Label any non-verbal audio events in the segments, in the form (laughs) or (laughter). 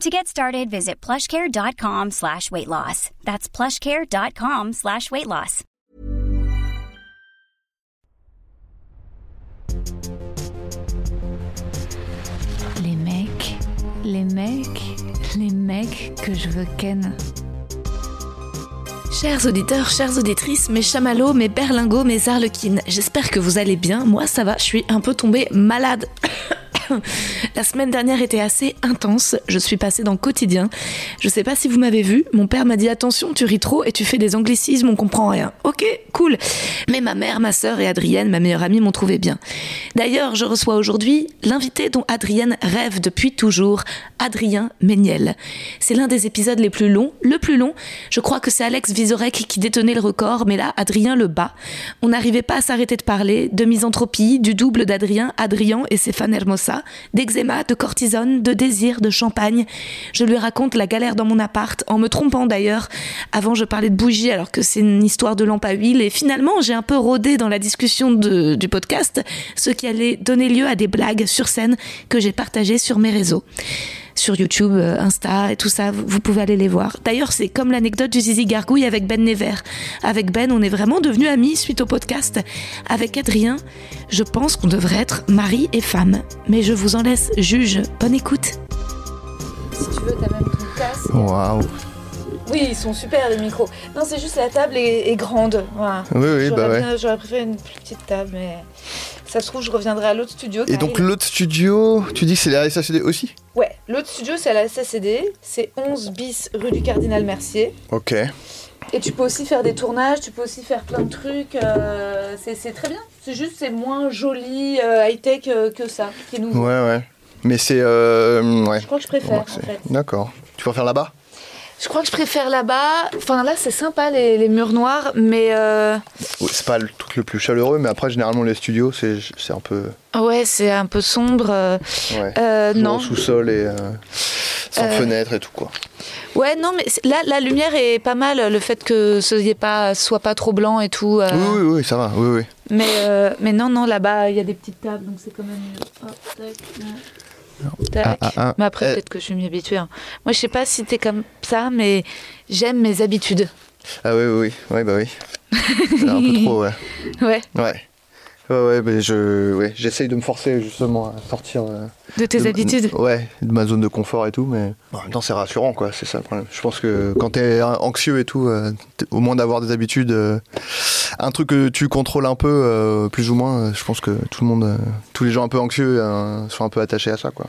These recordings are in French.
To get started, visit plushcare.com slash weight loss. That's plushcare.com slash weight loss. Les mecs, les mecs, les mecs que je veux ken. Chers auditeurs, chères auditrices, mes chamallows, mes berlingots, mes arlequines, j'espère que vous allez bien. Moi, ça va, je suis un peu tombée malade. (laughs) (laughs) La semaine dernière était assez intense. Je suis passée dans quotidien. Je sais pas si vous m'avez vu. Mon père m'a dit attention, tu ris trop et tu fais des anglicismes, on comprend rien. Ok, cool. Mais ma mère, ma sœur et Adrienne, ma meilleure amie, m'ont trouvé bien. D'ailleurs, je reçois aujourd'hui l'invité dont Adrienne rêve depuis toujours, Adrien Méniel. C'est l'un des épisodes les plus longs, le plus long. Je crois que c'est Alex Vizorek qui détenait le record, mais là, Adrien le bat. On n'arrivait pas à s'arrêter de parler de misanthropie, du double d'Adrien, Adrien et Stéphane Hermosa, d'eczéma, de cortisone, de désir, de champagne. Je lui raconte la galère dans mon appart, en me trompant d'ailleurs. Avant, je parlais de bougie alors que c'est une histoire de lampe à huile. Et finalement, j'ai un peu rôdé dans la discussion du podcast, ce qui allait donner lieu à des blagues sur scène que j'ai partagées sur mes réseaux sur YouTube, euh, Insta et tout ça, vous vous pouvez aller les voir. D'ailleurs, c'est comme l'anecdote du Zizi Gargouille avec Ben Never. Avec Ben, on est vraiment devenus amis suite au podcast. Avec Adrien, je pense qu'on devrait être mari et femme. Mais je vous en laisse juge. Bonne écoute. Si tu veux, t'as même ton casque. Waouh. Oui, ils sont super les micros. Non, c'est juste la table est, est grande. Voilà. Oui, oui, bah ouais. J'aurais préféré une plus petite table, mais ça se trouve, je reviendrai à l'autre studio. Et donc l'autre studio, tu dis que c'est la SACD aussi? Ouais, l'autre studio, c'est à la SACD. C'est 11 bis rue du Cardinal Mercier. Ok. Et tu peux aussi faire des tournages, tu peux aussi faire plein de trucs. euh, c'est très bien. C'est juste, c'est moins joli, euh, high-tech euh, que ça, qui est nouveau. Ouais, ouais. Mais c'est... Ouais. Je crois que je préfère, Ouais, en fait. D'accord. Tu préfères là-bas? Je crois que je préfère là-bas. Enfin, là, c'est sympa, les, les murs noirs, mais... euh, Ouais, C'est pas le truc le plus chaleureux, mais après, généralement, les studios, c'est un peu... Ouais, c'est un peu sombre. euh, Ouais. euh, non. sous-sol et euh, sans fenêtre et tout, quoi. Ouais, non, mais là, la lumière est pas mal. Le fait que ce y pas, soit pas trop blanc et tout. Oui, oui, oui, ça va. Oui, oui. Mais, mais non, non, là-bas, il y a des petites tables, donc c'est quand même tac, là. Tac. Ah, ah, ah. Mais après, Eh. peut-être que je suis m'y habituée. hein. Moi, je sais pas si t'es comme ça, mais j'aime mes habitudes. Ah oui, oui, oui. Ouais, bah oui. (laughs) C'est un peu trop, ouais. Ouais, Ouais. Ouais, ouais, mais je, ouais, j'essaye de me forcer justement à sortir euh, de tes de- habitudes. Ouais, de ma zone de confort et tout, mais en même temps c'est rassurant quoi, c'est ça le problème. Je pense que quand t'es anxieux et tout, euh, au moins d'avoir des habitudes, euh, un truc que tu contrôles un peu, plus ou moins, je pense que tout le monde, tous les gens un peu anxieux sont un peu attachés à ça quoi.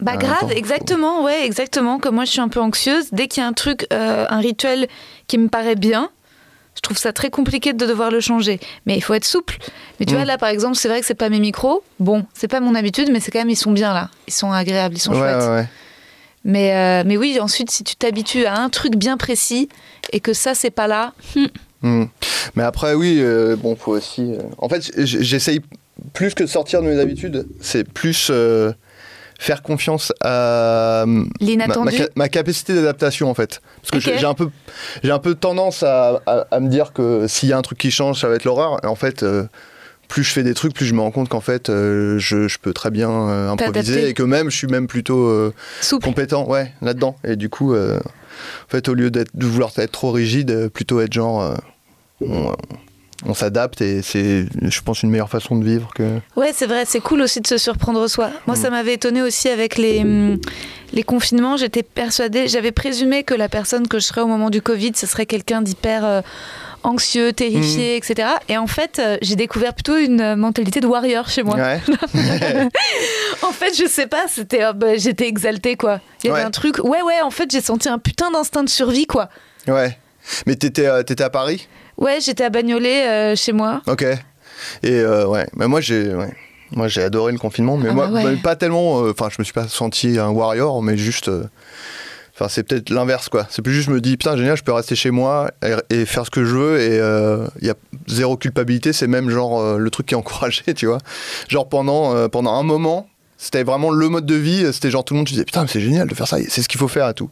Bah grave, exactement, ouais, exactement. Comme moi, je suis un peu anxieuse. Dès qu'il y a un truc, un rituel qui me paraît bien, je trouve ça très compliqué de devoir le changer. Mais il faut être souple. Mais tu Mm. vois, là, par exemple, c'est vrai que c'est pas mes micros. Bon, c'est pas mon habitude, mais c'est quand même, ils sont bien là. Ils sont agréables, ils sont Ouais, chouettes. ouais, ouais. Mais, euh, mais oui, ensuite, si tu t'habitues à un truc bien précis et que ça, c'est pas là, Hmm. Mais après oui, euh, bon faut aussi. euh, En fait, j'essaye plus que de sortir de mes habitudes, c'est plus euh, faire confiance à ma, capacité d'adaptation en fait. Parce que j'ai- un peu, j'ai un peu tendance à, à- à me dire que s'il y a un truc qui change, ça va être l'horreur. Et en fait, euh, plus je fais des trucs, plus je me rends compte qu'en fait, euh, je, je peux très bien euh, improviser et que même je suis même plutôt euh, compétent, ouais, là-dedans. Et du coup, en fait, au lieu d'être, de vouloir être trop rigide, plutôt être genre, on, on s'adapte et c'est, je pense, une meilleure façon de vivre que. Ouais, c'est vrai, c'est cool aussi de se surprendre soi. Moi, Mm. ça m'avait étonné aussi avec les, hum, les confinements. J'étais persuadée, j'avais présumé que la personne que je serais au moment du Covid, ce serait quelqu'un d'hyper euh, anxieux, terrifié, etc. Et en fait, euh, j'ai découvert plutôt une mentalité de warrior chez moi. Ouais. (laughs) En fait, je sais pas, c'était, euh, bah, j'étais exaltée quoi. Il y avait Ouais. un truc. Ouais, ouais. En fait, j'ai senti un putain d'instinct de survie quoi. ouais. Mais t'étais euh, t'étais à Paris? Ouais, j'étais à Bagnolet euh, chez moi. Ok. Et euh, ouais, mais moi j'ai ouais. moi j'ai adoré le confinement, mais Ah moi bah ouais. pas tellement. euh, Enfin, je me suis pas senti un warrior, mais juste. euh, Enfin, c'est peut-être l'inverse quoi. C'est plus juste je me dis putain génial, je peux rester chez moi et, et faire ce que je veux et il y a zéro culpabilité. C'est même genre euh, le truc qui est encouragé, (laughs) tu vois. Genre pendant euh, pendant un moment. C'était vraiment le mode de vie, c'était genre tout le monde disait putain mais c'est génial de faire ça, c'est ce qu'il faut faire et tout.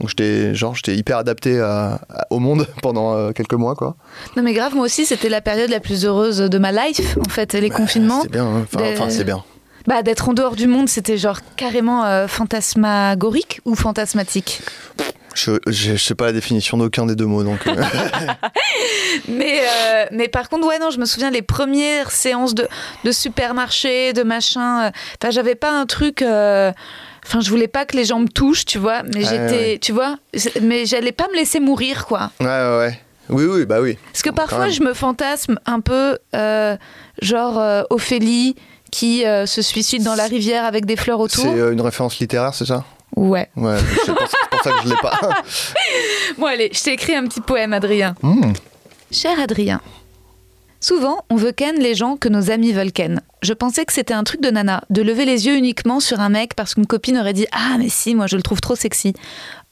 Donc j'étais genre j'étais hyper adapté à- à- au monde (laughs) pendant euh, quelques mois quoi. Non mais grave, moi aussi, c'était la période la plus heureuse de ma life. En fait, les confinements. C'est bien, hein. enfin, des- enfin, c'est bien. Bah, d'être en dehors du monde, c'était genre carrément euh, fantasmagorique ou fantasmatique? Je, je, je sais pas la définition d'aucun des deux mots, donc. euh, (laughs) Mais, euh, mais par contre, ouais, non, je me souviens les premières séances de, de supermarché, de machin. euh, Enfin, j'avais pas un truc. euh, Enfin, je voulais pas que les gens me touchent, tu vois. Mais Ouais, j'étais, ouais. tu vois. Mais j'allais pas me laisser mourir, quoi. ouais, ouais, ouais. Oui, oui, bah oui. Parce que parfois, je me fantasme un peu, euh, genre euh, Ophélie qui euh, se suicide dans la rivière avec des fleurs autour. C'est euh, une référence littéraire, c'est ça? Ouais. Ouais, c'est pour, ça que je l'ai pas. (laughs) Bon, allez, je t'ai écrit un petit poème, Adrien. Hmm. Cher Adrien, souvent on veut ken les gens que nos amis veulent ken. Je pensais que c'était un truc de nana, de lever les yeux uniquement sur un mec parce qu'une copine aurait dit Ah, mais si, moi je le trouve trop sexy.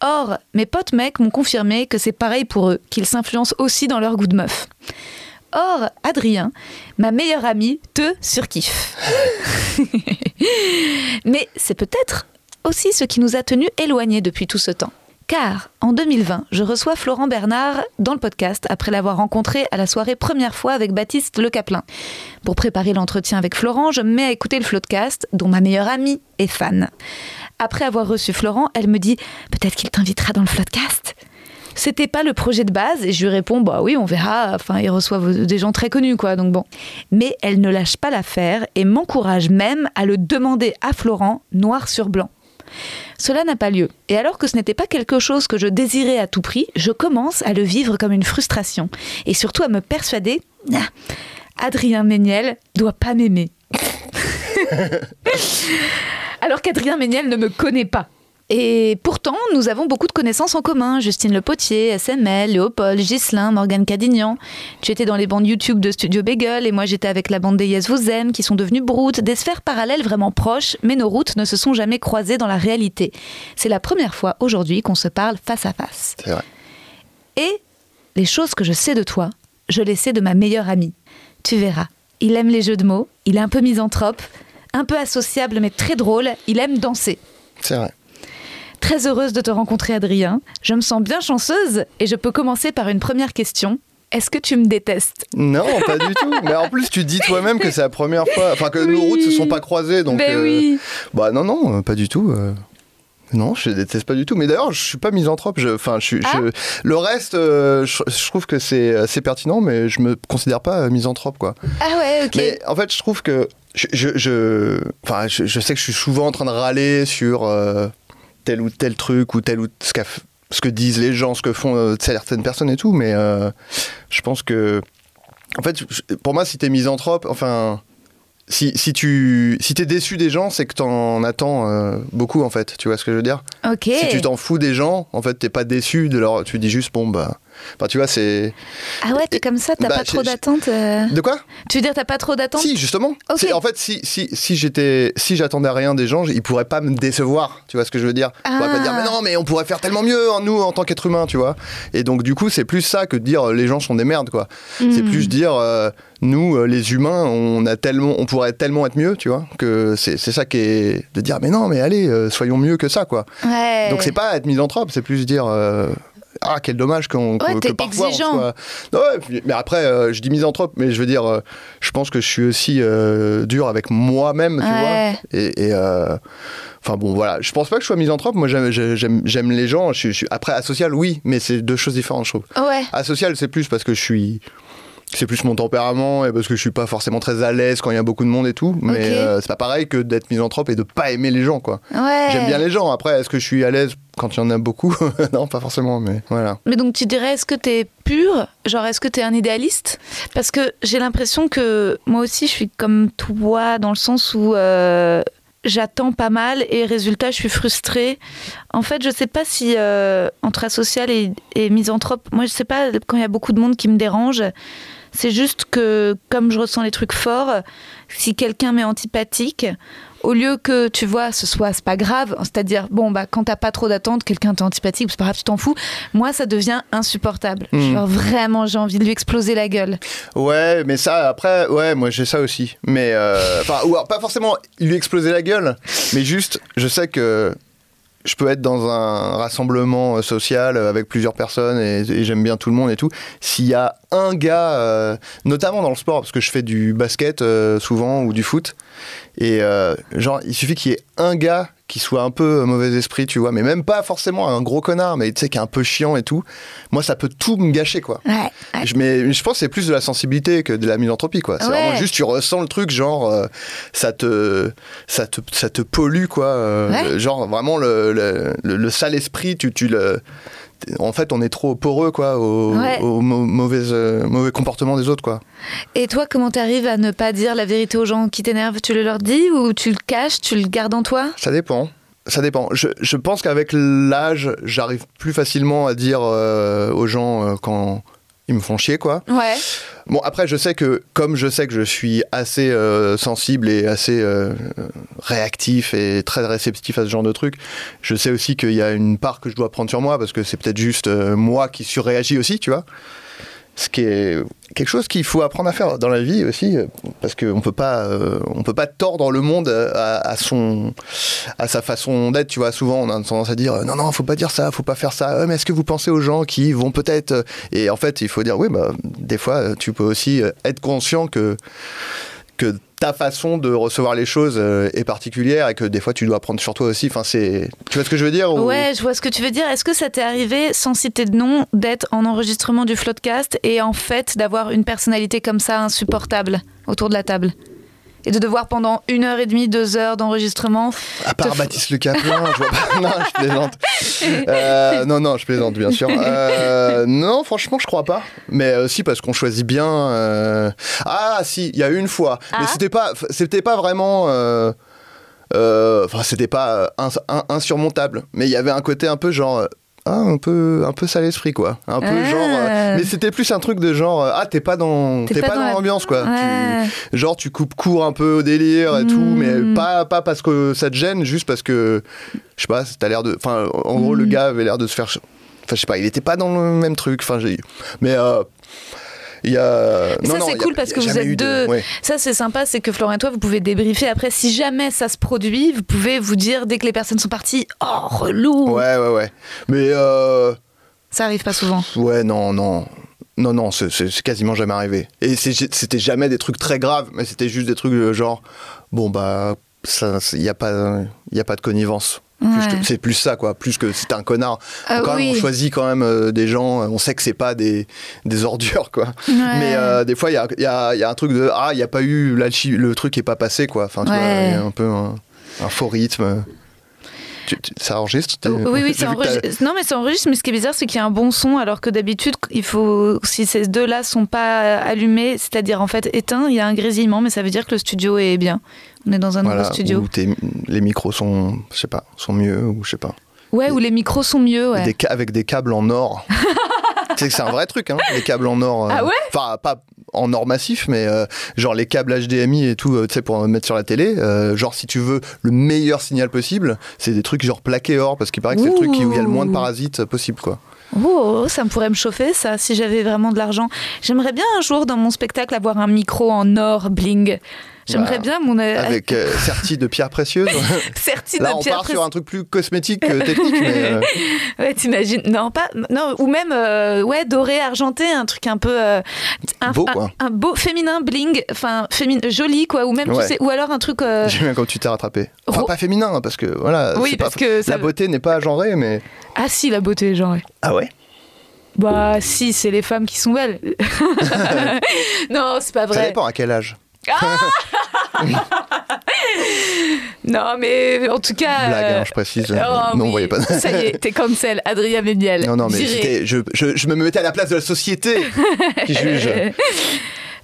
Or, mes potes mecs m'ont confirmé que c'est pareil pour eux, qu'ils s'influencent aussi dans leur goût de meuf. Or, Adrien, ma meilleure amie, te surkiffe. (laughs) Mais c'est peut-être aussi ce qui nous a tenus éloignés depuis tout ce temps. Car en 2020, je reçois Florent Bernard dans le podcast après l'avoir rencontré à la soirée première fois avec Baptiste Le Caplin. Pour préparer l'entretien avec Florent, je me mets à écouter le Floodcast, dont ma meilleure amie est fan. Après avoir reçu Florent, elle me dit Peut-être qu'il t'invitera dans le Floodcast c'était pas le projet de base et je lui réponds bah oui on verra enfin ils reçoivent des gens très connus quoi donc bon mais elle ne lâche pas l'affaire et m'encourage même à le demander à Florent noir sur blanc cela n'a pas lieu. Et alors que ce n'était pas quelque chose que je désirais à tout prix, je commence à le vivre comme une frustration. Et surtout à me persuader, Ah, Adrien Méniel doit pas m'aimer. (laughs) alors qu'Adrien Méniel ne me connaît pas. Et pourtant, nous avons beaucoup de connaissances en commun. Justine Le Potier, SML, Léopold, Ghislain, Morgane Cadignan. Tu étais dans les bandes YouTube de Studio Bagel et moi j'étais avec la bande des Yes Vous Aime qui sont devenues Broutes, des sphères parallèles vraiment proches, mais nos routes ne se sont jamais croisées dans la réalité. C'est la première fois aujourd'hui qu'on se parle face à face. C'est vrai. Et les choses que je sais de toi, je les sais de ma meilleure amie. Tu verras. Il aime les jeux de mots, il est un peu misanthrope, un peu associable mais très drôle, il aime danser. C'est vrai. Très heureuse de te rencontrer, Adrien. Je me sens bien chanceuse et je peux commencer par une première question. Est-ce que tu me détestes? Non, pas du tout. Mais en plus, tu dis toi-même que c'est la première fois. Enfin, que nos routes se sont pas croisées. Donc, Ben euh, oui. Bah non, non, euh, pas du tout. euh. Non, je déteste pas du tout. Mais d'ailleurs, je suis pas misanthrope. Je- Enfin, je, Ah. le reste, euh, je, je trouve que c'est assez pertinent, mais je me considère pas misanthrope, quoi. Ah ouais, ok. Mais en fait, je trouve que je, je, je- enfin, je, je sais que je suis souvent en train de râler sur euh, tel ou tel truc ou tel ou ce, qu'a f- ce que disent les gens, ce que font euh, certaines personnes et tout, mais euh, je pense que, en fait, pour moi, si t'es misanthrope, enfin. Si, si tu si t'es déçu des gens, c'est que t'en attends euh, beaucoup en fait. Tu vois ce que je veux dire? Ok. Si tu t'en fous des gens, en fait, t'es pas déçu de leur. Tu dis juste bon bah. Enfin, tu vois, c'est. Ah ouais, t'es comme ça, t'as Bah, pas trop d'attentes euh De quoi? Tu veux dire t'as pas trop d'attentes? Si, justement. En fait, si, si, si j'étais, si j'attendais rien des gens, ils pourraient pas me décevoir. Tu vois ce que je veux dire? Ils pourraient pas Ah. dire, mais non, mais on pourrait faire tellement mieux, hein, nous, en tant qu'être humain, tu vois? Et donc, du coup, c'est plus ça que de dire euh, les gens sont des merdes, quoi. C'est Hmm. plus dire, euh, nous, les humains, on a tellement, on pourrait tellement être mieux, tu vois, que c'est, c'est ça qui est de dire, mais non, mais allez, soyons mieux que ça, quoi. Ouais. Donc, c'est pas être misanthrope, c'est plus dire. euh, ah, quel dommage qu'on, Ouais, que, parfois on exigeant. soit- Non, ouais, puis- mais après, euh, je dis misanthrope, mais je veux dire, euh, je pense que je suis aussi euh, dur avec moi-même, tu Ouais. vois. Et, et, enfin bon, voilà. Je pense pas que je sois misanthrope. Moi, j'aime, les gens. Je suis, je après, asocial, oui, mais c'est deux choses différentes, je trouve. Ouais. Asocial, c'est plus parce que je suis. C'est plus mon tempérament et parce que je suis pas forcément très à l'aise quand il y a beaucoup de monde et tout. Mais euh, c'est pas pareil que d'être misanthrope et de pas aimer les gens, quoi. Ouais. J'aime bien les gens. Après, est-ce que je suis à l'aise quand il y en a beaucoup, (laughs) non, pas forcément, mais voilà. Mais donc tu dirais, est-ce que tu es pur? Genre, est-ce que tu es un idéaliste? Parce que j'ai l'impression que moi aussi, je suis comme toi dans le sens où euh, j'attends pas mal et résultat, je suis frustrée. En fait, je sais pas si euh, entre asocial et, et misanthrope, moi je sais pas quand il y a beaucoup de monde qui me dérange. C'est juste que comme je ressens les trucs forts, si quelqu'un m'est antipathique, au lieu que tu vois ce soit c'est pas grave. C'est-à-dire bon bah quand t'as pas trop d'attente quelqu'un t'est antipathique c'est pas grave tu t'en fous. Moi ça devient insupportable. Genre vraiment j'ai envie de lui exploser la gueule. Ouais, mais ça, après, ouais, moi j'ai ça aussi. Mais, euh, enfin, ou alors pas forcément lui exploser la gueule, mais juste, je sais que je peux être dans un rassemblement euh, social avec plusieurs personnes et, et j'aime bien tout le monde et tout. S'il y a un gars, euh, notamment dans le sport, parce que je fais du basket euh, souvent ou du foot, et euh, genre, il suffit qu'il y ait un gars qui soit un peu mauvais esprit, tu vois, mais même pas forcément un gros connard, mais tu sais, qui est un peu chiant et tout. Moi, ça peut tout me gâcher, quoi. ouais, ouais. Je, mais je pense que c'est plus de la sensibilité que de la misanthropie, quoi. C'est Ouais. vraiment juste, tu ressens le truc, genre, euh, ça, te, ça, te, ça te pollue, quoi. euh. Genre, vraiment, le, le, le- le sale esprit, tu, tu le. En fait, on est trop poreux, quoi, au, Ouais. au mau- mauvais, euh, mauvais comportement des autres, quoi. et toi comment t'arrives à ne pas dire la vérité aux gens qui t'énervent? Tu le leur dis ou tu le caches tu le gardes en toi? Ça dépend. Ça dépend. Je, je pense qu'avec l'âge, j'arrive plus facilement à dire euh, aux gens euh, quand ils me font chier, quoi. ouais Bon, après, je sais que, comme je sais que je suis assez euh, sensible et assez euh, réactif et très réceptif à ce genre de truc, je sais aussi qu'il y a une part que je dois prendre sur moi parce que c'est peut-être juste euh, moi qui surréagis aussi, tu vois. Ce qui est quelque chose qu'il faut apprendre à faire dans la vie aussi, euh, parce qu'on peut pas, euh, on peut pas tordre le monde à, à son, à sa façon d'être. Tu vois, souvent on a tendance à dire euh, non non, faut pas dire ça, faut pas faire ça. Mais est-ce que vous pensez aux gens qui vont peut-être euh, Et en fait, il faut dire oui, bah des fois, euh, tu peux aussi euh, être conscient que que ta façon de recevoir les choses euh, est particulière et que des fois tu dois prendre sur toi aussi. Enfin, c'est, tu vois ce que je veux dire ou- Ouais, je vois ce que tu veux dire. Est-ce que ça t'est arrivé, sans citer de nom, d'être en enregistrement du Floodcast et en fait d'avoir une personnalité comme ça insupportable autour de la table? Et de devoir pendant une heure et demie, deux heures d'enregistrement. À part te- Baptiste Le Caplin, je vois pas. (laughs) Non, je plaisante. (laughs) Euh, non, non, je plaisante, bien sûr. Euh, non, franchement, je crois pas. Mais aussi parce qu'on choisit bien. euh, Ah, si, il y a une fois. Mais Ah. c'était pas, c'était pas vraiment. euh, euh, Enfin, c'était pas ins- in- insurmontable. Mais il y avait un côté un peu genre. Ah, un peu, un peu sale esprit, quoi. Un peu Ah. genre. euh, mais c'était plus un truc de genre. euh, Ah, t'es pas dans, T'es pas pas, dans dans la- l'ambiance, quoi. Tu- genre tu coupes court un peu au délire et tout mais pas pas parce que ça te gêne juste parce que je sais pas t'as l'air de enfin en gros le Mm. gars avait l'air de se faire enfin je sais pas il était pas dans le même truc enfin j'ai mais euh, il y a Mais non, ça, non, c'est a- cool parce que vous êtes eu de- deux. ouais. Ça, c'est sympa, c'est que Florent et toi, vous pouvez débriefer. Après, si jamais ça se produit, vous pouvez vous dire, dès que les personnes sont parties, oh, relou ouais ouais ouais mais euh, Ça arrive pas souvent. ouais non non non non c'est- quasiment jamais arrivé et c'était jamais des trucs très graves mais c'était juste des trucs euh, genre bon bah il y a pas il y a pas de connivence Ouais. c'est plus ça quoi plus que c'est un connard Ah quand même, on choisit quand même euh, des gens, euh, on sait que c'est pas des, des ordures, quoi. Ouais. Mais euh, des fois, il y a, il y a- y a un truc de Ah, il n'y a pas eu, le truc est pas passé, quoi. Enfin, tu Ouais. vois, il y a un peu un, un faux rythme. Tu- tu- ça enregistre t'es- Oui, oui, ça enregistre. Non, mais ça enregistre, mais ce qui est bizarre, c'est qu'il y a un bon son, alors que d'habitude, il faut, si ces deux-là sont pas allumés, c'est-à-dire en fait éteints, il y a un grésillement, mais ça veut dire que le studio est bien. On est dans un Voilà, nouveau studio. où les micros sont, je sais pas, sont mieux, ou je sais pas. Ouais, où les micros sont mieux, ouais. Des ca- avec des câbles en or. (laughs) que c'est un vrai truc, hein, les câbles en or. euh, Ah ouais? Enfin, pas en or massif, mais euh, genre les câbles HDMI et tout, euh, tu sais, pour mettre sur la télé. genre, si tu veux le meilleur signal possible, c'est des trucs genre plaqués or, parce qu'il paraît que c'est le truc où il y a le moins de parasites possible, quoi. Oh, ça me pourrait me chauffer, ça, si j'avais vraiment de l'argent. J'aimerais bien un jour, dans mon spectacle, avoir un micro en or bling. J'aimerais Bah, bien mon. euh, Avec euh, serti de pierres précieuses. (laughs) Certi Là, de on pierre part sur un truc plus cosmétique que technique, mais. euh, (laughs) Ouais, t'imagines Non, pas. Non, ou même, euh, ouais, doré, argenté, un truc un peu. euh, un, Beau, quoi. Un, beau féminin bling, enfin, féminin, joli, quoi. Ou même, Ouais. tu sais, ou alors un truc. euh, J'aime bien quand tu t'es rattrapé. Enfin, pas féminin, parce que voilà. Oui, pas- parce que ça La beauté n'est pas genrée, mais. Ah, si, la beauté, genre. ouais. Ah ouais? Bah, si, c'est les femmes qui sont belles. (laughs) non, c'est pas Ça vrai. dépend à quel âge. (laughs) Non, mais en tout cas. Blague, euh, hein, je précise. oh, non, oui. vous voyez pas. Ça y est, t'es cancel, Adrien Méniel. Non, non, mais je me mettais à la place de la société (laughs) qui juge.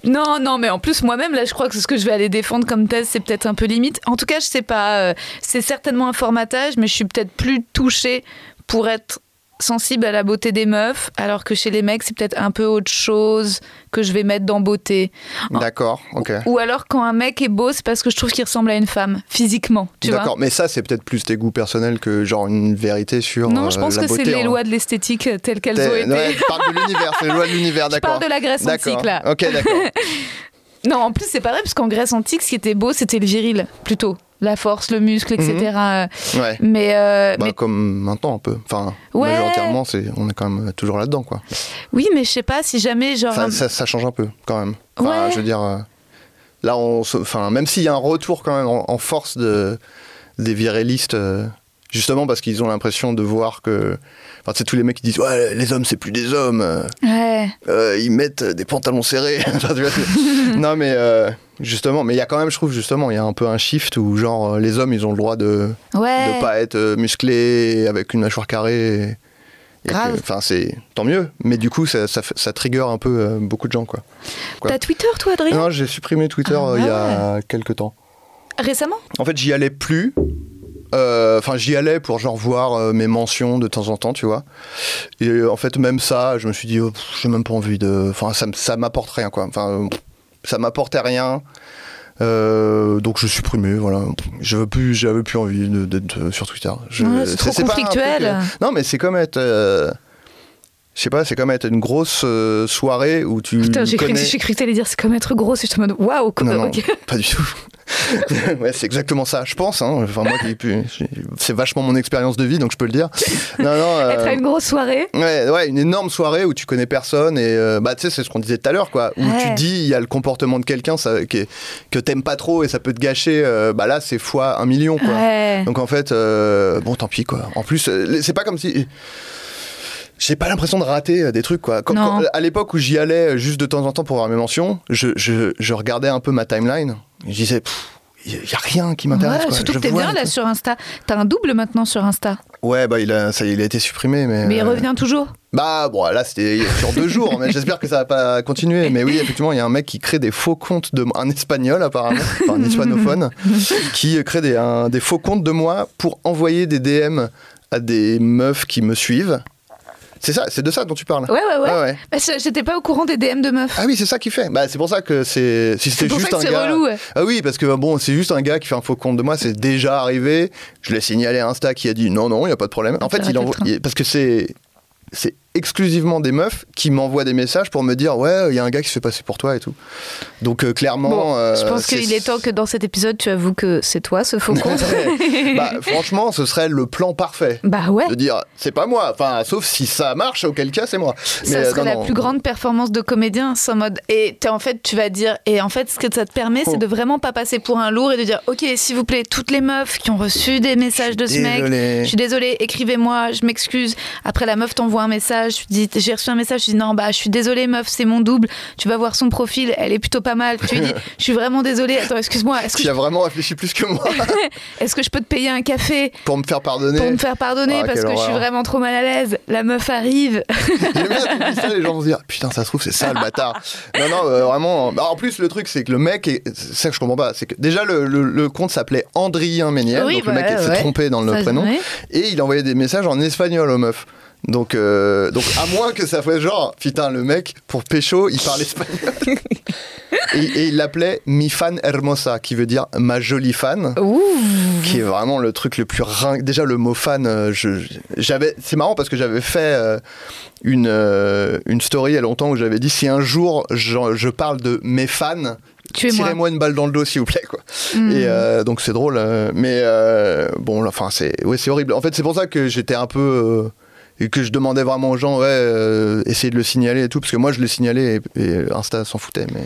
Non, non, mais en plus, moi-même, là, je crois que ce que je vais aller défendre comme thèse, c'est peut-être un peu limite. En tout cas, je sais pas. euh, c'est certainement un formatage, mais je suis peut-être plus touchée pour être sensible à la beauté des meufs, alors que chez les mecs, c'est peut-être un peu autre chose que je vais mettre dans beauté. D'accord, ok. Ou alors, quand un mec est beau, c'est parce que je trouve qu'il ressemble à une femme, physiquement, tu vois. D'accord, mais ça, c'est peut-être plus tes goûts personnels que genre une vérité sur Non, je euh, pense la que c'est les hein. lois de l'esthétique euh, telles qu'elles ont été. ouais, tu parles de l'univers, c'est les lois de l'univers, (laughs) Je d'accord. parle de la Grèce antique, là. Ok, d'accord. (laughs) Non, en plus, c'est pas vrai, parce qu'en Grèce antique, ce qui était beau, c'était le viril, plutôt. La force, le muscle, etc. Euh, Ouais. Mais, euh, Bah, mais comme maintenant un peu. Enfin, Ouais. majoritairement, c'est, on est quand même toujours là-dedans, quoi. oui, mais je sais pas si jamais, genre. Ça, un- ça, ça change un peu, quand même. Enfin, Ouais. je veux dire, euh, là, on, se- enfin, même s'il y a un retour quand même en, en force de, des virilistes, justement parce qu'ils ont l'impression de voir que, enfin, c'est tous les mecs qui disent, ouais, les hommes, c'est plus des hommes. Ouais. euh, ils mettent des pantalons serrés. (laughs) Tu non, mais euh, justement, mais il y a quand même, je trouve, justement, il y a un peu un shift où, genre, euh, les hommes, ils ont le droit de Ouais. ne pas être musclés avec une mâchoire carrée. Enfin, c'est tant mieux. Mais du coup, ça, ça, ça trigger un peu euh, beaucoup de gens, quoi. quoi. T'as Twitter, toi, Adrien? Non, j'ai supprimé Twitter Ah, il y a quelques temps. Récemment? En fait, j'y allais plus. Euh, Enfin, j'y allais pour genre voir euh, mes mentions de temps en temps, tu vois. Et euh, en fait, même ça, je me suis dit, oh, j'ai même pas envie de. Enfin, ça, ça m'apporte rien, quoi. Enfin, ça m'apportait rien. Donc je supprimé, voilà. Veux plus, j'avais plus envie d'être sur Twitter. Je- Ouais, c'est trop pas un truc, conflictuel. non, mais c'est comme être. Je sais pas, c'est comme être une grosse euh, soirée où tu. Putain, j'ai cru, connais... que- cru que t'allais dire c'est comme être gros, c'est en mode waouh, quoi. Non, non, pas du tout. (laughs) ouais, c'est exactement ça, je pense. Hein. Enfin, moi, c'est vachement mon expérience de vie, donc je peux le dire. Non, non. euh, Être à une grosse soirée. Ouais, ouais, une énorme soirée où tu connais personne et euh, bah tu sais c'est ce qu'on disait tout à l'heure quoi où Ouais. tu te dis il y a le comportement de quelqu'un est- que t'aimes pas trop et ça peut te gâcher euh, bah là c'est fois un million quoi. Ouais. Donc en fait bon tant pis quoi. En plus c'est pas comme si j'ai pas l'impression de rater euh, des trucs quoi. Quand- quand- à l'époque où j'y allais euh, juste de temps en temps pour voir mes mentions, je, je, je regardais un peu ma timeline. Et je disais il y a rien qui m'intéresse Ouais, surtout Je que t'es bien là sur Insta. T'as un double maintenant sur Insta. Ouais bah il a ça il a été supprimé mais Mais il euh, revient toujours. bah bon, là c'était sur deux jours, mais j'espère que ça va pas continuer. Mais oui, effectivement, il y a un mec qui crée des faux comptes de un espagnol apparemment, enfin un hispanophone, (laughs) qui crée des, un- des faux comptes de moi pour envoyer des DM à des meufs qui me suivent. C'est ça, c'est de ça dont tu parles. Ouais, ouais, ouais. Ah ouais. Bah, J'étais pas au courant des DM de meufs. Ah oui, c'est ça qu'il fait. Bah c'est pour ça que c'est si c'est c'était juste ça que un c'est gars. relou. ouais. Ah oui, parce que bon, c'est juste un gars qui fait un faux compte de moi, c'est déjà arrivé. Je l'ai signalé à Insta qui a dit non, non, il n'y a pas de problème. En fait, il envoie. il- Parce que c'est. C'est exclusivement des meufs qui m'envoient des messages pour me dire ouais il y a un gars qui se fait passer pour toi et tout donc euh, clairement Bon, euh, je pense qu'il est temps que dans cet épisode, tu avoues que c'est toi ce faux (laughs) compte. (laughs) bah, franchement ce serait le plan parfait bah ouais. de dire c'est pas moi enfin sauf si ça marche auquel cas c'est moi Ça euh, serait non, la non. plus grande performance de comédien, en mode. Et en fait, tu vas dire. Et en fait, ce que ça te permet, c'est Oh. de vraiment pas passer pour un lourd et de dire Ok, s'il vous plaît, toutes les meufs qui ont reçu des messages de ce mec, Désolé. je suis désolée, écrivez-moi, je m'excuse. Après, la meuf t'envoie un message, dis J'ai reçu un message, tu dis Non, bah, je suis désolée, meuf, c'est mon double. Tu vas voir son profil, elle est plutôt pas mal. Tu lui dis (laughs) Je suis vraiment désolée, attends, excuse-moi, est-ce que, qui je... a vraiment réfléchi plus que moi (laughs) est-ce que je peux te payer un café pour me faire pardonner pour me faire pardonner Ah, parce que je suis vraiment trop mal à l'aise La meuf arrive. (laughs) Dis ça, les gens vont se dire putain, ça se trouve, c'est ça le bâtard. Non, non, euh, vraiment. Bah, en plus, le truc, c'est que le mec, est... c'est ça que je comprends pas, c'est que déjà le, le- le compte s'appelait Andrien Méniel, Oui, donc le mec s'est ouais. trompé dans le Ça, prénom, et il envoyait des messages en espagnol aux meufs. Donc, euh, donc à moins que ça fasse genre, putain, le mec, pour pécho, il parle espagnol. (laughs) et, et il l'appelait mi fan hermosa, qui veut dire ma jolie fan Ouh. qui est vraiment le truc le plus ring... déjà le mot fan euh, j'avais c'est marrant parce que j'avais fait euh, une euh, une story il y a longtemps où j'avais dit si un jour je, je parle de mes fans tirez-moi une balle dans le dos s'il vous plaît quoi Hmm. et euh, donc c'est drôle mais euh, bon enfin c'est ouais c'est horrible en fait c'est pour ça que j'étais un peu euh, et que je demandais vraiment aux gens, ouais, euh, essayez de le signaler et tout, parce que moi je le signalais et, et Insta s'en foutait. Mais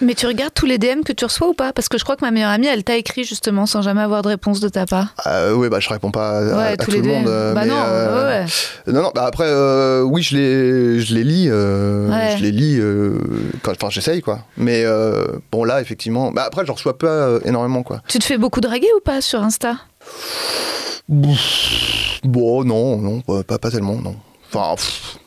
Mais tu regardes tous les DM que tu reçois ou pas? Parce que je crois que ma meilleure amie, elle t'a écrit justement sans jamais avoir de réponse de ta part. euh, ouais, bah je réponds pas à, Ouais, à- à tous tout les le monde. DM. euh, bah mais, non, euh, ouais. Non, non, bah après, euh, oui, je les, je les lis. euh, Ouais. Je les lis euh, enfin, j'essaye, quoi. Mais euh, bon, là, effectivement. Bah, après, je reçois pas euh, énormément, quoi. Tu te fais beaucoup draguer ou pas sur Insta? Bon, non, non, pas, pas, tellement, non. Enfin, pff.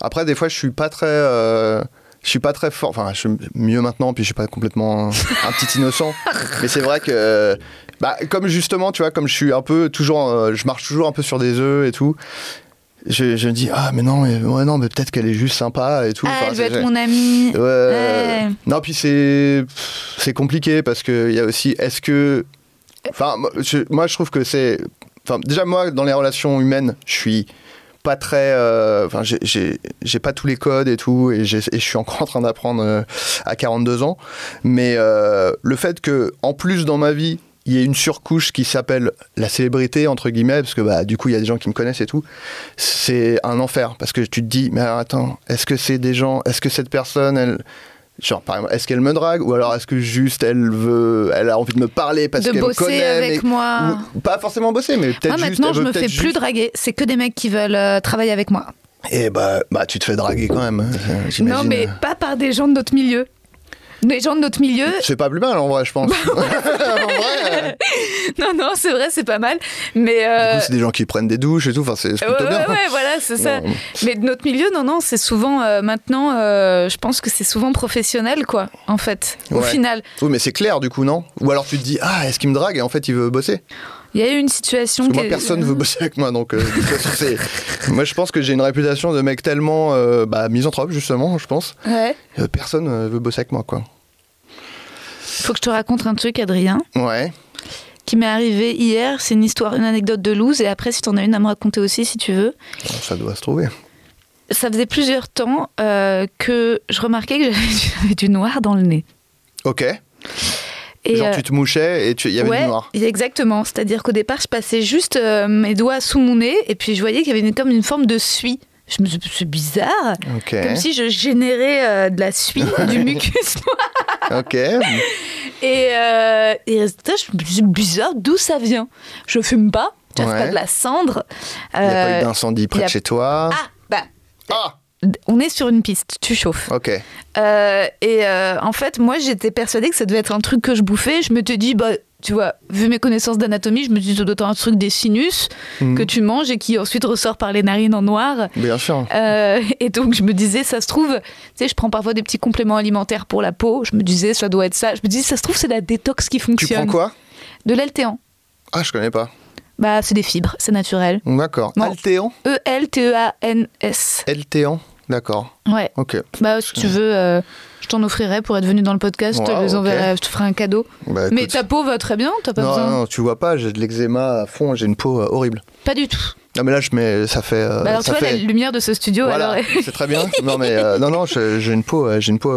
après, des fois, je suis pas très. euh, je suis pas très fort. Enfin, je suis mieux maintenant, puis je suis pas complètement un, un petit innocent. (laughs) Mais c'est vrai que. Bah, comme justement, tu vois, comme je suis un peu toujours. euh, je marche toujours un peu sur des œufs et tout. Je, je me dis, ah, mais non, mais, ouais, non, mais peut-être qu'elle est juste sympa et tout. Ah, Enfin, elle veut être mon amie. Ouais. Ouais. Non, puis c'est c'est compliqué parce que il y a aussi est-ce que enfin moi je, moi, je trouve que c'est enfin déjà moi dans les relations humaines, je suis pas très euh, enfin j'ai- j'ai pas tous les codes et tout et, je suis encore (laughs) en train d'apprendre euh, à 42 ans. Mais euh, le fait que en plus dans ma vie il y ait une surcouche qui s'appelle la célébrité entre guillemets parce que bah du coup il y a des gens qui me connaissent et tout c'est un enfer. Parce que tu te dis mais attends est-ce que c'est des gens est-ce que cette personne elle genre par exemple est-ce qu'elle me drague ou alors est-ce que juste elle veut elle a envie de me parler parce qu'elle me bosser connaît avec mais- moi. ou- pas forcément bosser mais peut-être Moi, juste maintenant, elle je me fais plus juste- draguer. C'est que des mecs qui veulent euh, travailler avec moi. et bah bah tu te fais draguer quand même hein, Non, mais pas par des gens de notre milieu. Les gens de notre milieu. c'est pas plus mal en vrai je pense Bah (laughs) en vrai (laughs) Non, non, c'est vrai, c'est pas mal. Mais. du euh, coup, c'est des gens qui prennent des douches et tout enfin c'est Ouais, plutôt ouais, bien ouais, voilà, c'est ça. Non. Mais de notre milieu, non, non, c'est souvent euh, maintenant, euh, je pense que c'est souvent professionnel, quoi, en fait, au final. oui mais c'est clair du coup non? Ou alors tu te dis ah est-ce qu'il me drague et en fait il veut bosser? Il y a eu une situation. Parce que moi, personne veut bosser avec moi, donc euh, de toute façon, c'est- (laughs) moi, je pense que j'ai une réputation de mec tellement euh, bah, misanthrope, justement, je pense. Ouais. Euh, personne euh, veut bosser avec moi, quoi. Faut que je te raconte un truc, Adrien, Ouais. qui m'est arrivé hier. C'est une histoire, une anecdote de loose. Et après, si t'en as une à me raconter aussi, si tu veux. Ça doit se trouver. Ça faisait plusieurs temps euh, que je remarquais que j'avais (laughs) du- j'avais du noir dans le nez. Ok. Et, Genre, euh, tu te mouchais et il y avait ouais, du noir. exactement. C'est-à-dire qu'au départ, je passais juste euh, mes doigts sous mon nez et puis je voyais qu'il y avait une- comme une forme de suie. Je me suis dit, c'est bizarre. Ok. Comme si je générais euh, de la suie, (laughs) du mucus. Ok. Il (laughs) Et, euh, et résultat, je me suis dit, bizarre, d'où ça vient? Je fume pas, tu c'est Ouais. pas de la cendre. n'y a pas Euh, eu d'incendie près il a- de chez toi. Ah, bah, Ah on est sur une piste, tu chauffes. Ok. Euh, et euh, en fait, moi, j'étais persuadée que ça devait être un truc que je bouffais. Je me te dis, bah, tu vois, vu mes connaissances d'anatomie, je me dis, doit être un truc des sinus Mhm. que tu manges et qui ensuite ressort par les narines en noir. Bien sûr. Euh, et donc, je me disais, ça se trouve, tu sais, je prends parfois des petits compléments alimentaires pour la peau. Je me disais, ça doit être ça. Je me disais, ça se trouve, c'est la détox qui Tu fonctionne. prends quoi? De l'altéan. Ah, je connais pas. Bah, c'est des fibres, c'est naturel. D'accord. Altéan E-L-T-E-A-N-S. Altéan D'accord. Ouais. Ok. Bah, si tu veux, euh, je t'en offrirai pour être venu dans le podcast. je te les je ferai un cadeau. Bah, Mais ta peau va très bien, t'as pas non, besoin. non, tu vois pas, j'ai de l'eczéma à fond, j'ai une peau euh, horrible. Pas du tout. Non, mais là, je mets, ça fait. euh, Bah alors, tu ça vois, fait... la lumière de ce studio, Voilà, alors. c'est très bien. Non, mais non, non, j'ai une peau, j'ai une peau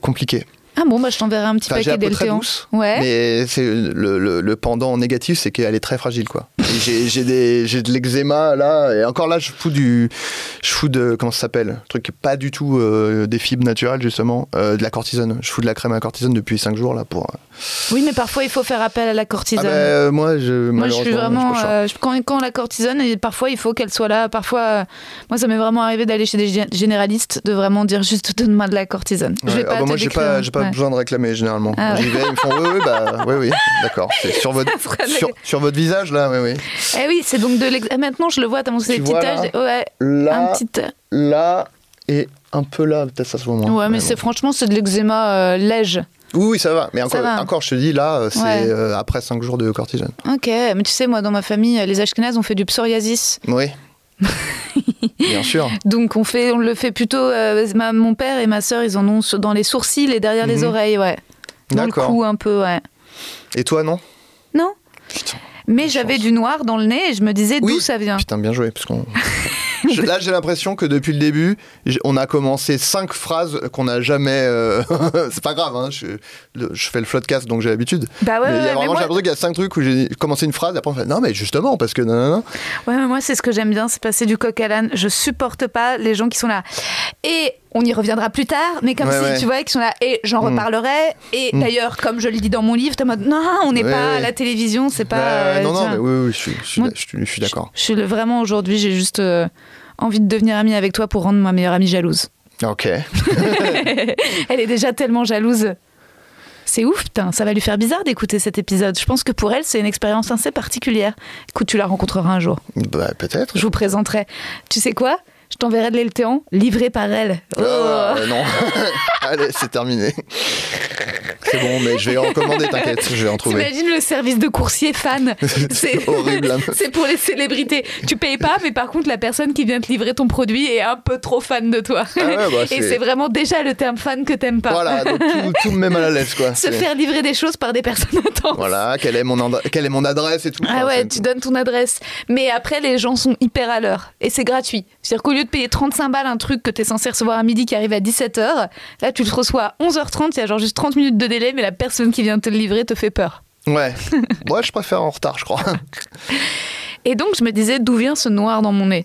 compliquée. Ah bon, bah, je t'enverrai un petit Enfin, la paquet Ouais. mais c'est le, le- le pendant négatif, c'est qu'elle est très fragile, quoi. J'ai de l'eczéma là, et encore là, je fous du, je fous de, comment ça s'appelle, truc pas du tout euh, des fibres naturelles justement, euh, de la cortisone. Je fous de la crème à cortisone depuis 5 jours là pour. euh, Oui, mais parfois, il faut faire appel à la Ah cortisone. bah, euh, moi, je, Moi, je suis vraiment. je je- quand, quand la cortisone, et parfois, il faut qu'elle soit là. Parfois, moi, ça m'est vraiment arrivé d'aller chez des gé- généralistes, de vraiment dire juste donne-moi de la cortisone. Je Ouais. vais Ah pas bah, te moi, j'ai décrire. pas, j'ai pas Ouais. besoin de réclamer généralement. Ah ouais. J'y vais, ils me font oui, oui, bah, (laughs) oui, oui, d'accord. C'est sur votre, sur, sur votre visage là, oui, oui. Eh oui, c'est donc de l'ex... ah, Maintenant, je le vois, t'as mon étiquetage. là Ouais, Là, un petit. là et un peu là, peut-être ça se voit moins. Ouais, mais bon. c'est franchement, c'est de l'eczéma euh, léger. Oui, oui, ça va. Mais encore, va. encore je te dis, là, euh, c'est Ouais. euh, après 5 jours de cortisone. Ok, mais tu sais, moi, dans ma famille, les Ashkénazes ont fait du psoriasis. Oui. (laughs) Bien sûr. Donc, on, fait, on le fait plutôt. euh, ma- mon père et ma sœur, ils en ont dans les sourcils et derrière les Mhm. oreilles, ouais. Dans le cou, un peu, ouais. Et toi, non? Non Putain, Mais j'avais du noir dans le nez et je me disais Oui. d'où ça vient. putain, bien joué. Parce qu'on (laughs) là, j'ai l'impression que depuis le début, on a commencé cinq phrases qu'on n'a jamais. euh, (laughs) c'est pas grave, hein, je, le- je fais le floodcast donc j'ai l'habitude. Bah ouais, mais il y ouais, a vraiment, moi- j'ai l'impression qu'il y a cinq trucs où j'ai commencé une phrase et après on fait non, mais justement, parce que non, non, non. Ouais, mais moi, c'est ce que j'aime bien, c'est passer du coq à l'âne. Je supporte pas les gens qui sont là. Et on y reviendra plus tard, mais comme Ouais, si, ouais. tu vois, qui sont là. Et j'en Mm. reparlerai. Et Mm. d'ailleurs, comme je le dis dans mon livre, t'es en mode non, on n'est Ouais, pas à ouais. la télévision, c'est pas. Bah, euh, non, non, tiens. mais oui, oui, je suis, je suis, Moi- je suis- je suis d'accord. Je suis le- vraiment aujourd'hui, j'ai juste euh, envie de devenir amie avec toi pour rendre ma meilleure amie jalouse. Ok. (laughs) elle est déjà tellement jalouse. C'est ouf, putain, ça va lui faire bizarre d'écouter cet épisode. Je pense que pour elle, c'est une expérience assez particulière. Écoute, tu la rencontreras un jour. Bah, peut-être. Je vous présenterai. Tu sais quoi? Je t'enverrai de l'éléphant livré par elle. Oh. Ah, euh, non. (laughs) Allez, c'est terminé. C'est bon, mais je vais en commander, t'inquiète, je vais en trouver. T'imagines le service de coursier fan (laughs) C'est horrible. (laughs) C'est pour les célébrités. Tu payes pas, mais par contre, la personne qui vient te livrer ton produit est un peu trop fan de toi. Ah ouais, bah, Et c'est- vraiment déjà le terme fan que t'aimes pas. Voilà, donc tout, tout me met mal à l'aise, quoi. Se faire livrer des choses par des personnes intenses. Voilà, quelle est, mon quelle est mon adresse et tout. Ah ouais, tu donnes ton adresse. Mais après, les gens sont hyper à l'heure. Et c'est gratuit. C'est-à-dire lieu de payer 35 balles un truc que t'es censé recevoir à midi qui arrive à 17h, là, tu le reçois à 11h30, il y a genre juste 30 minutes de délai, mais la personne qui vient te le livrer te fait peur. Ouais. (laughs) Moi, je préfère en retard, je crois. Et donc, je me disais, d'où vient ce noir dans mon nez?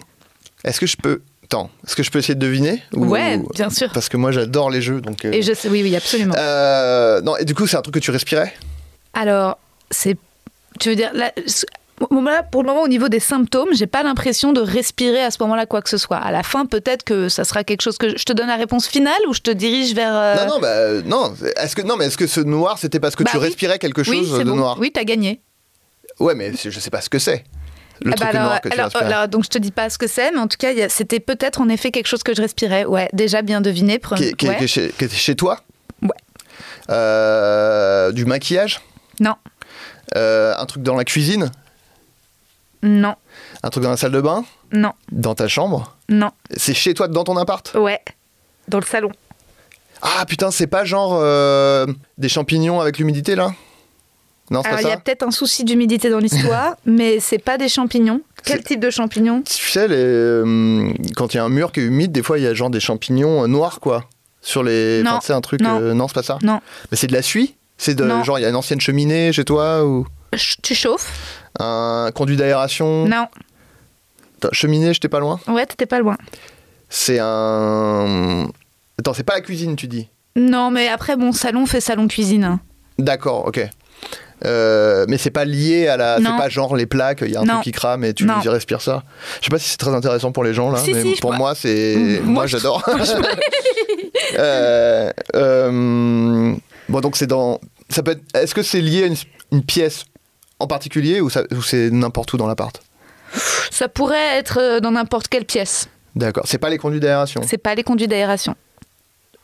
Est-ce que je peux. Attends, est-ce que je peux essayer de deviner Ou- Ouais, bien sûr. Parce que moi, j'adore les jeux, donc. euh, Et je sais, oui, oui, absolument. euh, non, et du coup, c'est un truc que tu respirais? Alors, c'est. Tu veux dire. Là, pour le moment, au niveau des symptômes, j'ai pas l'impression de respirer à ce moment-là quoi que ce soit. À la fin, peut-être que ça sera quelque chose que. Je te donne la réponse finale ou je te dirige vers. euh, Non, non, bah, non. Est-ce que non, mais est-ce que ce noir, c'était parce que Bah tu oui. respirais quelque chose de bon. noir? Oui, t'as gagné. Ouais, mais je sais pas ce que c'est. Le Ah truc bah alors, noir que alors, donc je te dis pas ce que c'est, mais en tout cas, c'était peut-être en effet quelque chose que je respirais. Ouais, déjà bien deviné. pre- Qui, est- qui est- ouais. qui est chez, qui est chez toi? Ouais. Euh, du maquillage? Non, Euh, Un truc dans la cuisine? Non, Un truc dans la salle de bain? Non, Dans ta chambre? Non. C'est chez toi, dans ton appart? Ouais, dans le salon. Ah putain, c'est pas genre euh, des champignons avec l'humidité là? Non, c'est pas il y a ça? peut-être un souci d'humidité dans l'histoire, (laughs) mais c'est pas des champignons. Quel C'est- type de champignons? Tu sais, les, euh, quand il y a un mur qui est humide, des fois il y a genre des champignons euh, noirs quoi. Sur les. Non. enfin, sais, un truc. Non. non, c'est pas ça? Non. Mais c'est de la suie? C'est de. Non. Genre, il y a une ancienne cheminée chez toi ou? Tu chauffes un conduit d'aération Non. Cheminée, j'étais pas loin Ouais, t'étais pas loin. C'est un. Attends, c'est pas la cuisine, tu dis Non, mais après, mon salon fait salon cuisine. hein. D'accord, ok. Euh, mais c'est pas lié à la. C'est pas genre les plaques, il y a un Non. truc qui crame et tu Non. y respires ça. Je sais pas si c'est très intéressant pour les gens là, Si, mais si, pour moi c'est. Moi j'adore. (laughs) Euh, euh, Bon, donc c'est dans. Ça peut être... Est-ce que c'est lié à une, une pièce en particulier ou, c'est n'importe où dans l'appart? Ça pourrait être euh, dans n'importe quelle pièce. D'accord. C'est pas les conduits d'aération? C'est pas les conduits d'aération.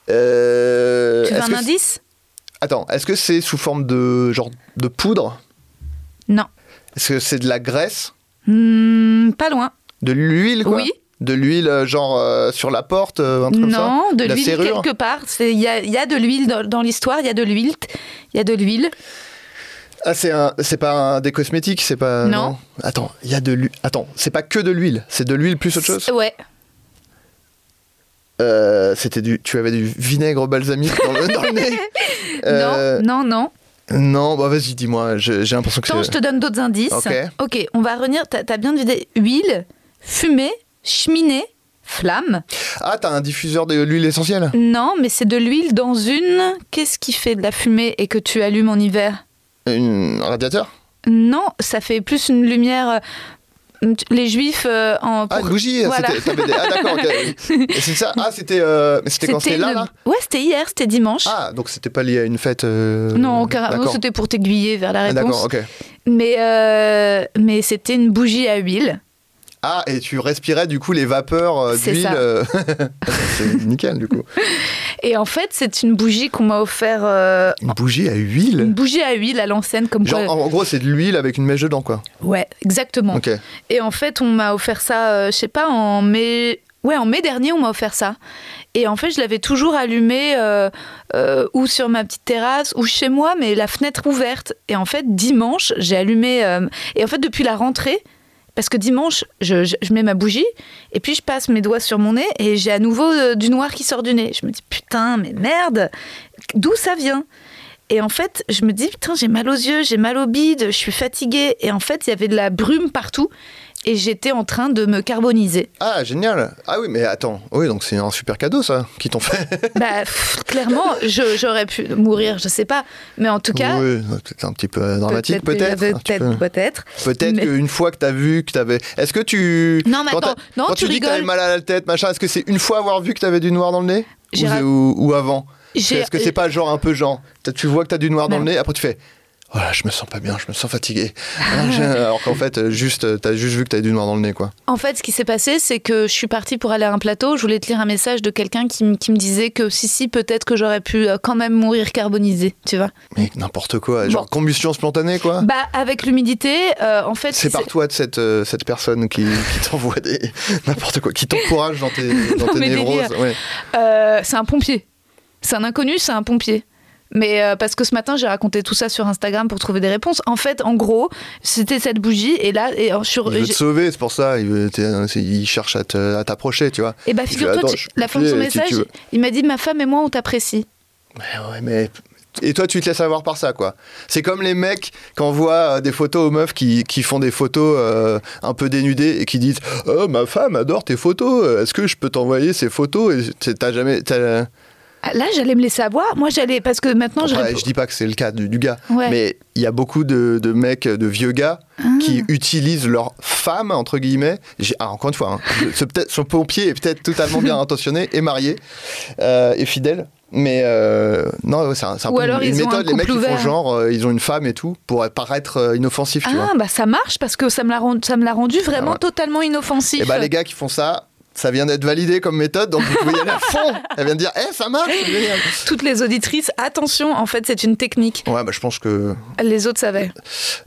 Euh, tu veux un indice? Attends, est-ce que c'est sous forme de genre de poudre? Non. Est-ce que c'est de la graisse? Hmm, pas loin. De l'huile quoi? Oui. De l'huile euh, genre euh, sur la porte, un truc comme ça? Non, de l'huile quelque part. C'est- Il y a, il y a de l'huile dans, dans l'histoire, il y a de l'huile. Il y a de l'huile. Ah, c'est un, c'est pas un, des cosmétiques, c'est pas. Non. Attends, il y a de l'huile. Attends, c'est pas que de l'huile, c'est de l'huile plus autre chose? Ouais. Euh, c'était du, tu avais du vinaigre balsamique dans le, dans le nez? (laughs) Euh, Non, non, non. non, bah vas-y, dis-moi. J'ai j'ai l'impression que Attends, je c'est. te donne d'autres indices. Ok. on va revenir. T'as as bien deviné. Huile, fumée, cheminée, flamme. Ah, t'as un diffuseur de l'huile essentielle? Non, mais c'est de l'huile dans une. Qu'est-ce qui fait de la fumée et que tu allumes en hiver? Une- un radiateur? Non, ça fait plus une lumière. euh, Les juifs euh, en. Ah, une bougie. Voilà. des- Ah, d'accord. ok. (laughs) Et c'est ça? Ah, c'était. euh, c'était quand? C'était là, une- là? Ouais, c'était hier, c'était dimanche. Ah, donc c'était pas lié à une fête. euh, non, carrément, c'était pour t'aiguiller vers la Ah, réponse. D'accord, ok. Mais, mais c'était une bougie à huile. Ah, et tu respirais du coup les vapeurs euh, d'huile. euh, (laughs) c'est nickel du coup. Et en fait, c'est une bougie qu'on m'a offert. euh, Une bougie à une huile bougie à huile à l'ancienne, comme Genre, quoi. en gros, c'est de l'huile avec une mèche dedans, quoi. Ouais, exactement. Et en fait, on m'a offert ça, euh, je sais pas, en mai. Ouais, en mai dernier, on m'a offert ça. Et en fait, je l'avais toujours allumé euh, euh, ou sur ma petite terrasse ou chez moi, mais la fenêtre ouverte. Et en fait, dimanche, j'ai allumé. euh, et en fait, depuis la rentrée, parce que dimanche, je, mets ma bougie et puis je passe mes doigts sur mon nez et j'ai à nouveau euh, du noir qui sort du nez. Je me dis putain, mais merde, d'où ça vient? Et en fait, je me dis putain, j'ai mal aux yeux, j'ai mal au bide, je suis fatiguée. Et en fait, il y avait de la brume partout et j'étais en train de me carboniser. Ah, génial. Ah oui, mais attends. Oui, donc c'est un super cadeau, ça, qui t'ont fait. (laughs) bah, pff, clairement, j'aurais pu mourir, je sais pas. Mais en tout cas. oui, c'est un petit peu dramatique, peut-être. Peut-être, peu. peut-être. Peut-être qu'une fois que t'as vu que t'avais. Est-ce que tu. Non, mais attends, non, quand tu tu dis que t'avais rigoles. mal à la tête, machin, est-ce que c'est une fois avoir vu que t'avais du noir dans le nez? Ou, ra- ou, ou avant? Est-ce que c'est pas genre un peu genre Tu vois que t'as du noir dans le nez, après tu fais. Voilà, je me sens pas bien, je me sens fatigué. (laughs) Ah, Alors qu'en fait, juste, t'as juste vu que t'avais du noir dans le nez, quoi. En fait, ce qui s'est passé, c'est que je suis partie pour aller à un plateau. Je voulais te lire un message de quelqu'un qui, qui me disait que si, si, peut-être que j'aurais pu euh, quand même mourir carbonisée, tu vois. Mais n'importe quoi, genre combustion spontanée, quoi. Bah, avec l'humidité, euh, en fait. c'est par toi de cette, euh, cette personne qui, qui t'envoie des. (laughs) n'importe quoi, qui t'encourage dans tes, dans (laughs) tes névroses. Ouais. Euh, c'est un pompier. C'est un inconnu, c'est un pompier. Mais euh, parce que ce matin, j'ai raconté tout ça sur Instagram pour trouver des réponses. En fait, en gros, c'était cette bougie. Et là, et, euh, sur, Il veut te sauver, c'est pour ça. Il, veut- il cherche à t'approcher, tu vois. et bah, Il fait, figure-toi, la fin de son si message, il m'a dit Ma femme et moi, on t'apprécie. Ouais, ouais, mais. Et toi, tu te laisses avoir par ça, quoi. C'est comme les mecs qui envoient euh, des photos aux meufs qui, qui font des photos euh, un peu dénudées et qui disent Oh, ma femme adore tes photos, est-ce que je peux t'envoyer ces photos? Et T'as jamais. Là, j'allais me laisser avoir. Moi, j'allais. Parce que maintenant, je. Après, je dis pas que c'est le cas du, du gars, Ouais. mais il y a beaucoup de, de mecs, de vieux gars Ah. qui utilisent leur femme, entre guillemets. Ah, encore une fois, hein, ce, pompier est peut-être totalement bien (laughs) intentionné, et marié, euh, et fidèle. Mais euh, non, c'est un, un peu alors, une, ils ont un méthode. Les mecs, couple ils font ouvert. genre, euh, ils ont une femme et tout, pour paraître euh, inoffensif, tu vois. Ah, bah ça marche parce que ça me l'a rendu, ça me l'a rendu vraiment Ah ouais. totalement inoffensif. Et bah, les gars qui font ça, ça vient d'être validé comme méthode, donc vous pouvez y aller à fond. Elle vient de dire, eh, ça marche. Toutes les auditrices, attention, en fait, c'est une technique. Ouais, bah, je pense que. Les autres savaient.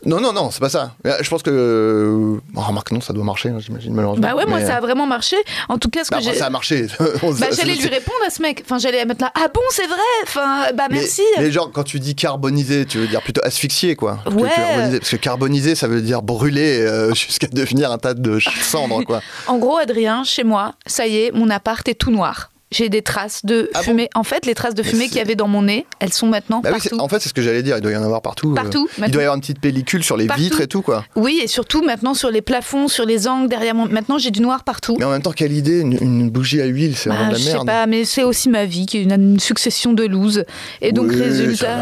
Non, non, non, c'est pas ça. Euh, Je pense que. euh, bon, remarque, non, ça doit marcher, hein, j'imagine, malheureusement. Bah ouais, moi, Mais, ça a euh, vraiment marché. En tout cas, ce que bah, enfin, j'ai. ça a marché. (laughs) Bah, j'allais lui répondre à ce mec. Enfin, j'allais mettre là. Ah bon, c'est vrai? Enfin, bah Mais, merci. mais genre, quand tu dis carbonisé, tu veux dire plutôt asphyxié, quoi. que Ouais. Parce que carbonisé, ça veut dire brûler euh, (laughs) jusqu'à devenir un tas de cendres, quoi. En gros, Adrien, chez moi, ça y est, mon appart est tout noir. J'ai des traces de Ah bon fumée. en fait, les traces de fumée qu'il y avait dans mon nez, elles sont maintenant Bah oui, partout. en fait, c'est ce que j'allais dire. Il doit y en avoir partout. euh. Partout, Il doit y avoir une petite pellicule sur les Partout. vitres et tout, quoi. Oui, et surtout maintenant sur les plafonds, sur les angles, derrière mon. Maintenant, j'ai du noir partout. Mais en même temps, quelle idée, une, une bougie à huile, c'est vraiment Bah, de je la sais merde. pas, mais c'est aussi ma vie qui est une, une succession de looses. Et donc, Oui, ça résultat.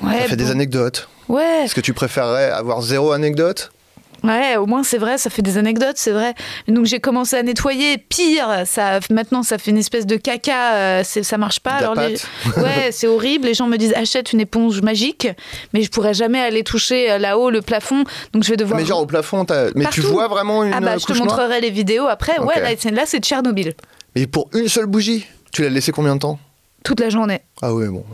va. Ouais, Ça fait des anecdotes. Ouais, Est-ce que tu préférerais avoir zéro anecdote ouais, au moins c'est vrai, ça fait des anecdotes, c'est vrai. Donc j'ai commencé à nettoyer. Pire, ça, maintenant ça fait une espèce de caca, euh, ça marche pas. Alors les- ouais, (laughs) c'est horrible. Les gens me disent achète une éponge magique, mais je pourrais jamais aller toucher euh, là-haut le plafond. Donc je vais devoir. Mais genre au plafond, mais tu vois vraiment une ah bah je te montrerai les vidéos après. Ok. Ouais, là c'est, là c'est Tchernobyl. Mais pour une seule bougie Tu l'as laissé combien de temps? Toute la journée. Ah ouais, bon.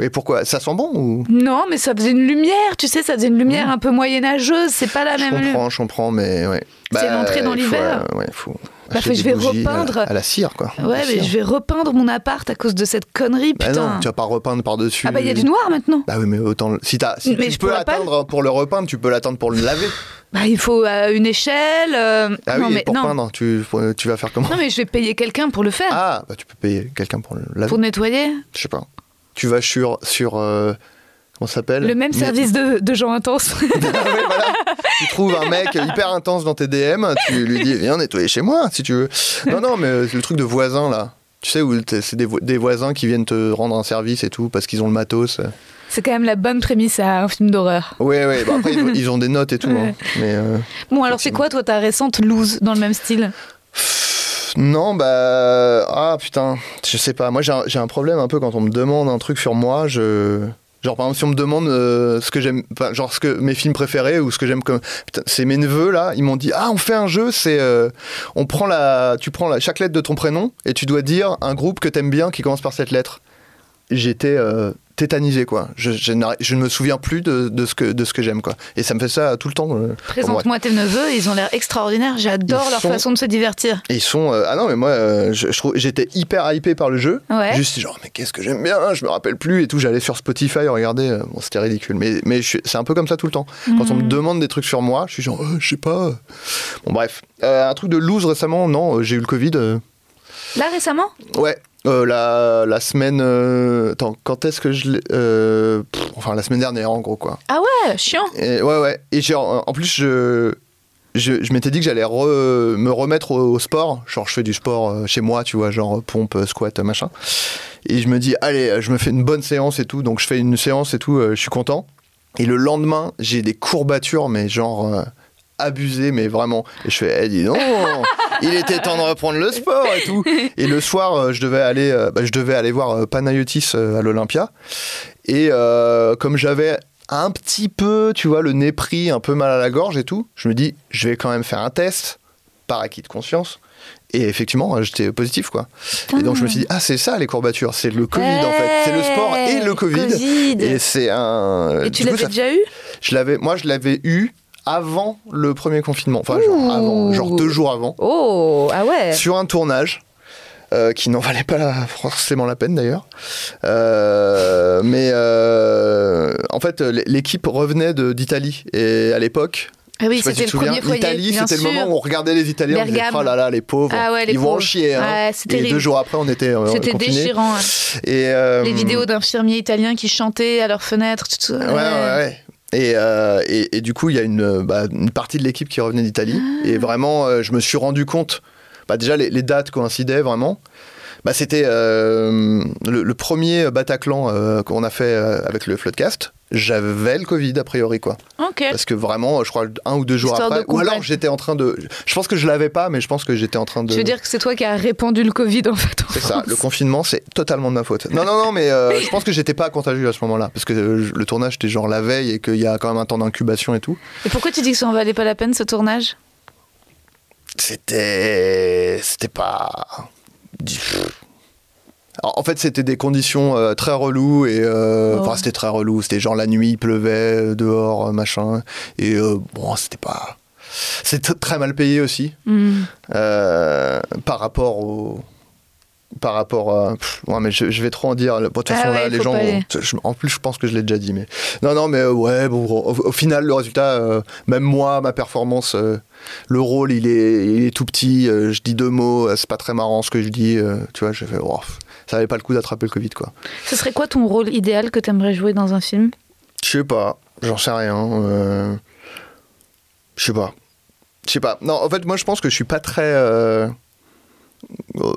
Et pourquoi Ça sent bon ou? Non, mais ça faisait une lumière, tu sais, ça faisait une lumière un peu moyenâgeuse, c'est pas la Je même lumière. comprends, je comprends, mais ouais. C'est l'entrée dans l'hiver. euh, ouais, faut Bah, acheter je vais à- repeindre. À, la cire, quoi. Ouais, mais cire. je vais repeindre mon appart à cause de cette connerie, Bah putain. non, tu vas pas repeindre par-dessus. ah bah il y a du noir maintenant. Bah oui, mais autant. Si, si Mais tu je peux attendre pour le repeindre, tu peux l'attendre pour le laver. (laughs) Bah il faut euh, une échelle. euh, Ah non oui, mais pour non. peindre, tu, tu vas faire comment? Non mais je vais payer quelqu'un pour le faire, Ah, bah tu peux payer quelqu'un pour le laver. pour nettoyer. Je sais pas. Tu vas sur. sur euh, comment ça s'appelle Le même service de, de gens intenses. (laughs) Oui, voilà. Tu trouves un mec hyper intense dans tes DM, tu lui dis viens nettoyer chez moi si tu veux. Non, non, mais euh, c'est le truc de voisin là. Tu sais, où c'est des, vo- des voisins qui viennent te rendre un service et tout parce qu'ils ont le matos. C'est quand même la bonne prémisse à un film d'horreur. Ouais, ouais, bah après ils ont, ils ont des notes et tout. Ouais. hein. Mais euh, Bon alors c'est quoi toi ta récente loose dans le même style? Non, bah. Ah putain, je sais pas. Moi j'ai un, problème un peu quand on me demande un truc sur moi. Je. Genre par exemple si on me demande euh, ce que j'aime, genre ce que mes films préférés ou ce que j'aime comme, c'est mes neveux là, ils m'ont dit ah on fait un jeu, c'est euh, on prend la, tu prends chaque lettre de ton prénom et tu dois dire un groupe que t'aimes bien qui commence par cette lettre. J'étais euh, tétanisé quoi. Je, je, n'arri- je ne me souviens plus de, de ce que de ce que j'aime quoi. Et ça me fait ça tout le temps. euh. Présente-moi tes neveux, ils ont l'air extraordinaires. J'adore leur sont- façon de se divertir. Ils sont euh, ah non mais moi euh, je, je trouve j'étais hyper hypé par le jeu. Ouais. Juste genre mais qu'est-ce que j'aime bien, je me rappelle plus et tout. J'allais sur Spotify regarder. euh, bon c'était ridicule. Mais c'est un peu comme ça tout le temps. Quand on me demande des trucs sur moi, je suis genre je sais pas. Bon bref, un truc de loose récemment non j'ai eu le Covid. Là, récemment? Ouais, euh, la, la semaine. euh, Attends, quand est-ce que je l'ai. euh, pff, enfin, la semaine dernière, en gros, quoi. Ah ouais, chiant. Et, ouais, ouais. Et j'ai- en en plus, je. Je, je m'étais dit que j'allais re- me remettre au, au sport. Genre, je fais du sport chez moi, tu vois, genre pompe, squat, machin. Et je me dis, allez, je me fais une bonne séance et tout. Donc, je fais une séance et tout, je suis content. Et le lendemain, j'ai des courbatures, mais genre. abusées, mais vraiment. Et je fais, eh, dis donc, (laughs) il était temps de reprendre le sport et tout. Et le soir, euh, je devais aller, euh, bah, je devais aller voir euh, Panayotis à l'Olympia. Et euh, comme j'avais un petit peu, tu vois, le nez pris, un peu mal à la gorge et tout, je me dis, je vais quand même faire un test par acquis de conscience. Et effectivement, j'étais positif, quoi. Et donc je me suis dit, ah, c'est ça les courbatures, c'est le Covid en fait. C'est le sport et le Covid. Covid. Et c'est un. Et tu l'avais déjà eu? Je l'avais, moi, je l'avais eu avant le premier confinement. Enfin, genre Ouh. avant, genre deux jours avant Oh, ah ouais. sur un tournage euh, qui n'en valait pas forcément la peine d'ailleurs. Euh, mais euh, en fait, l'équipe revenait d'Italie et à l'époque. Ah oui, si c'était le souviens, premier. L'Italie, c'était le moment où on regardait les Italiens, on disait Bergame. oh là là, les pauvres, Ah ouais, les ils vont en pauvres. chier. hein. Et deux jours après, on était C'était déchirant. hein. Et, Les vidéos d'infirmiers italiens qui chantaient à leurs fenêtres. Tout, tout. Ouais, ouais, ouais. Et, euh, et, et du coup, il y a une, euh, bah, une partie de l'équipe qui revenait d'Italie. Ah. Et vraiment, euh, je me suis rendu compte. Bah, déjà, les, les dates coïncidaient vraiment. Bah, C'était euh, le, le premier Bataclan euh, qu'on a fait euh, avec le Floodcast. J'avais le Covid, a priori, quoi. Parce que vraiment, je crois, un ou deux jours Histoire après. de Ou alors, j'étais en train de. Je pense que je l'avais pas, mais je pense que j'étais en train de. Tu veux dire que c'est toi qui as répandu le Covid en fait C'est ça, le confinement, c'est totalement de ma faute. Non, non, non, mais euh, je pense que j'étais pas contagieux à ce moment-là, parce que le tournage était genre la veille et qu'il y a quand même un temps d'incubation et tout. Et pourquoi tu dis que ça en valait pas la peine ce tournage? C'était. C'était pas. Alors, en fait, c'était des conditions euh, très reloues et. euh, Oh. Enfin, c'était très relou. C'était genre la nuit, il pleuvait euh, dehors, euh, machin. Et euh, bon, c'était pas. C'était très mal payé aussi. Hmm. par rapport au par rapport à pff, ouais, mais je, je vais trop en dire. De toute Ah façon ouais, là les gens vont- je- en plus je pense que je l'ai déjà dit mais non non mais euh, ouais bon au, au final le résultat euh, même moi ma performance euh, le rôle il est, il est tout petit euh, je dis deux mots c'est pas très marrant ce que je dis tu vois je fais oh, ça avait pas le coup d'attraper le covid quoi. Ce serait quoi ton rôle idéal que tu aimerais jouer dans un film? Je sais pas j'en sais rien je sais pas je sais pas. Non en fait moi je pense que je suis pas très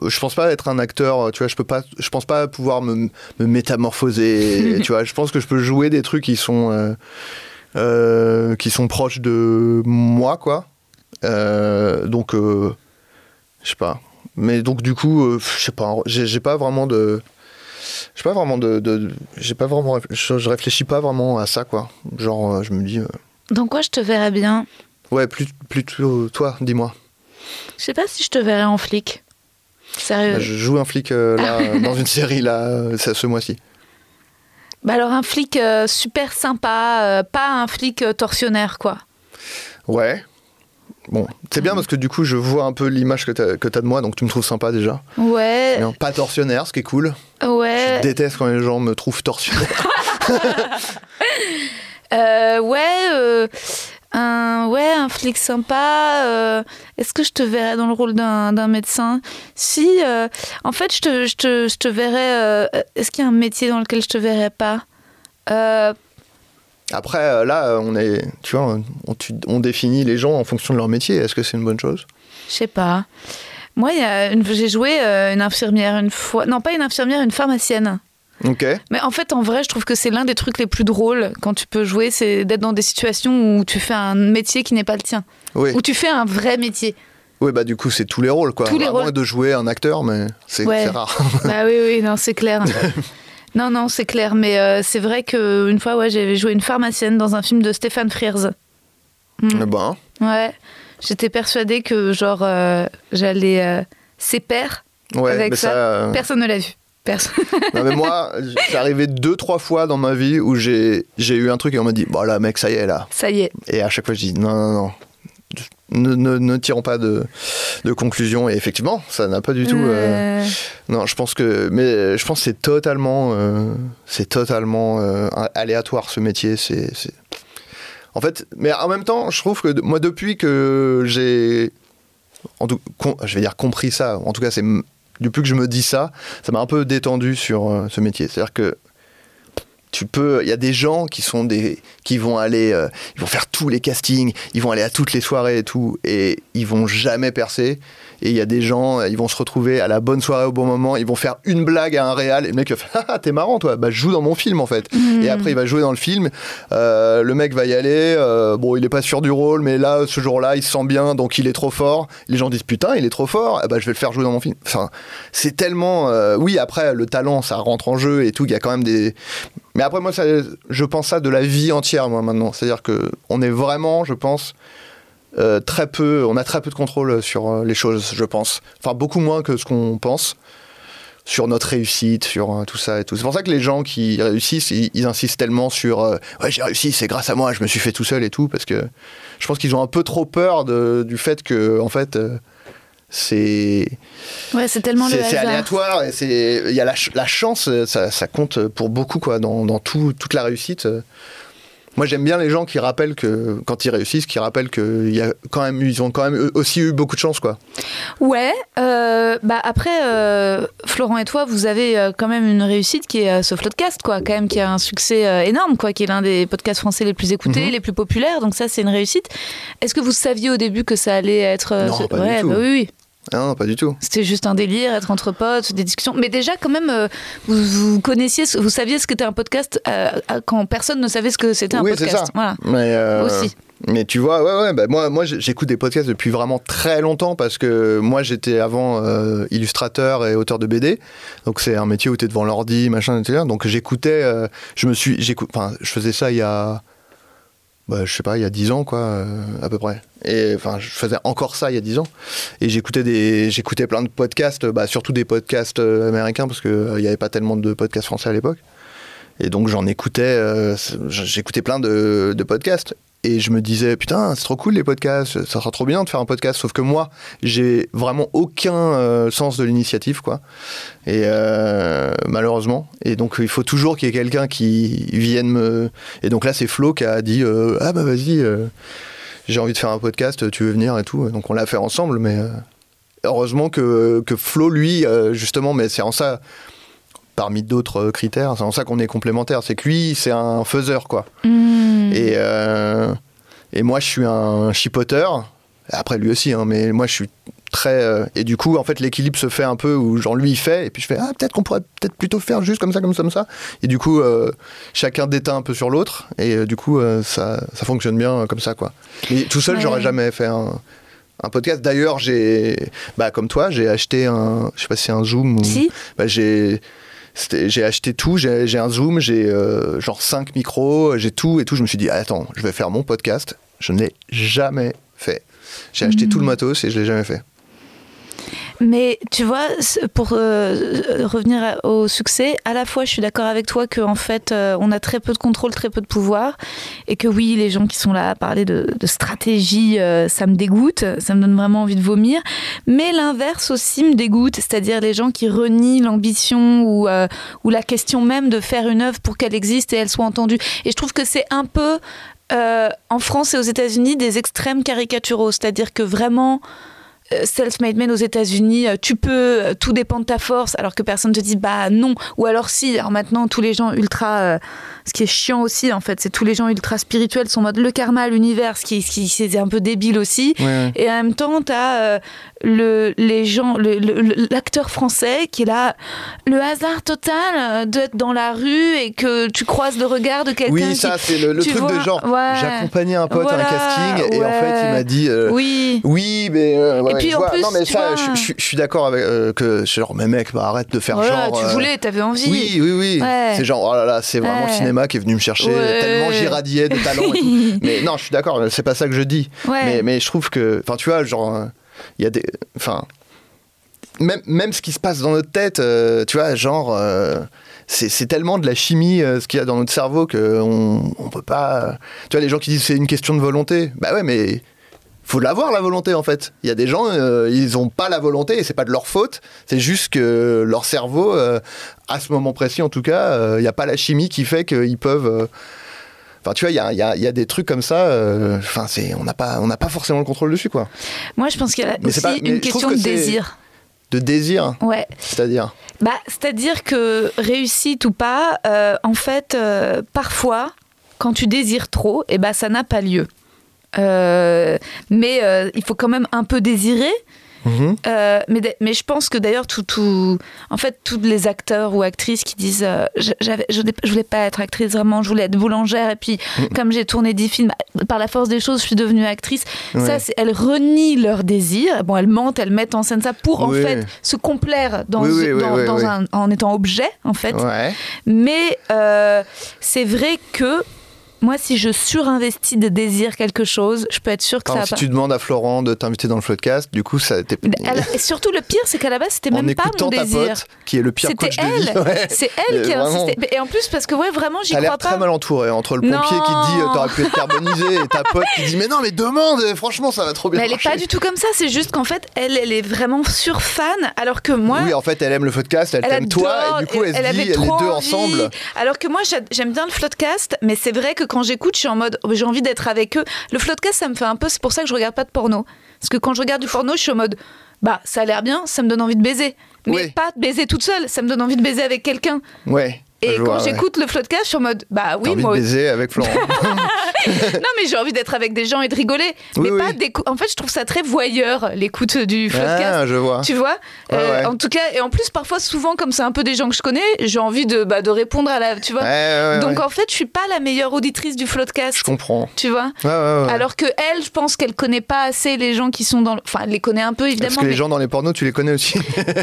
je pense pas être un acteur, tu vois, je peux pas, je pense pas pouvoir me, me métamorphoser, (laughs) tu vois, je pense que je peux jouer des trucs qui sont, euh, euh, qui sont proches de moi, quoi. Euh, donc, euh, je sais pas. Mais donc, du coup, euh, je sais pas, j'ai pas vraiment de. J'ai pas vraiment de. de- j'ai pas vraiment. Je, je réfléchis pas vraiment à ça, quoi. Genre, euh, je me dis. euh, Dans quoi je te verrais bien? Ouais, plus, plutôt toi, dis-moi. Je sais pas si je te verrais en flic. Sérieux. Bah, Je joue un flic euh, là, (laughs) dans une série là, euh, ce mois-ci. Bah alors un flic euh, super sympa, euh, pas un flic tortionnaire quoi. Ouais. Bon, c'est bien parce que du coup, je vois un peu l'image que t'as que t'as de moi, donc tu me trouves sympa déjà. Ouais, Pas tortionnaire, ce qui est cool. ouais, Je déteste quand les gens me trouvent tortionnaire. (laughs) (laughs) Euh, ouais, un, ouais, un flic sympa. euh, Est-ce que je te verrais dans le rôle d'un médecin? Si, euh, en fait, je te, je te, je te verrais. euh, Est-ce qu'il y a un métier dans lequel je te verrais pas? Après, là, on est, tu vois, on, tu- on définit les gens en fonction de leur métier. Est-ce que c'est une bonne chose? Je sais pas. Moi, j'ai joué une infirmière une fois. Non, pas une infirmière, une pharmacienne. Mais en fait, en vrai, je trouve que c'est l'un des trucs les plus drôles quand tu peux jouer, c'est d'être dans des situations où tu fais un métier qui n'est pas le tien. Oui. Où tu fais un vrai métier. Oui, bah du coup, c'est tous les rôles, quoi. Tous les À moins rôles. de jouer un acteur, mais c'est Ouais. rare. (laughs) bah oui, oui, non, c'est clair. (laughs) non, non, c'est clair. Mais euh, c'est vrai qu'une fois, ouais, j'avais joué une pharmacienne dans un film de Stéphane Frears. Mm. Eh ben, Ouais. J'étais persuadée que, genre, euh, j'allais euh, ouais, Avec mais ça, ça, euh, Personne ne l'a vu. Personne. (laughs) Non, mais moi, c'est arrivé deux, trois fois dans ma vie où j'ai eu un truc et on m'a dit, bon là, mec, ça y est, là. Ça y est. Et à chaque fois, je dis, non, non, non. Ne, ne, ne tirons pas de, de conclusion. Et effectivement, ça n'a pas du tout. euh, Euh, Non, je pense que, mais je pense que c'est totalement, euh, c'est totalement aléatoire ce métier. C'est, en fait, mais en même temps, je trouve que moi depuis que j'ai, en tout, je vais dire compris ça. En tout cas, c'est depuis que je me dis ça, ça m'a un peu détendu sur euh, ce métier. C'est-à-dire que tu peux, il y a des gens qui sont des, qui vont aller, euh, ils vont faire tous les castings, ils vont aller à toutes les soirées et tout, et ils vont jamais percer. Et il y a des gens, ils vont se retrouver à la bonne soirée au bon moment, ils vont faire une blague à un réal, et le mec va faire (laughs) Ah, t'es marrant toi, bah je joue dans mon film en fait. Et après il va jouer dans le film, Euh, le mec va y aller, euh, bon il est pas sûr du rôle, mais là ce jour-là il se sent bien, donc il est trop fort. Les gens disent putain il est trop fort, eh bah je vais le faire jouer dans mon film. Enfin, c'est tellement, euh, oui après le talent ça rentre en jeu et tout, il y a quand même des, mais après moi ça, je pense ça de la vie entière moi maintenant, c'est-à-dire que on est vraiment, je pense euh, très peu, on a très peu de contrôle sur euh, les choses, je pense. Enfin, beaucoup moins que ce qu'on pense sur notre réussite, sur euh, tout ça et tout. C'est pour ça que les gens qui réussissent, ils, ils insistent tellement sur euh, ouais j'ai réussi, c'est grâce à moi, je me suis fait tout seul et tout, parce que je pense qu'ils ont un peu trop peur de- du fait que en fait euh, c'est Ouais, c'est tellement le c'est aléatoire et c'est il y a la, ch- la chance, ça, ça compte pour beaucoup quoi dans, dans tout, toute la réussite. Moi, j'aime bien les gens qui rappellent que quand ils réussissent, qui rappellent que il y a quand même, ils ont quand même aussi eu beaucoup de chance, quoi. Ouais, euh, bah après, euh, Florent et toi, vous avez euh, quand même une réussite qui est ce Floodcast, quoi, quand même, qui a un succès énorme, quoi, qui est l'un des podcasts français les plus écoutés, Mhm. les plus populaires, donc ça, c'est une réussite. Est-ce que vous saviez au début que ça allait être. Non, ce- pas du ouais, tout. bah oui, oui. Non, pas du tout. C'était juste un délire, être entre potes, des discussions. Mais déjà, quand même, euh, vous, vous connaissiez, vous saviez ce qu'était un podcast euh, quand personne ne savait ce que c'était un Oui, c'est podcast. ça. Voilà. Mais euh, Aussi. Mais tu vois, ouais, ouais, bah moi, moi, j'écoute des podcasts depuis vraiment très longtemps parce que moi, j'étais avant illustrateur et auteur de BD. Donc, c'est un métier où tu es devant l'ordi, machin, etc. Donc, j'écoutais, je me suis, j'écoute, enfin, je faisais ça il y a, bah, je sais pas, il y a 10 ans, quoi, euh, à peu près. Et enfin, je faisais encore ça il y a 10 ans. Et j'écoutais des, j'écoutais plein de podcasts, bah, surtout des podcasts euh, américains parce qu'il n'y avait pas tellement de podcasts français à l'époque. Et donc j'en écoutais, euh, j'écoutais plein de podcasts. Et je me disais, putain, c'est trop cool les podcasts, ça sera trop bien de faire un podcast. Sauf que moi, j'ai vraiment aucun euh, sens de l'initiative, quoi. Et euh, malheureusement. Et donc il faut toujours qu'il y ait quelqu'un qui vienne me. Et donc là, c'est Flo qui a dit, euh, ah bah vas-y, euh, j'ai envie de faire un podcast, tu veux venir et tout. Donc on l'a fait ensemble, mais euh, heureusement que, que Flo, lui, justement, mais c'est en ça parmi d'autres euh, critères, c'est en ça qu'on est complémentaires. C'est que lui, c'est un faiseur, quoi. Mmh. Et, euh, et moi, je suis un chipoteur. Après, lui aussi, hein, mais moi, je suis très. euh, et du coup, en fait, l'équilibre se fait un peu où, genre, lui, il fait, et puis je fais, ah, peut-être qu'on pourrait peut-être plutôt faire juste comme ça, comme ça, comme ça. Et du coup, euh, chacun déteint un peu sur l'autre, et du coup, ça, ça fonctionne bien comme ça, quoi. Mais tout seul, Ouais. j'aurais jamais fait un. Un podcast. D'ailleurs, j'ai, bah, comme toi, j'ai acheté un, je sais pas si c'est un Zoom ou, Si. bah, j'ai, j'ai acheté tout, j'ai un Zoom, j'ai euh, genre 5 micros, j'ai tout et tout. Je me suis dit, attends, je vais faire mon podcast. Je ne l'ai jamais fait. J'ai acheté tout le matos et je l'ai jamais fait. Mais tu vois, pour euh, revenir au succès, à la fois je suis d'accord avec toi qu'en fait euh, on a très peu de contrôle, très peu de pouvoir, et que oui, les gens qui sont là à parler de, stratégie, euh, ça me dégoûte, ça me donne vraiment envie de vomir. Mais l'inverse aussi me dégoûte, c'est-à-dire les gens qui renient l'ambition ou, ou la question même de faire une œuvre pour qu'elle existe et elle soit entendue. Et je trouve que c'est un peu en France et aux États-Unis des extrêmes caricaturaux, c'est-à-dire que vraiment self-made man aux États-Unis, euh, tu peux, euh, tout dépend de ta force, alors que personne te dit bah non, ou alors si. Alors maintenant, tous les gens ultra, euh, ce qui est chiant aussi en fait, c'est tous les gens ultra spirituels sont en mode le karma, l'univers, ce qui, qui c'est un peu débile aussi. Et en même temps, tu as le, les gens, le- le- l'acteur français qui est là, le hasard total euh, d'être dans la rue et que tu croises le regard de quelqu'un Oui, ça, c'est le, truc de vois, genre, ouais. j'accompagnais un pote Voilà, à un casting et en fait, il m'a dit. euh, Oui. Oui, mais euh, Et puis, en vois. plus, non, mais ça, vois- je, je- je suis d'accord avec euh, que genre, mais mec, bah, arrête de faire genre. tu euh, voulais, t'avais envie. Oui, oui, oui. C'est genre, oh là là, c'est vraiment Ouais. Qui est venu me chercher Ouais. tellement j'irradiais de talent et tout. (laughs) Mais non, je suis d'accord, c'est pas ça que je dis. Ouais. Mais, mais je trouve que, enfin, tu vois, genre, euh, il y a des. Enfin. même, même ce qui se passe dans notre tête, euh, tu vois, genre, euh, c'est tellement de la chimie euh, ce qu'il y a dans notre cerveau qu'on on peut pas. Tu vois, les gens qui disent c'est une question de volonté. Bah ouais, mais faut l'avoir la volonté en fait. Il y a des gens, euh, ils ont pas la volonté et c'est pas de leur faute. C'est juste que leur cerveau, euh, à ce moment précis en tout cas, euh, il n'y a pas la chimie qui fait qu'ils peuvent. Enfin, tu vois, il y a, y a- il y a des trucs comme ça. Enfin, c'est, on n'a pas, on n'a pas forcément le contrôle dessus, quoi. Moi, je pense qu'il y a aussi pas- une question que de désir. De désir, Ouais. c'est-à-dire. Bah, c'est-à-dire que réussite ou pas, euh, en fait, euh, parfois, quand tu désires trop, et ben ça n'a pas lieu. Euh, mais euh, il faut quand même un peu désirer. Mhm. Euh, mais, mais je pense que d'ailleurs, tout, tout, en fait, tous les acteurs ou actrices qui disent euh, je- je, voulais- je voulais pas être actrice vraiment, je voulais être boulangère, et puis Mm. comme j'ai tourné 10 films, par la force des choses, je suis devenue actrice. Ça, Ouais. c'est, elles renient leur désir. Bon, elles mentent, elles mettent en scène ça pour en fait se complaire dans, Oui, oui, oui, dans- oui, dans oui. Un, en étant objet, en fait. Ouais. Mais euh, c'est vrai que moi, si je surinvestis de désir quelque chose, je peux être sûre que ça va exemple, pas. si tu demandes à Florent de t'inviter dans le podcast, du coup, ça. Elle- et surtout, le pire, c'est qu'à la base, c'était même pas mon ta désir. pote, qui est le pire C'était coach de vie. elle. (laughs) ouais. C'est elle qui a vraiment. insisté. Et en plus, parce que ouais, vraiment, j'y crois très pas. mal entouré entre le pompier Non. qui te dit euh, t'aurais pu être carbonisé et ta pote qui dit mais non mais demande franchement ça va trop bien Mais elle est marcher. pas du tout comme ça. C'est juste qu'en fait, elle, elle est vraiment sur fan, alors que moi. Oui en fait elle aime le podcast, elle, t'aime toi et du coup elle, se avait dit les deux ensemble. Alors que moi, j'a- j'aime bien le floodcast, mais c'est vrai que quand j'écoute, je suis en mode, j'ai envie d'être avec eux. Le floodcast, ça me fait un peu, c'est pour ça que je regarde pas de porno. Parce que quand je regarde du porno, je suis en mode, bah, ça a l'air bien, ça me donne envie de baiser. Mais pas de baiser toute seule, ça me donne envie de baiser avec quelqu'un. Ouais. Et quand ouais. j'écoute le floodcast, je suis en mode, bah oui, envie moi de baiser avec Florent. (laughs) non, mais j'ai envie d'être avec des gens et de rigoler. Oui, mais oui. pas d'écou- En fait, je trouve ça très voyeur, l'écoute du floodcast. ah je vois. Tu vois? Ouais, Euh, ouais. En tout cas, et en plus, parfois, souvent, comme c'est un peu des gens que je connais, j'ai envie de, bah, de répondre à la. Tu vois? Donc, en fait, je suis pas la meilleure auditrice du floodcast. je comprends. Tu vois? Alors que elle, je pense qu'elle connaît pas assez les gens qui sont dans. le- Enfin, elle les connaît un peu Parce évidemment. que les gens dans les pornos tu les connais aussi.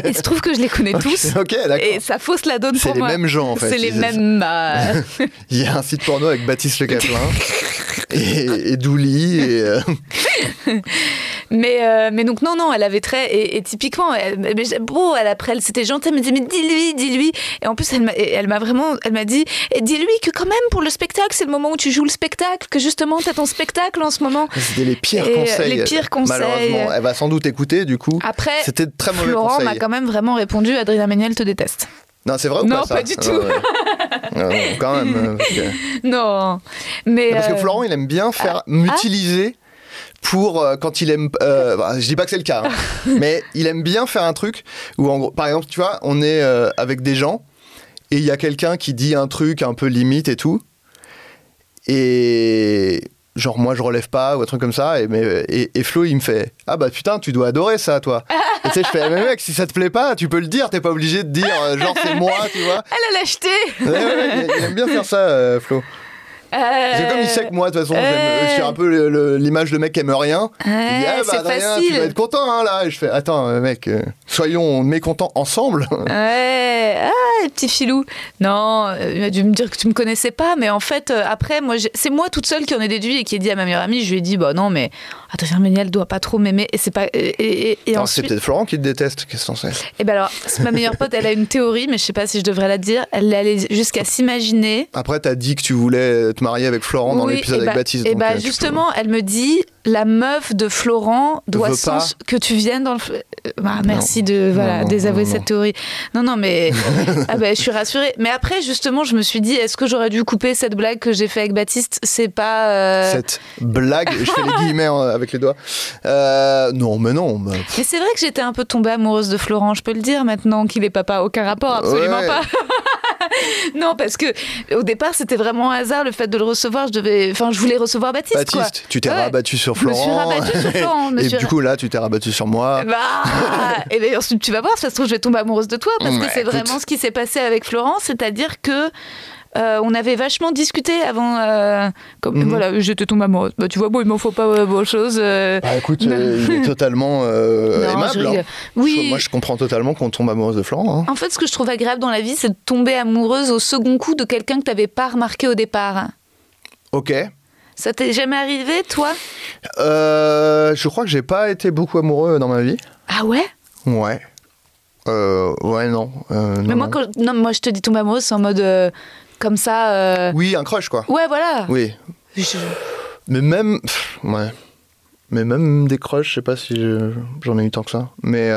il se trouve que je les connais (laughs) tous. ok d'accord. Et ça fausse la donne C'est pour les moi. mêmes gens en fait. C'est les mêmes. bah, (laughs) Il y a un site porno avec Baptiste Le Caplin (laughs) et, et Douli et euh, Mais, euh, mais donc, non, non, elle avait très. Et, et typiquement, elle, mais bon, elle, après, elle s'était gentille, elle me disait, mais dis-lui, dis-lui. Et en plus, elle m'a, vraiment. Elle m'a dit, et dis-lui que quand même, pour le spectacle, c'est le moment où tu joues le spectacle, que justement, t'as ton spectacle en ce moment. c'était les pires Et, euh, conseils. les pires conseils. Malheureusement, elle va sans doute écouter du coup. Après, C'était de très mauvais Florent m'a quand même vraiment répondu, Adrien Méniel te déteste. Non, c'est vrai ou Non, pas ça pas du Ah, tout. ouais. Ah, (laughs) quand même. Parce que, Non. Mais. parce que euh, Florent, il aime bien faire m'utiliser pour euh, quand il aime. euh, bah, je dis pas que c'est le cas, hein, (laughs) mais il aime bien faire un truc où, en gros, par exemple, tu vois, on est euh, avec des gens et il y a quelqu'un qui dit un truc un peu limite et tout, et genre moi je relève pas ou un truc comme ça et, mais, et, et Flo il me fait ah bah putain tu dois adorer ça toi. (laughs) Et tu sais je fais mais mec si ça te plaît pas tu peux le dire t'es pas obligé de dire euh, genre c'est moi tu vois. (laughs) Elle a l'acheté. Ouais, ouais, il, il aime bien faire ça, euh, Flo. C'est comme il sait que moi, de toute façon, j'aime- euh, je suis un peu l'image de mec qui aime rien. il dit, ah, bah, Adrien, facile. tu vas être content, hein, là. Et je fais, attends, euh, mec, euh, soyons mécontents ensemble. (laughs) Ouais, ah, petit filou. Non, euh, il a dû me dire que tu me connaissais pas, mais en fait, euh, après, moi, c'est moi toute seule qui en ai déduit et qui ai dit à ma meilleure amie, je lui ai dit, bah non, mais Adrien Méniel doit pas trop m'aimer. Et c'est pas. Et, et, et Alors, C'est ensuite. peut-être Florent qui te déteste, qu'est-ce que t'en sais? Et ben alors, ma meilleure pote, elle a une théorie, mais je sais pas si je devrais la dire. Elle est allée jusqu'à s'imaginer. Après, t'as dit que tu voulais te marier avec Florent dans Oui, l'épisode et avec bah- Baptiste. Et donc, bah euh, peux- justement, elle me dit la meuf de Florent doit sens- que tu viennes dans le. Euh, bah, merci de Non, voilà non, désavouer cette théorie. Non non mais (laughs) ah bah, je suis rassurée. Mais après justement, je me suis dit est-ce que j'aurais dû couper cette blague que j'ai fait avec Baptiste? C'est pas. euh, Cette blague, je fais les (laughs) guillemets avec les doigts. Euh, non, mais non. Mais c'est vrai que j'étais un peu tombée amoureuse de Florent. Je peux le dire maintenant qu'il est papa. Aucun rapport, absolument Ouais. pas. (laughs) non parce que au départ c'était vraiment un hasard le fait de le recevoir. Je devais, enfin je voulais recevoir Baptiste. quoi. Baptiste, tu t'es Ouais. rabattu sur Je me Florent. suis sur (laughs) Florent, Et suis du coup, là, tu t'es rabattu sur moi. Bah, (laughs) et bien ensuite tu vas voir, ça se trouve je vais tomber amoureuse de toi parce que c'est vraiment ce qui s'est passé avec Florent, c'est-à-dire que euh, on avait vachement discuté avant, euh, comme Mhm. voilà, j'étais tombée amoureuse. Bah, tu vois, bon, il m'en faut pas euh, beaucoup de choses. euh, Bah écoute, il est totalement (laughs) non, aimable. hein. Oui. Moi, je comprends totalement qu'on tombe amoureuse de Florent. hein. En fait, ce que je trouve agréable dans la vie, c'est de tomber amoureuse au second coup de quelqu'un que tu n'avais pas remarqué au départ. Ok. Ça t'est jamais arrivé, toi? Euh, je crois que j'ai pas été beaucoup amoureux dans ma vie. Ah ouais? Ouais. Euh, ouais, non. euh, Mais moi, non. quand, non, moi, je te dis tomber amoureuse, c'est en mode euh, comme ça. euh, Oui, un crush, quoi. Ouais, voilà. Oui. Je- Mais même. pff, Ouais. Mais même des crushs, je sais pas si je- j'en ai eu tant que ça. Mais.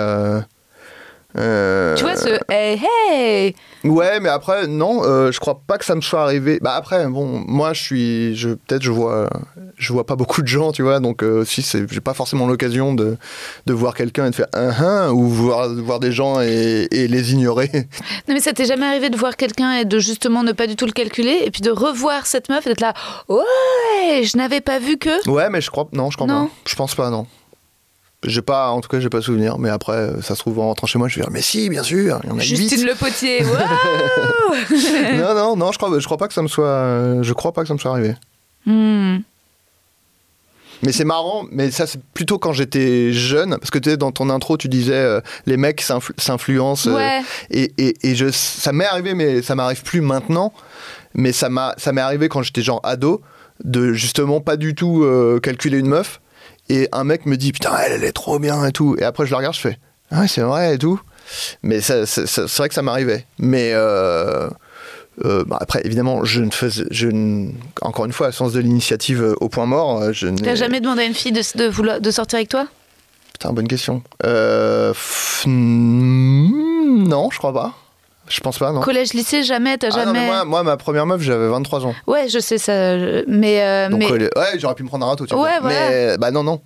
Euh, Tu vois, ce hey, hey Ouais, mais après, non, euh, je crois pas que ça me soit arrivé. Bah après, bon, moi, je suis, je peut-être, je vois, je vois pas beaucoup de gens, tu vois, donc euh, si c'est, j'ai pas forcément l'occasion de, de voir quelqu'un et de faire un un ou voir, voir des gens et, et les ignorer. (laughs) Non, mais ça t'est jamais arrivé de voir quelqu'un et de justement ne pas du tout le calculer et puis de revoir cette meuf et d'être là, ouais, je n'avais pas vu que. Ouais, mais je crois, non, je crois Non. pas. Je pense pas, non. J'ai pas, en tout cas, j'ai pas souvenir. Mais après, euh, ça se trouve en rentrant chez moi, je vais dire, mais si, bien sûr, il y en a Justine. Le Potier, (laughs) non, non, non, je crois, je crois pas que ça me soit, euh, je crois pas que ça me soit arrivé. Hmm. Mais c'est marrant, mais ça c'est plutôt quand j'étais jeune, parce que tu sais, dans ton intro, tu disais euh, les mecs s'influ- s'influencent. euh, Ouais. et et, et je, ça m'est arrivé, mais ça m'arrive plus maintenant. Mais ça m'est arrivé quand j'étais genre ado, de justement pas du tout euh, calculer une meuf. Et un mec me dit putain, elle, elle est trop bien et tout. Et après je la regarde, je fais ah ouais, c'est vrai et tout. Mais ça, ça- ça- c'est vrai que ça m'arrivait. Mais euh, euh, bah, après, évidemment, je ne faisais, je ne- encore une fois, sens de l'initiative euh, au point mort. Je T'as jamais demandé à une fille de, de, vouloir- de sortir avec toi? Putain, bonne question. Euh, f- mm, non, je crois pas. Je pense pas, non. Collège, lycée, jamais, t'as Ah non, jamais. mais moi, moi, ma première meuf, j'avais 23 ans. Ouais, je sais ça, mais, euh, Donc, mais ouais, j'aurais pu me prendre un râteau, tu vois. Ouais, voilà. Mais, bah non, non.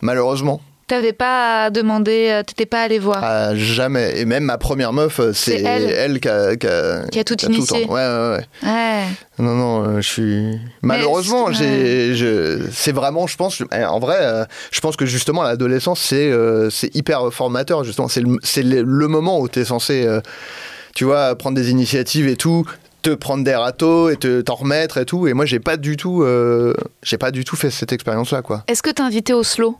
Malheureusement, t'avais pas demandé, euh, t'étais pas allé voir. à jamais. Et même ma première meuf, euh, c'est elle. elle, qui a, qui a- Qui a tout qui initié. en- Ouais, ouais, ouais. Ouais. Non, non, je suis. Malheureusement, c'est- j'ai, je, c'est vraiment, je pense, eh, en vrai, je pense que justement l'adolescence, c'est, c'est hyper formateur. Justement, c'est le, c'est le, moment où tu es censé, tu vois, prendre des initiatives et tout, te prendre des râteaux et te t'en remettre et tout. Et moi, j'ai pas du tout, euh, j'ai pas du tout fait cette expérience-là, quoi. Est-ce que t'as invité au slow?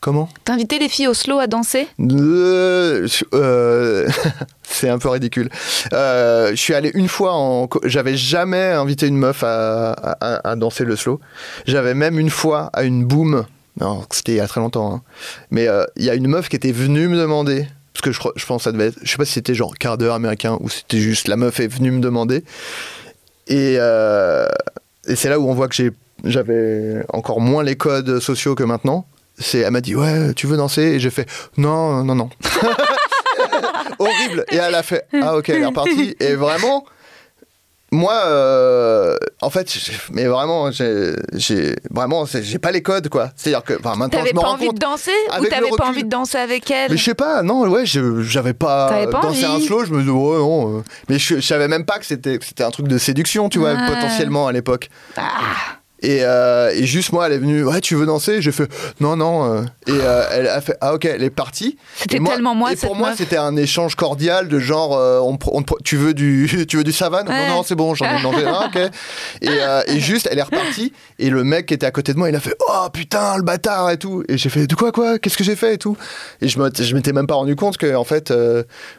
Comment? T'as invité les filles au slow à danser? Euh, euh, (laughs) c'est un peu ridicule. Euh, je suis allé une fois en. J'avais jamais invité une meuf à, à- à danser le slow. J'avais même une fois à une boom. Non, c'était il y a très longtemps. hein. Mais il y a une meuf qui était venue me demander. Parce que je, pense que ça devait être. Je sais pas si c'était genre quart d'heure américain ou c'était juste la meuf est venue me demander. Et, euh, et c'est là où on voit que j'avais encore moins les codes sociaux que maintenant. C'est, elle m'a dit ouais, tu veux danser? Et j'ai fait non, non, non. (laughs) Horrible. Et elle a fait ah ok, elle est repartie. Et vraiment, moi, euh, en fait, mais vraiment, j'ai, vraiment, j'ai pas les codes quoi. C'est-à-dire que, enfin, maintenant, je me pas rends envie compte. de danser ou t'avais pas envie de danser avec elle? Mais je sais pas, non, ouais, j'avais pas, pas dansé un envie? slow, je me disais, ouais, non. euh. Mais je, je savais même pas que c'était c'était un truc de séduction, tu vois, Ah. potentiellement à l'époque. Ah. Et, euh, et juste moi, elle est venue, ouais, tu veux danser? J'ai fait, non, non. euh. Et euh, elle a fait, ah ok, elle est partie. C'était tellement moi, Et pour moi, c'était un échange cordial de genre, euh, on, tu veux du, (laughs) tu veux du savane? Ouais. Non, non, c'est bon, j'en ai demandé un, ok. Et, et juste, elle est repartie. Et le mec qui était à côté de moi, il a fait, oh putain, le bâtard et tout. Et j'ai fait, de quoi, quoi? Qu'est-ce que j'ai fait et tout? Et je m'étais même pas rendu compte que, en fait,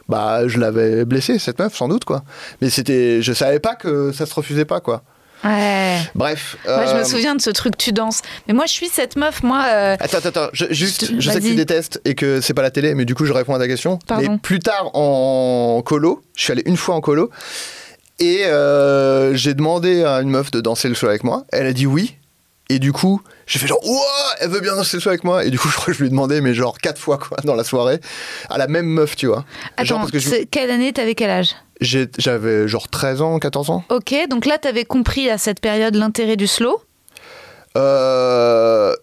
bah, je l'avais blessée, cette meuf, sans doute, quoi. Mais c'était, je savais pas que ça se refusait pas, quoi. Ouais. Bref. Moi, je me euh, souviens de ce truc, tu danses. Mais moi, je suis cette meuf, moi. euh, Attends, attends, attends. Je, juste, Je sais que tu détestes et que c'est pas la télé, mais du coup, je réponds à ta question. Pardon. Mais plus tard, en colo, je suis allé une fois en colo et euh, j'ai demandé à une meuf de danser le slow avec moi. Elle a dit oui. Et du coup, j'ai fait genre, ouah, elle veut bien danser le slow avec moi. Et du coup, (laughs) je crois que je lui ai demandé, mais genre quatre fois, quoi, dans la soirée, à la même meuf, tu vois. Genre, Attends, parce que je- c'est- quelle année t'avais quel âge? J'avais genre 13 ans, 14 ans. Ok, donc là, t'avais compris à cette période l'intérêt du slow? Euh.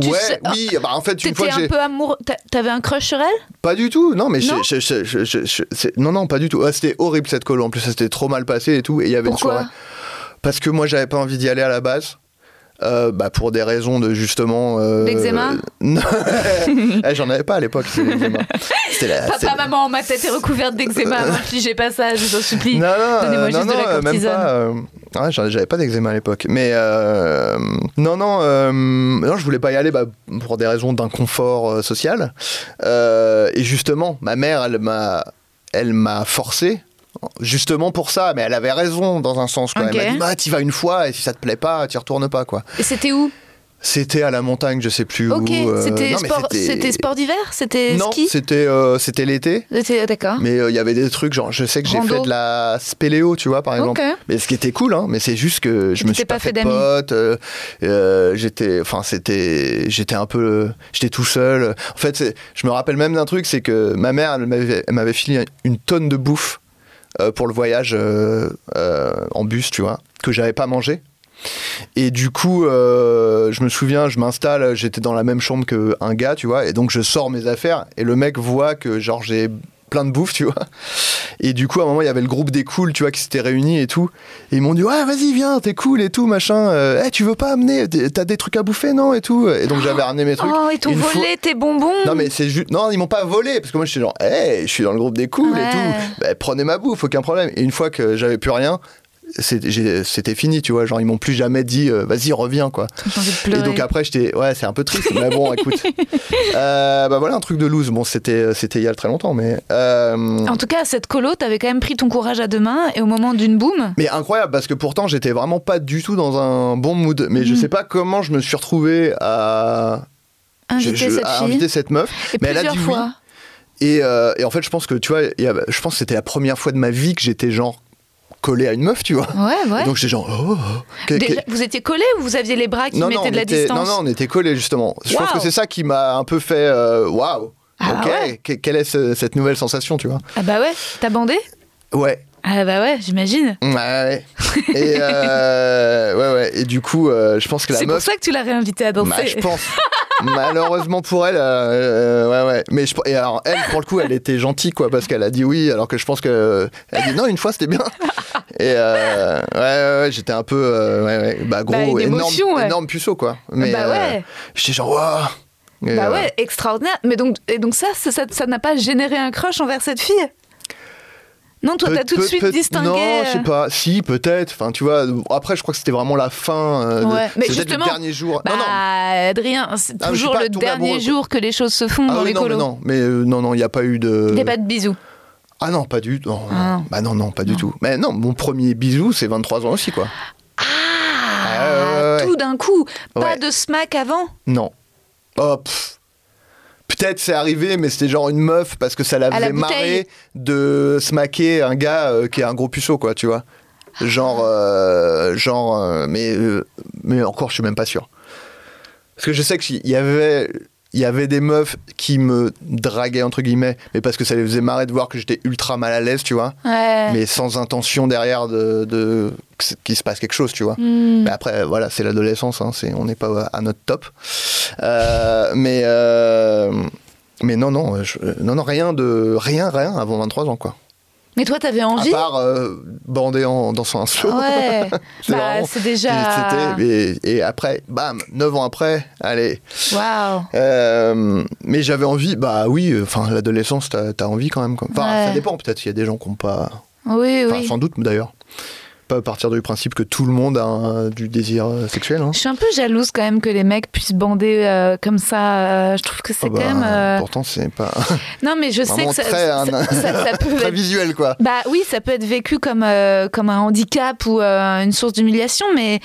Tu ouais, sais- oui, bah en fait, une fois que un peu amoureux. t'a- T'avais un crush sur elle? Pas du tout, non, mais Non? je- non, non, pas du tout. Ah, c'était horrible cette colo. En plus, ça s'était trop mal passé et tout. Et il y avait Pourquoi? une soirée. Parce que moi, j'avais pas envie d'y aller à la base. Euh, bah, pour des raisons de justement. euh, L'eczéma non. (laughs) Eh, J'en avais pas à l'époque, la- Papa, maman, ma tête est recouverte d'eczéma. M'infligez pas ça, je vous en supplie. Non, non, Donnez-moi euh, juste non, de la euh, même pas. euh, ouais, j'avais pas d'eczéma à l'époque. Mais euh, non, non, euh, non, je voulais pas y aller bah, pour des raisons d'inconfort euh, social. Euh, et justement, ma mère, elle m'a, elle m'a forcé. Justement pour ça, mais elle avait raison dans un sens. Quoi. Elle m'a dit, bah, t'y vas une fois et si ça te plaît pas, t'y retournes pas. Quoi. Et c'était où? C'était à la montagne, je sais plus où. euh, c'était non, sport, c'était sport d'hiver? C'était Non, ski? c'était euh, c'était l'été. C'était- D'accord. Mais euh, il y avait des trucs, genre, je sais que j'ai fait de la spéléo, tu vois, par exemple. Mais ce qui était cool, hein, mais c'est juste que je me suis pas pas, fait fait euh, euh, j'étais, enfin, c'était, j'étais un peu, j'étais tout seul. En fait, je me rappelle même d'un truc, c'est que ma mère, elle m'avait, filé une tonne de bouffe euh, pour le voyage euh, euh, en bus, tu vois, que j'avais pas mangé. Et du coup, euh, je me souviens, je m'installe, j'étais dans la même chambre qu'un gars, tu vois, et donc je sors mes affaires, et le mec voit que genre j'ai plein de bouffe, tu vois. Et du coup, à un moment, il y avait le groupe des cools, tu vois, qui s'était réunis et tout. Et ils m'ont dit, ouais, vas-y, viens, t'es cool et tout, machin. Euh, Eh, tu veux pas amener, t'as des trucs à bouffer, non Et tout. Et donc, j'avais ramené mes trucs. Oh, ils t'ont volé fois- tes bonbons Non, mais c'est juste. Non, ils m'ont pas volé, parce que moi, j'étais genre, hé, je suis dans le groupe des cools Ouais. et tout. Bah, prenez ma bouffe, aucun problème. Et une fois que j'avais plus rien, c'était fini, tu vois. Genre, ils m'ont plus jamais dit, euh, vas-y, reviens, quoi. Et donc après, j'étais, ouais, c'est un peu triste, mais bon, écoute. (laughs) Euh, bah voilà, un truc de loose. Bon, c'était, c'était il y a très longtemps, mais. euh, En tout cas, cette colo, t'avais quand même pris ton courage à deux mains et au moment d'une boum, Mais incroyable, parce que pourtant, j'étais vraiment pas du tout dans un bon mood. Mais je Mhm. sais pas comment je me suis retrouvé à, inviter je- je- cette à fille. inviter cette meuf. et mais elle a plusieurs dit oui. fois. Et, euh, et en fait, je pense que, tu vois, a- je pense que c'était la première fois de ma vie que j'étais genre collé à une meuf, tu vois. Ouais, ouais. Et donc j'étais genre, oh, oh, Déjà, que- vous étiez collés ou vous aviez les bras qui non, mettaient non, de la était, distance non, non, on était collés justement. Je pense que c'est ça qui m'a un peu fait, euh, waouh. Ah ok, ouais. que- quelle est ce- cette nouvelle sensation, tu vois Ah bah ouais, t'as bandé Ouais, Ah bah ouais, j'imagine. ouais, ouais. Et, euh, (laughs) ouais, ouais. Et du coup, euh, je pense que la C'est pour meuf. ça que tu l'as réinvitée à danser. Bah, je pense. (laughs) Malheureusement pour elle, euh, euh, ouais, ouais. Mais je, et alors, elle, pour le coup, elle était gentille, quoi, parce qu'elle a dit oui, alors que je pense que elle a dit non, une fois, c'était bien. Et euh, ouais, ouais, ouais, j'étais un peu, euh, ouais, ouais, bah, gros, Bah, énorme, émotion, ouais. énorme puceau, quoi. Mais, bah ouais. euh, j'étais genre, waouh. Et, Bah euh, ouais, extraordinaire. Mais donc, et donc ça, ça ça- ça n'a pas généré un crush envers cette fille? Non, toi, t'as tout de suite distingué. Non, je sais euh, pas. Si, peut-être. Enfin, tu vois. Après, je crois que c'était vraiment la fin. euh, de- mais justement, le dernier jour. Bah, non, non. Adrien, c'est Ah, toujours le dernier amoureux, jour que les choses se font Ah dans oui, les non, mais non, mais euh, non, non, il n'y a pas eu de. Il n'y a pas de bisous. Ah non, pas du tout. Non, Ah non. Bah non, non, pas du tout. Mais non, mon premier bisou, c'est 23 ans aussi, quoi. Ah, ouais. Tout d'un coup. Pas Ouais. de smack avant? Non. Oh, pff. Peut-être c'est arrivé, mais c'était genre une meuf parce que ça la À la faisait bouteille. marrer de smacker un gars euh, qui est un gros puceau, quoi, tu vois. Genre, euh, genre, euh, mais, euh, mais encore, je suis même pas sûr. Parce que je sais qu'il y avait, il y avait des meufs qui me draguaient, entre guillemets, mais parce que ça les faisait marrer de voir que j'étais ultra mal à l'aise, tu vois. Ouais. Mais sans intention derrière de, de qu'il se passe quelque chose, tu vois. Hmm. Mais après, voilà, c'est l'adolescence, hein, c'est, on n'est pas à notre top. Euh, mais, euh, mais non, non, je- non, non, rien de, rien, rien avant 23 ans, quoi. Mais toi, t'avais À envie part euh, bander en dansant un slow. Ouais. (laughs) C'est bah, c'est déjà. Et, et après, bam, 9 ans après, allez. Waouh. Euh, mais j'avais envie, bah oui, enfin, l'adolescence, t'as, envie quand même. Enfin, Ouais. ça dépend, peut-être, il y a des gens qui n'ont pas. Oui, oui. sans doute d'ailleurs. Pas à partir du principe que tout le monde a un- du désir euh, sexuel. Hein. Je suis un peu jalouse quand même que les mecs puissent bander euh, comme ça. euh, je trouve que c'est Ah bah, quand même. euh, Pourtant, c'est pas (laughs) Non, mais je sais que ça, très, ça, un- ça- ça peut (laughs) très être visuel, quoi. Bah oui, ça peut être vécu comme, euh, comme un handicap ou une source d'humiliation, mais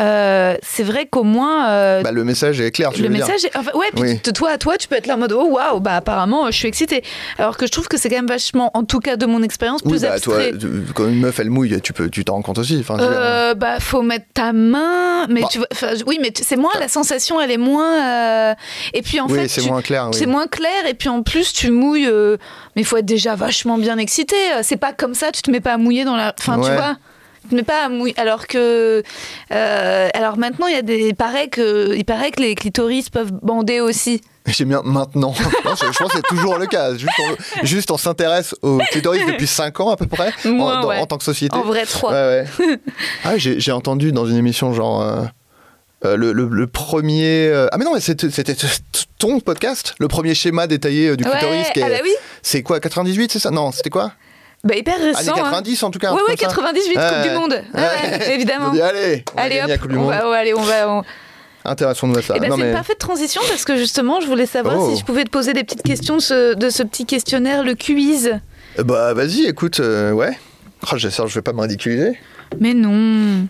euh, c'est vrai qu'au moins. euh, Bah, le message est clair, tu le veux dire. message est... enfin, ouais, puis Oui. t- toi, toi, tu peux être là en mode oh waouh, bah apparemment, je suis excitée. Alors que je trouve que c'est quand même vachement, en tout cas de mon expérience, Oui, plus bah, toi, abstrait. quand une meuf elle mouille, tu peux, tu t'en rends compte aussi. Enfin, dire, Euh, bah faut mettre ta main, mais Bah. tu oui, mais c'est moins la sensation, elle est moins. euh, Et puis en oui, fait, c'est moins clair. oui. c'est moins clair et puis en plus tu mouilles mais il faut être déjà vachement bien excité c'est pas comme ça tu te mets pas à mouiller dans la enfin tu Ouais. vois tu mets pas à mouiller alors que euh, alors maintenant il y a des il paraît que il paraît que les clitoris peuvent bander aussi J'aime bien maintenant. Non, (laughs) je, je pense que c'est toujours le cas. Juste on, juste on s'intéresse au clitoris depuis 5 ans à peu près en, dans- ouais. en tant que société. en vrai trois Ouais, ouais. (laughs) ah, j'ai j'ai entendu dans une émission genre. euh, euh, le, le- le premier. euh, Ah, mais non, mais c'était ton podcast Le premier schéma détaillé euh, du ouais clitoris. est- ah bah oui C'est quoi 98, c'est ça? Non, c'était quoi? Bah hyper Années récent hein. 90 en tout cas. ouais ouais comme ça. 98 Coupe Ouais. du Monde ouais, (laughs) évidemment dit, allez, on allez hop Coupe du on Monde. va, ouais, allez on va on- Intéressons-nous à ça. Eh ben, c'est mais- une parfaite transition parce que justement, je voulais savoir Oh. si je pouvais te poser des petites questions de ce, de ce petit questionnaire, le quiz. Bah vas-y, écoute, euh, ouais. Oh, j'espère que je vais pas me ridiculiser. Mais non.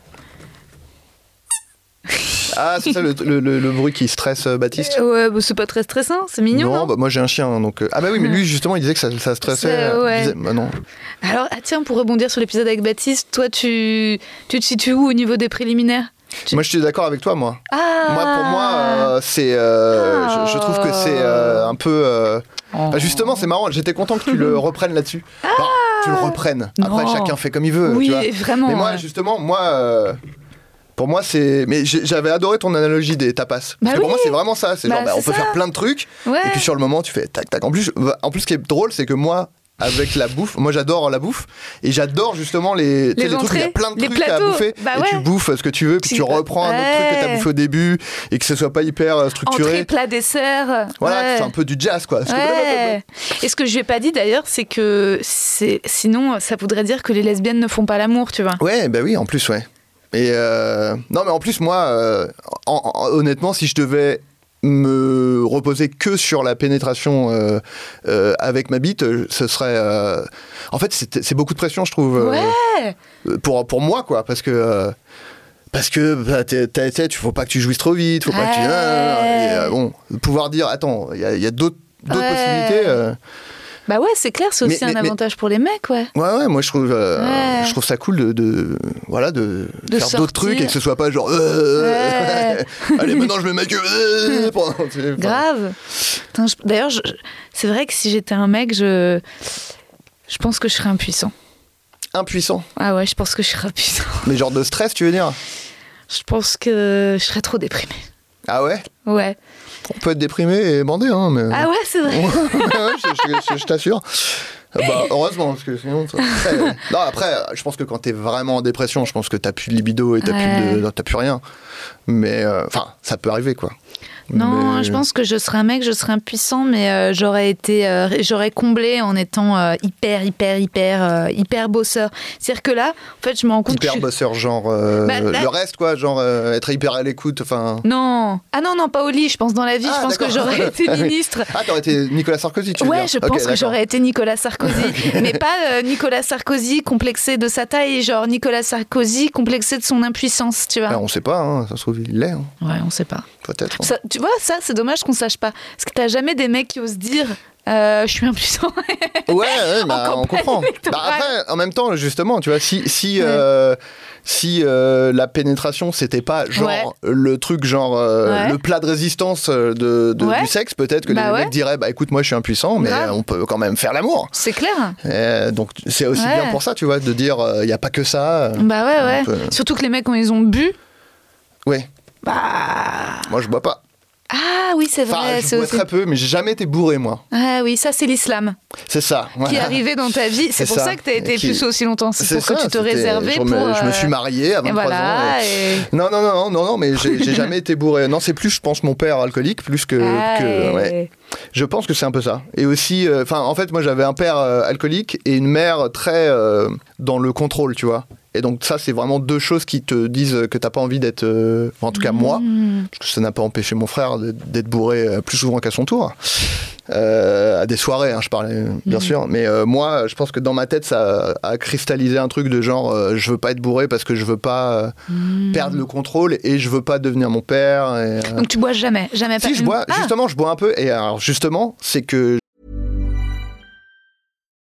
Ah, c'est ça le, le- le- le bruit qui stresse euh, Baptiste Ouais, bah, c'est pas très stressant, c'est mignon. Non, non bah, moi j'ai un chien, donc. euh, Ah bah oui, mais lui justement, il disait que ça, ça stressait. Euh, ouais. disait- bah non. Alors, ah, tiens, pour rebondir sur l'épisode avec Baptiste, toi, tu, tu te situes où au niveau des préliminaires? Tu- Moi, je suis d'accord avec toi, moi. Ah Moi, pour moi, euh, c'est. euh, je, je trouve que c'est euh, un peu. euh, Oh. bah, justement, c'est marrant. J'étais content que tu le (laughs) reprennes là-dessus. Enfin, tu le reprennes. Après, Ah Non. chacun fait comme il veut. Oui, tu vois. vraiment. Mais moi, ouais. justement, moi. Pour moi, c'est. Mais j'avais adoré ton analogie des tapas. Parce Bah que pour moi, c'est vraiment ça. C'est Bah, genre, bah, on c'est peut ça. faire plein de trucs. Ouais. Et puis sur le moment, tu fais tac tac. En plus, en plus, ce qui est drôle, c'est que moi, avec la bouffe, moi j'adore la bouffe et j'adore justement les, sais, Les trucs où il y a plein de les trucs à plateaux. bouffer Bah et tu bouffes ce que tu veux puis Tu- reprends un autre truc que tu as Ouais. bouffé au début et que ce soit pas hyper euh, structuré. Entrée, plat, dessert. Voilà, ouais. c'est un peu du jazz quoi. Parce que-. Et ce que je lui ai pas dit d'ailleurs, c'est que sinon ça voudrait dire que les lesbiennes ne font pas l'amour, tu vois. Ouais, bah oui, en plus, ouais. Et euh, non, mais en plus, moi, euh, en- en- honnêtement, si je devais me reposer que sur la pénétration euh, euh, avec ma bite, ce serait. euh, En fait, c'est beaucoup de pression, je trouve, Ouais. pour, pour moi, quoi, parce que. parce que bah, tu faut pas que tu jouisses trop vite, faut pas que tu. Et, bon, pouvoir dire, attends, il y a, d'autres d'autres Ouais. possibilités. Bah ouais, c'est clair, c'est aussi Mais- un mais- avantage pour les mecs, ouais. Ouais, ouais, moi je trouve, euh, Ouais. je trouve ça cool de, de- voilà, de, De faire d'autres trucs et que ce soit pas genre. euh, Ouais. (laughs) Allez, (laughs) maintenant je mets ma queue. euh, pendant- tu sais, enfin, Grave. Je- D'ailleurs, je- c'est vrai que si j'étais un mec, je je pense que je serais impuissant. Impuissant. Ah ouais, je pense que je serais impuissant. Mais genre de stress, tu veux dire? Je pense que je serais trop déprimée. Ah ouais? Ouais. On peut être déprimé et bandé, hein, mais. Ah ouais, c'est vrai. (laughs) Je, je- je- je t'assure. Ah Bah, heureusement, parce que sinon. ça- après, non, après, je pense que quand t'es vraiment en dépression, je pense que t'as plus de libido et t'as Ouais. plus, de- t'as plus rien. Mais, euh, enfin, ça peut arriver, quoi. Non, Mais- je pense que je serais un mec, je serais impuissant, mais euh, j'aurais été, euh, j'aurais comblé en étant euh, hyper, hyper, hyper, hyper bosseur. C'est-à-dire que là, en fait, je me rends compte que Hyper suis- bosseur, genre. Bah, là- Le reste, quoi, genre être hyper à l'écoute, enfin. Non, ah non, non, pas au lit. Je pense dans la vie. Ah, je pense que j'aurais été (laughs) Ah ministre. Ah, t'aurais été Nicolas Sarkozy, tu veux Ouais, dire je pense que j'aurais été Nicolas Sarkozy, (laughs) mais pas Nicolas Sarkozy complexé de sa taille, genre Nicolas Sarkozy complexé de son impuissance, tu vois. Ah, on sait pas, hein, ça se trouve, il l'est, hein, Ouais, on sait pas. peut-être. hein. Tu vois, ça, c'est dommage qu'on sache pas, parce que t'as jamais des mecs qui osent dire, euh, je suis impuissant. Ouais, ouais, (laughs) bah, on comprend. Bah, après, en même temps, justement, tu vois, si, si, euh, si euh, la pénétration, c'était pas genre Ouais. le truc, genre le plat de résistance de, du sexe, peut-être que Bah les mecs diraient, bah écoute, moi je suis impuissant, mais on peut quand même faire l'amour. c'est clair. Donc c'est aussi bien pour ça, tu vois, de dire, il n'y a pas que ça. Bah ouais, ouais. peut- Surtout que les mecs, quand ils ont bu, Ouais, bah. moi je bois pas. Ah oui, c'est Enfin, vrai. je c'est bois aussi- très peu, mais j'ai jamais été bourré, moi. Ah oui, ça, c'est l'islam C'est ça. qui est arrivé dans ta vie. C'est pour ça. ça que t'as été Qui- puceau aussi longtemps. C'est pour ça, que tu te réservais je pour. me, je me euh, suis marié à 23 Et ans. voilà. et- et- Non, non, non, non, non, mais j'ai jamais été bourré. Non, c'est plus, je pense, mon père alcoolique, plus que. Ah, que- et- ouais. Je pense que c'est un peu ça. Et aussi, euh, enfin, en fait, moi, j'avais un père euh, alcoolique et une mère très euh, dans le contrôle, tu vois. Et donc, ça, c'est vraiment deux choses qui te disent que t'as pas envie d'être. euh, en tout cas, moi, Hmm. parce que ça n'a pas empêché mon frère d'être bourré euh, plus souvent qu'à son tour. Euh, à des soirées, hein, je parlais, bien Mhm. sûr. Mais euh, moi, je pense que dans ma tête, ça a, a cristallisé un truc de genre, je veux pas être bourré parce que je veux pas Hmm. perdre le contrôle et je veux pas devenir mon père. et, Donc tu bois jamais, jamais pas Si, je bois, Ah, justement, je bois un peu. Et alors, justement, c'est que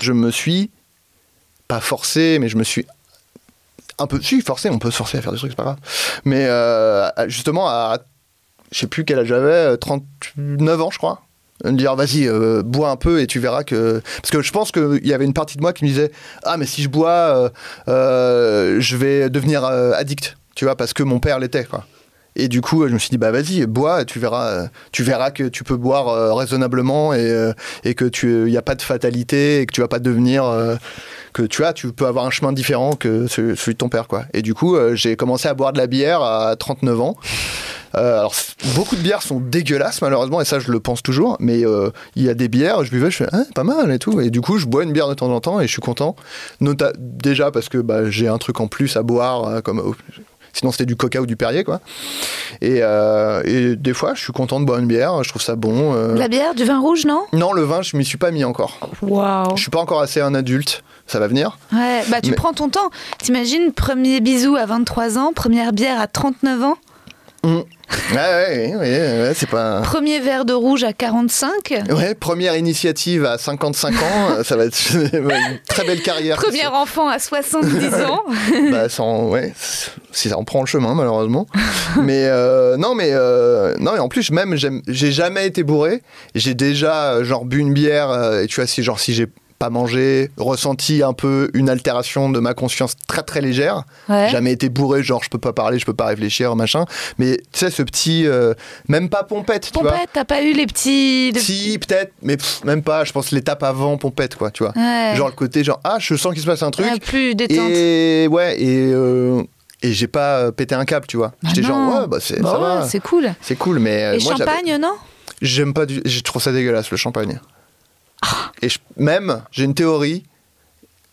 Je me suis pas forcé, mais je me suis un peu. Si, forcé, on peut se forcer à faire des trucs, c'est pas grave. Mais euh, justement, à. Je sais plus quel âge j'avais, euh, 39 ans, je crois. De dire, vas-y, euh, bois un peu et tu verras que. Parce que je pense qu'il y avait une partie de moi qui me disait, ah, mais si je bois, euh, euh, je vais devenir euh, addict, tu vois, parce que mon père l'était, quoi. Et du coup, je me suis dit, bah vas-y, bois, tu verras, euh, tu verras que tu peux boire euh, raisonnablement et, euh, et que tu n'y a pas de fatalité et que tu vas pas devenir. que tu as, tu peux avoir un chemin différent que ce- celui de ton père, quoi. Et du coup, j'ai commencé à boire de la bière à 39 ans. Alors, beaucoup de bières sont dégueulasses, malheureusement, et ça, je le pense toujours. Mais il y a des bières, je buvais, je fais, Ah, pas mal et tout. Et du coup, je bois une bière de temps en temps et je suis content. Déjà parce que bah, j'ai un truc en plus à boire, comme. Sinon, c'était du coca ou du Perrier, quoi. Et, euh, et des fois, je suis content de boire une bière, je trouve ça bon. euh. La bière, du vin rouge, non? Non, le vin, je m'y suis pas mis encore. Waouh. Je suis pas encore assez un adulte, ça va venir. Ouais, bah tu Mais- prends ton temps. T'imagines, premier bisou à 23 ans, première bière à 39 ans, Mm. Ouais, ouais, ouais, ouais, ouais, c'est pas. premier verre de rouge à 45, Ouais, première initiative à 55 ans, euh, ça va être (laughs) une très belle carrière. premier enfant à 70 (laughs) ans. Bah, sans, ouais, si ça en prend le chemin, malheureusement. (laughs) mais euh, non, mais euh, non, et en plus, même, j'ai jamais été bourré. J'ai déjà, euh, genre, bu une bière, et tu vois, si, genre, si j'ai pas mangé, ressenti un peu une altération de ma conscience très très légère. Ouais. Jamais été bourré, genre je peux pas parler, je peux pas réfléchir, machin. Mais tu sais, ce petit, euh, même pas pompette, tu vois. Pompette, t'as pas eu les petits. les- Si, peut-être, mais pff, même pas. Je pense l'étape avant pompette, quoi, tu vois. Ouais. Genre le côté, genre, ah, je sens qu'il se passe un truc. Ouais, plus détente. Et ouais, et, euh, et j'ai pas euh, pété un câble, tu vois. Bah J'étais genre, ouais, bah c'est, Bah ça ouais, va. c'est cool. C'est cool, mais euh, Et moi, champagne, non? J'aime pas du. Je trouve ça dégueulasse, le champagne. Ah. Et je- même, j'ai une théorie.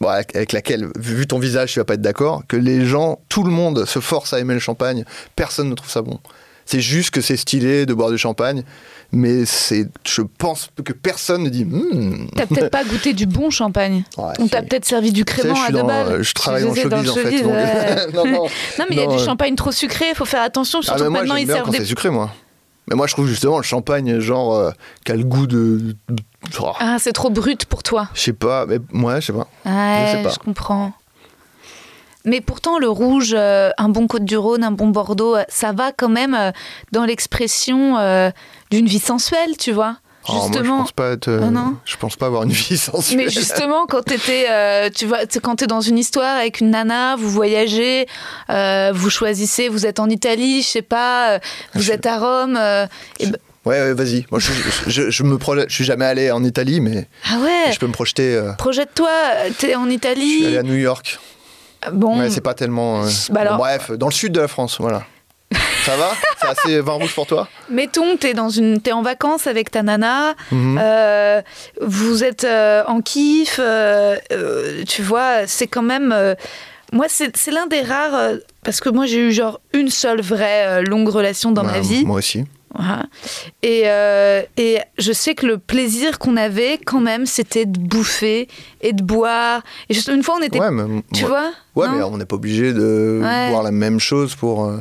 bon, avec laquelle, vu ton visage, tu vas pas être d'accord, que les gens, tout le monde se force à aimer le champagne, personne ne trouve ça bon. C'est juste que c'est stylé de boire du champagne, mais c'est, je pense que personne ne dit. Hmm. T'as peut-être pas goûté du bon champagne. Ouais, On t'a peut-être servi du crément à deux balles. je travaille dans le showbiz, en fait. ouais. (laughs) non, non. Non, mais il y a du euh, champagne trop sucré, il faut faire attention, Ah, surtout que moi, maintenant ils servent quand des. c'est sucré, moi. Mais moi, je trouve justement le champagne, genre, euh, qui a le goût de. oh, Ah, c'est trop brut pour toi. Je sais pas, mais moi, je sais pas. Ouais, sais pas. je comprends. Mais pourtant, le rouge, euh, un bon Côte-du-Rhône, un bon Bordeaux, euh, ça va quand même euh, dans l'expression euh, d'une vie sensuelle, tu vois. Oh, moi, je Justement. pense pas être. euh, Ah, non je pense pas avoir une vie sensuelle. mais justement, quand t'étais, euh, tu vois, quand t'es dans une histoire avec une nana, vous voyagez, euh, vous choisissez, vous êtes en Italie, je sais pas, euh, vous Je- êtes à Rome. et ben- Ouais, ouais, vas-y. Moi, je, je, me je suis jamais allé en Italie, mais ah ouais. je peux me projeter. Projette-toi, t'es en je suis Italie. allé à New York. Bon, Ouais, c'est pas tellement. Bah alors- bref, dans le sud de la France, voilà. Ça va C'est assez vin rouge pour toi mettons, t'es dans une, t'es en vacances avec ta nana. Mhm. Euh, vous êtes euh, en kiff, euh, tu vois, c'est quand même. moi, c'est l'un des rares. parce que moi, j'ai eu genre une seule vraie longue relation dans ma vie. Moi aussi. Et, et je sais que le plaisir qu'on avait, quand même, c'était de bouffer et de boire. Et juste une fois, on était. Ouais, mais, tu vois ouais, Non mais on n'est pas obligé de boire la même chose pour.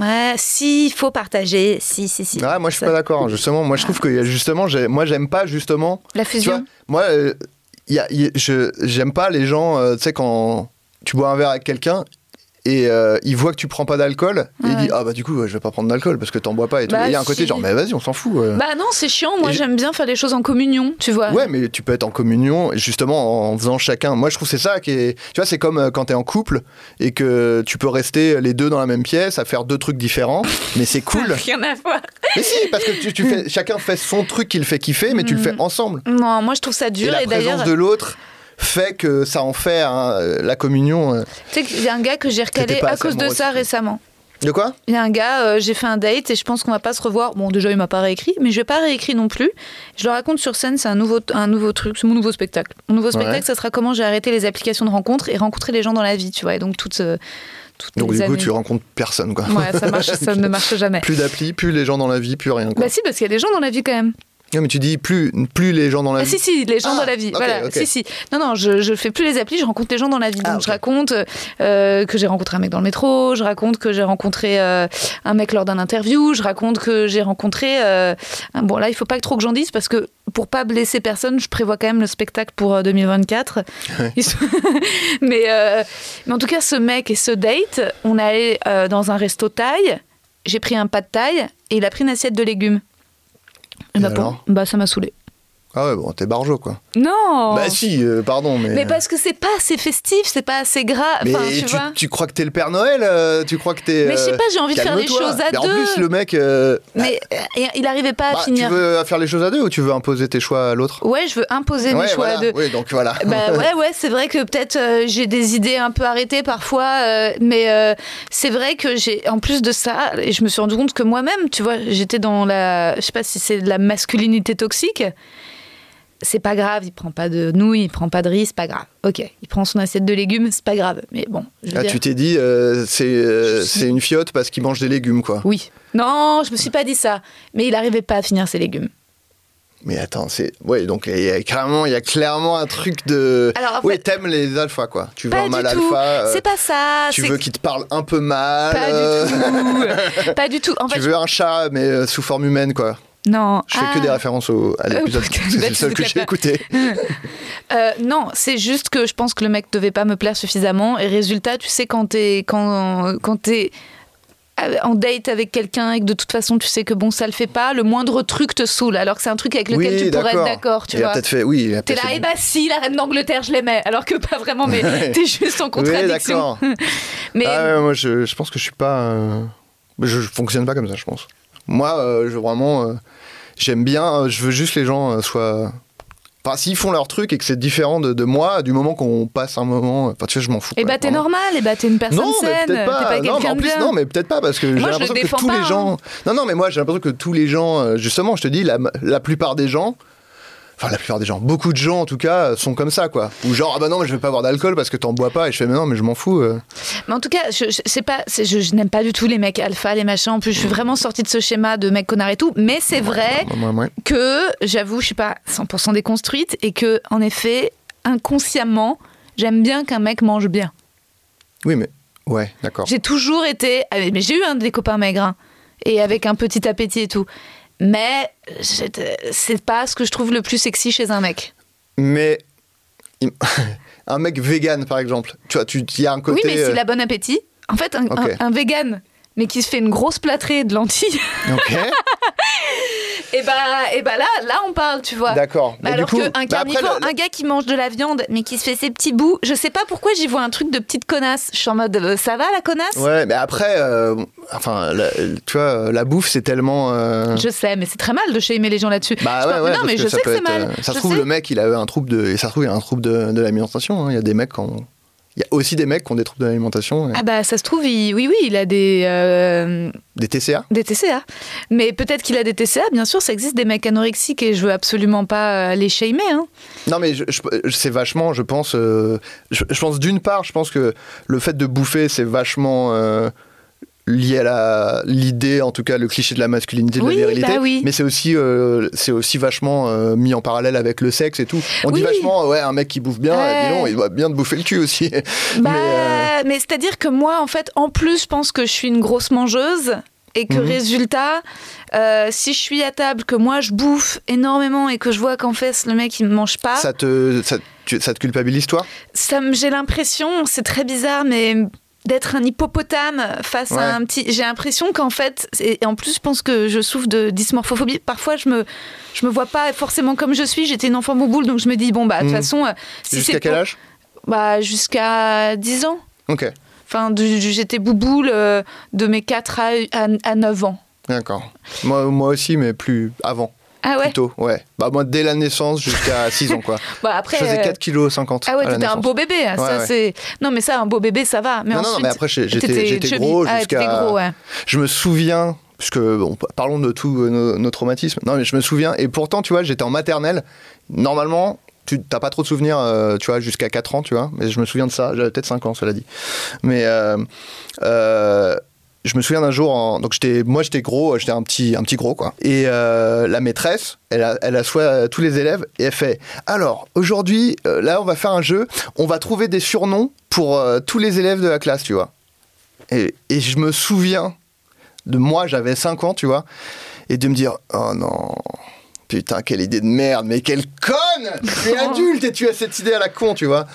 Ouais, si, il faut partager. Si, si, si. Ouais, moi je suis pas d'accord. Justement, moi je trouve que justement, moi j'aime pas justement. La Tu fusion. vois, moi, euh, y a- y a- je j'aime pas les gens. euh, tu sais quand tu bois un verre avec quelqu'un et euh, il voit que tu prends pas d'alcool et il Ouais. dit ah bah du coup je vais pas prendre d'alcool parce que t'en bois pas et tout. Bah, Et il y a un côté genre mais vas-y on s'en fout. euh. Bah non, c'est chiant. Moi, Et j'aime bien faire les choses en communion, tu vois. Ouais, mais tu peux être en communion, et justement en faisant chacun. Moi, je trouve que c'est ça qui est. Tu vois, c'est comme euh, quand t'es en couple et que tu peux rester les deux dans la même pièce à faire deux trucs différents, (laughs) mais c'est cool. Rien à voir. mais si, parce que tu, tu fais, chacun fait son truc qu'il fait kiffer, mais tu le fais ensemble. Non, moi je trouve ça Et dur. la Et, d'ailleurs, présence de l'autre fait que ça en fait hein, euh, la communion. euh. tu sais qu'il y a un gars que j'ai recalé à cause de ça récemment. De quoi? Il y a un gars, euh, j'ai fait un date et je pense qu'on va pas se revoir. Bon, déjà, il m'a pas réécrit, mais je vais pas réécrit non plus. Je le raconte sur scène, c'est un nouveau, un nouveau truc, c'est mon nouveau spectacle. Mon nouveau spectacle, Ouais. ça sera comment j'ai arrêté les applications de rencontres et rencontrer les gens dans la vie, tu vois. Et donc, toutes, euh, toutes Donc les du coup, tu rencontres personne, quoi. Ouais, ça, marche, ça ne (laughs) marche jamais. Plus d'appli, plus les gens dans la vie, plus rien. Quoi. Bah si, parce qu'il y a des gens dans la vie quand même. Non, mais tu dis plus, plus les gens dans la Ah, vie. si, si, les gens Ah, dans la vie. voilà, si, si. Non, non, je, je fais plus les applis, je rencontre les gens dans la vie. Donc, Ah, ok. je raconte euh, que j'ai rencontré un mec dans le métro, je raconte que j'ai rencontré euh, un mec lors d'un interview, je raconte que j'ai rencontré. euh, un- bon, là, il faut pas trop que j'en dise parce que pour pas blesser personne, je prévois quand même le spectacle pour euh, 2024. Ils sont- (laughs) mais, mais en tout cas, ce mec et ce date, on est allé euh, dans un resto thaï, j'ai pris un pas de taille et il a pris une assiette de légumes. Et Et bah, pour- alors bah, ça m'a saoulé. Ah ouais, bon, t'es barjo, quoi. Non Bah si, euh, pardon, mais... Mais parce que c'est pas assez festif, c'est pas assez gras. Mais tu, tu, vois. tu crois que t'es le Père Noël euh, Tu crois que t'es... Mais je sais euh, pas, j'ai envie de faire les choses à Mais En deux. plus, le mec... euh, Mais euh, il arrivait pas à bah, tu finir. veux faire les choses à deux ou tu veux imposer tes choix à l'autre? Ouais, je veux imposer mes choix voilà. à deux. Oui, donc voilà. Bah (laughs) ouais, ouais, c'est vrai que peut-être euh, j'ai des idées un peu arrêtées parfois, euh, mais euh, c'est vrai que j'ai, en plus de ça, je me suis rendu compte que moi-même, tu vois, j'étais dans la, je sais pas si c'est de la masculinité toxique. C'est pas grave, il prend pas de nouilles, il prend pas de riz, c'est pas grave. Ok, il prend son assiette de légumes, c'est pas grave. Mais bon, je veux Ah, dire- tu t'es dit, euh, c'est euh, c'est une fiotte parce qu'il mange des légumes, quoi. Oui. Non, je me suis pas dit ça. Mais il arrivait pas à finir ses légumes. Mais attends, c'est... Ouais, donc il y a clairement, il y a clairement un truc de... Alors, ouais, fait- t'aimes les alphas, quoi. Tu veux Pas un tout. alpha. euh, C'est pas ça. Tu veux qu'il te parle un peu mal. Pas du tout. (laughs) pas du tout. En Tu veux un chat, mais sous forme humaine, quoi. Non. Je fais Ah. que des références au, à l'épisode. parce (laughs) que c'est le seul que j'ai écouté. (laughs) Euh, non, c'est juste que je pense que le mec devait pas me plaire suffisamment. Et résultat, tu sais, quand t'es quand, quand euh, en date avec quelqu'un et que de toute façon tu sais que bon ça le fait pas, le moindre truc te saoule. Alors que c'est un truc avec lequel tu pourrais être d'accord, tu il vois. peut-être fait, oui. T'es là, fait eh bah si, la reine d'Angleterre, je l'aimais. Alors que pas vraiment, mais (laughs) t'es juste en Oui, contradiction. d'accord. mais Ah ouais, moi, je, je pense que je suis pas. euh, Je, je fonctionne pas comme ça, je pense. Moi, euh, je vraiment. euh, J'aime bien. euh, Je veux juste que les gens soient. Enfin, s'ils font leur truc et que c'est différent de, de moi, du moment qu'on passe un moment. Enfin, tu sais, je m'en fous. eh quoi, bah t'es normal, eh bah t'es une personne Non, mais saine, t'es peut-être pas, pas. non, mais en plus, bien. non, mais peut-être pas parce que j'ai l'impression que tous pas, les gens. hein. Non, non, mais moi, j'ai l'impression que tous les gens, justement, je te dis, la, la plupart des gens. Enfin, la plupart des gens, beaucoup de gens en tout cas, sont comme ça, quoi. Ou genre, ah bah non, mais je vais pas boire d'alcool parce que t'en bois pas. Et je fais, mais non, mais je m'en fous. euh. Mais en tout cas, je, je, c'est pas, je, je n'aime pas du tout les mecs alpha, les machins. En plus, je suis vraiment sortie de ce schéma de mec connard et tout. Mais c'est vrai Ouais, ouais, ouais. que, j'avoue, je suis pas 100% déconstruite et que, en effet, inconsciemment, j'aime bien qu'un mec mange bien. Oui, mais. Ouais, d'accord. J'ai toujours été, ah, mais j'ai eu un des copains maigres hein, et avec un petit appétit et tout. Mais c'est pas ce que je trouve le plus sexy chez un mec. Mais (laughs) un mec vegan, par exemple, tu vois, tu il y a un côté. oui, mais s'il euh, a bon appétit, en fait, un, Ok. un- un vegan, mais qui se fait une grosse plâtrée de lentilles, Ok, (laughs) et bah, et bah là, là, on parle, tu vois. d'accord. Bah Mais alors qu'un carnivore, le- un gars qui mange de la viande, mais qui se fait ses petits bouts, je sais pas pourquoi j'y vois un truc de petite connasse. Je suis en mode, euh, ça va la connasse? Ouais, mais après, euh, enfin, la- tu vois, la bouffe, c'est tellement. euh, Je sais, mais c'est très mal de shamer les gens là-dessus. Bah Je ouais, ouais, non, mais je sais que c'est mal. euh, Ça se trouve, sais. le mec, il a eu un trouble de. Et ça se trouve, il a un trouble de, de l'alimentation. hein. Il y a des mecs qui ont. Il y a aussi des mecs qui ont des troubles de l'alimentation. et Ah bah ça se trouve, il- oui, oui, il a des, euh, Des TCA des TCA. Mais peut-être qu'il a des TCA, bien sûr, ça existe des mecs anorexiques et je veux absolument pas euh, les shamer. Hein. Non, mais je- je- c'est vachement, je pense. euh, je, je pense d'une part, je pense que le fait de bouffer, c'est vachement. euh, lié à l'idée en tout cas le cliché de la masculinité de Oui, la virilité bah oui. mais c'est aussi euh, c'est aussi vachement euh, mis en parallèle avec le sexe et tout on dit vachement ouais un mec qui bouffe bien Ouais. dis donc, il doit bien te bouffer le cul aussi (laughs) Bah, mais euh, mais c'est-à-dire que moi, en fait, en plus, je pense que je suis une grosse mangeuse et que Mhm. résultat, euh, si je suis à table, que moi je bouffe énormément et que je vois qu'en fait le mec il me mange pas, ça te ça, tu- ça te culpabilise toi? Ça j'ai l'impression, c'est très bizarre, mais d'être un hippopotame face Ouais. à un petit. J'ai l'impression qu'en fait, et en plus, je pense que je souffre de dysmorphophobie. Parfois, je me, je me vois pas forcément comme je suis. J'étais une enfant bouboule, donc je me dis bon bah de toute Mhm. façon, euh, si jusqu'à quel âge? Bah jusqu'à 10 ans. ok Enfin, j'étais bouboule euh, de mes 4 à, à, à 9 ans. d'accord moi moi aussi mais plus avant Ah ouais. plutôt ouais bah moi dès la naissance jusqu'à (laughs) 6 ans quoi Bah après. je faisais euh, 4 kg 50 Ah ouais, t'étais un beau bébé. hein, ça, Ouais, ouais. c'est. Non, mais ça, un beau bébé, ça va. Mais non, non, mais après, j'étais gros Ah, jusqu'à. gros, ouais. Je me souviens, puisque bon, parlons de tous euh, nos, nos traumatismes. Non, mais je me souviens, et pourtant, tu vois, j'étais en maternelle. Normalement, tu n'as pas trop de souvenirs, euh, tu vois, jusqu'à 4 ans, tu vois. Mais je me souviens de ça, j'avais peut-être 5 ans, cela dit. Mais. euh, euh, je me souviens d'un jour, donc j'étais, moi j'étais gros, j'étais un petit, un gros quoi. Et euh, la maîtresse, elle elle assoit euh, tous les élèves et elle fait, alors aujourd'hui, euh, là on va faire un jeu, on va trouver des surnoms pour euh, tous les élèves de la classe, tu vois. Et, et je me souviens de moi, j'avais 5 ans, tu vois, et de me dire, oh non, putain, quelle idée de merde, mais quelle conne Tu es (laughs) adulte et tu as cette idée à la con, tu vois.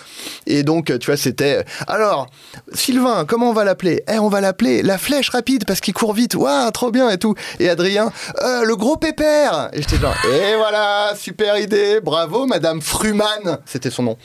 Et donc, tu vois, c'était. Alors, Sylvain, comment on va l'appeler? Eh, on va l'appeler la flèche rapide parce qu'il court vite. Waouh, trop bien et tout. Et Adrien, euh, le gros pépère. Et j'étais genre, et voilà, super idée, bravo, Madame Fruman. C'était son nom.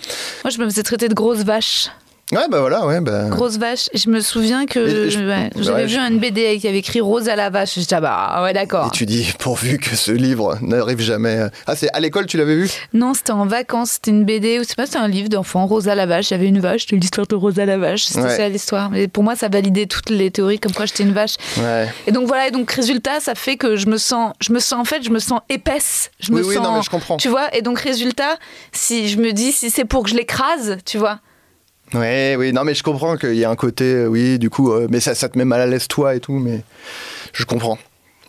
Moi, je me faisais traiter de grosse vache. Ouais, bah voilà, ouais. Bah... Grosse vache. Je me souviens que je- ouais, j'avais vu je- une BD qui avait écrit Rose à la vache. J'étais ah bah ouais d'accord. Et tu dis, (laughs) pourvu que ce livre n'arrive jamais. Ah, c'est à l'école, tu l'avais vu? Non, c'était en vacances. C'était une BD ou c'est pas c'était un livre d'enfant Rose à la vache. Il y avait une vache. C'était l'histoire de Rose à la vache. C'était Ouais. ça l'histoire. Mais pour moi, ça validait toutes les théories comme quoi j'étais une vache. Ouais. Et donc voilà. Et donc résultat, ça fait que je me sens, je me sens en fait, je me sens épaisse. Je me Oui, oui, sens, non, mais je comprends. Tu vois? Et donc résultat, si je me dis si c'est pour que je l'écrase, tu vois. Ouais, oui, non, mais je comprends qu'il y a un côté, euh, oui, du coup, euh, mais ça, ça te met mal à l'aise toi et tout, mais je comprends.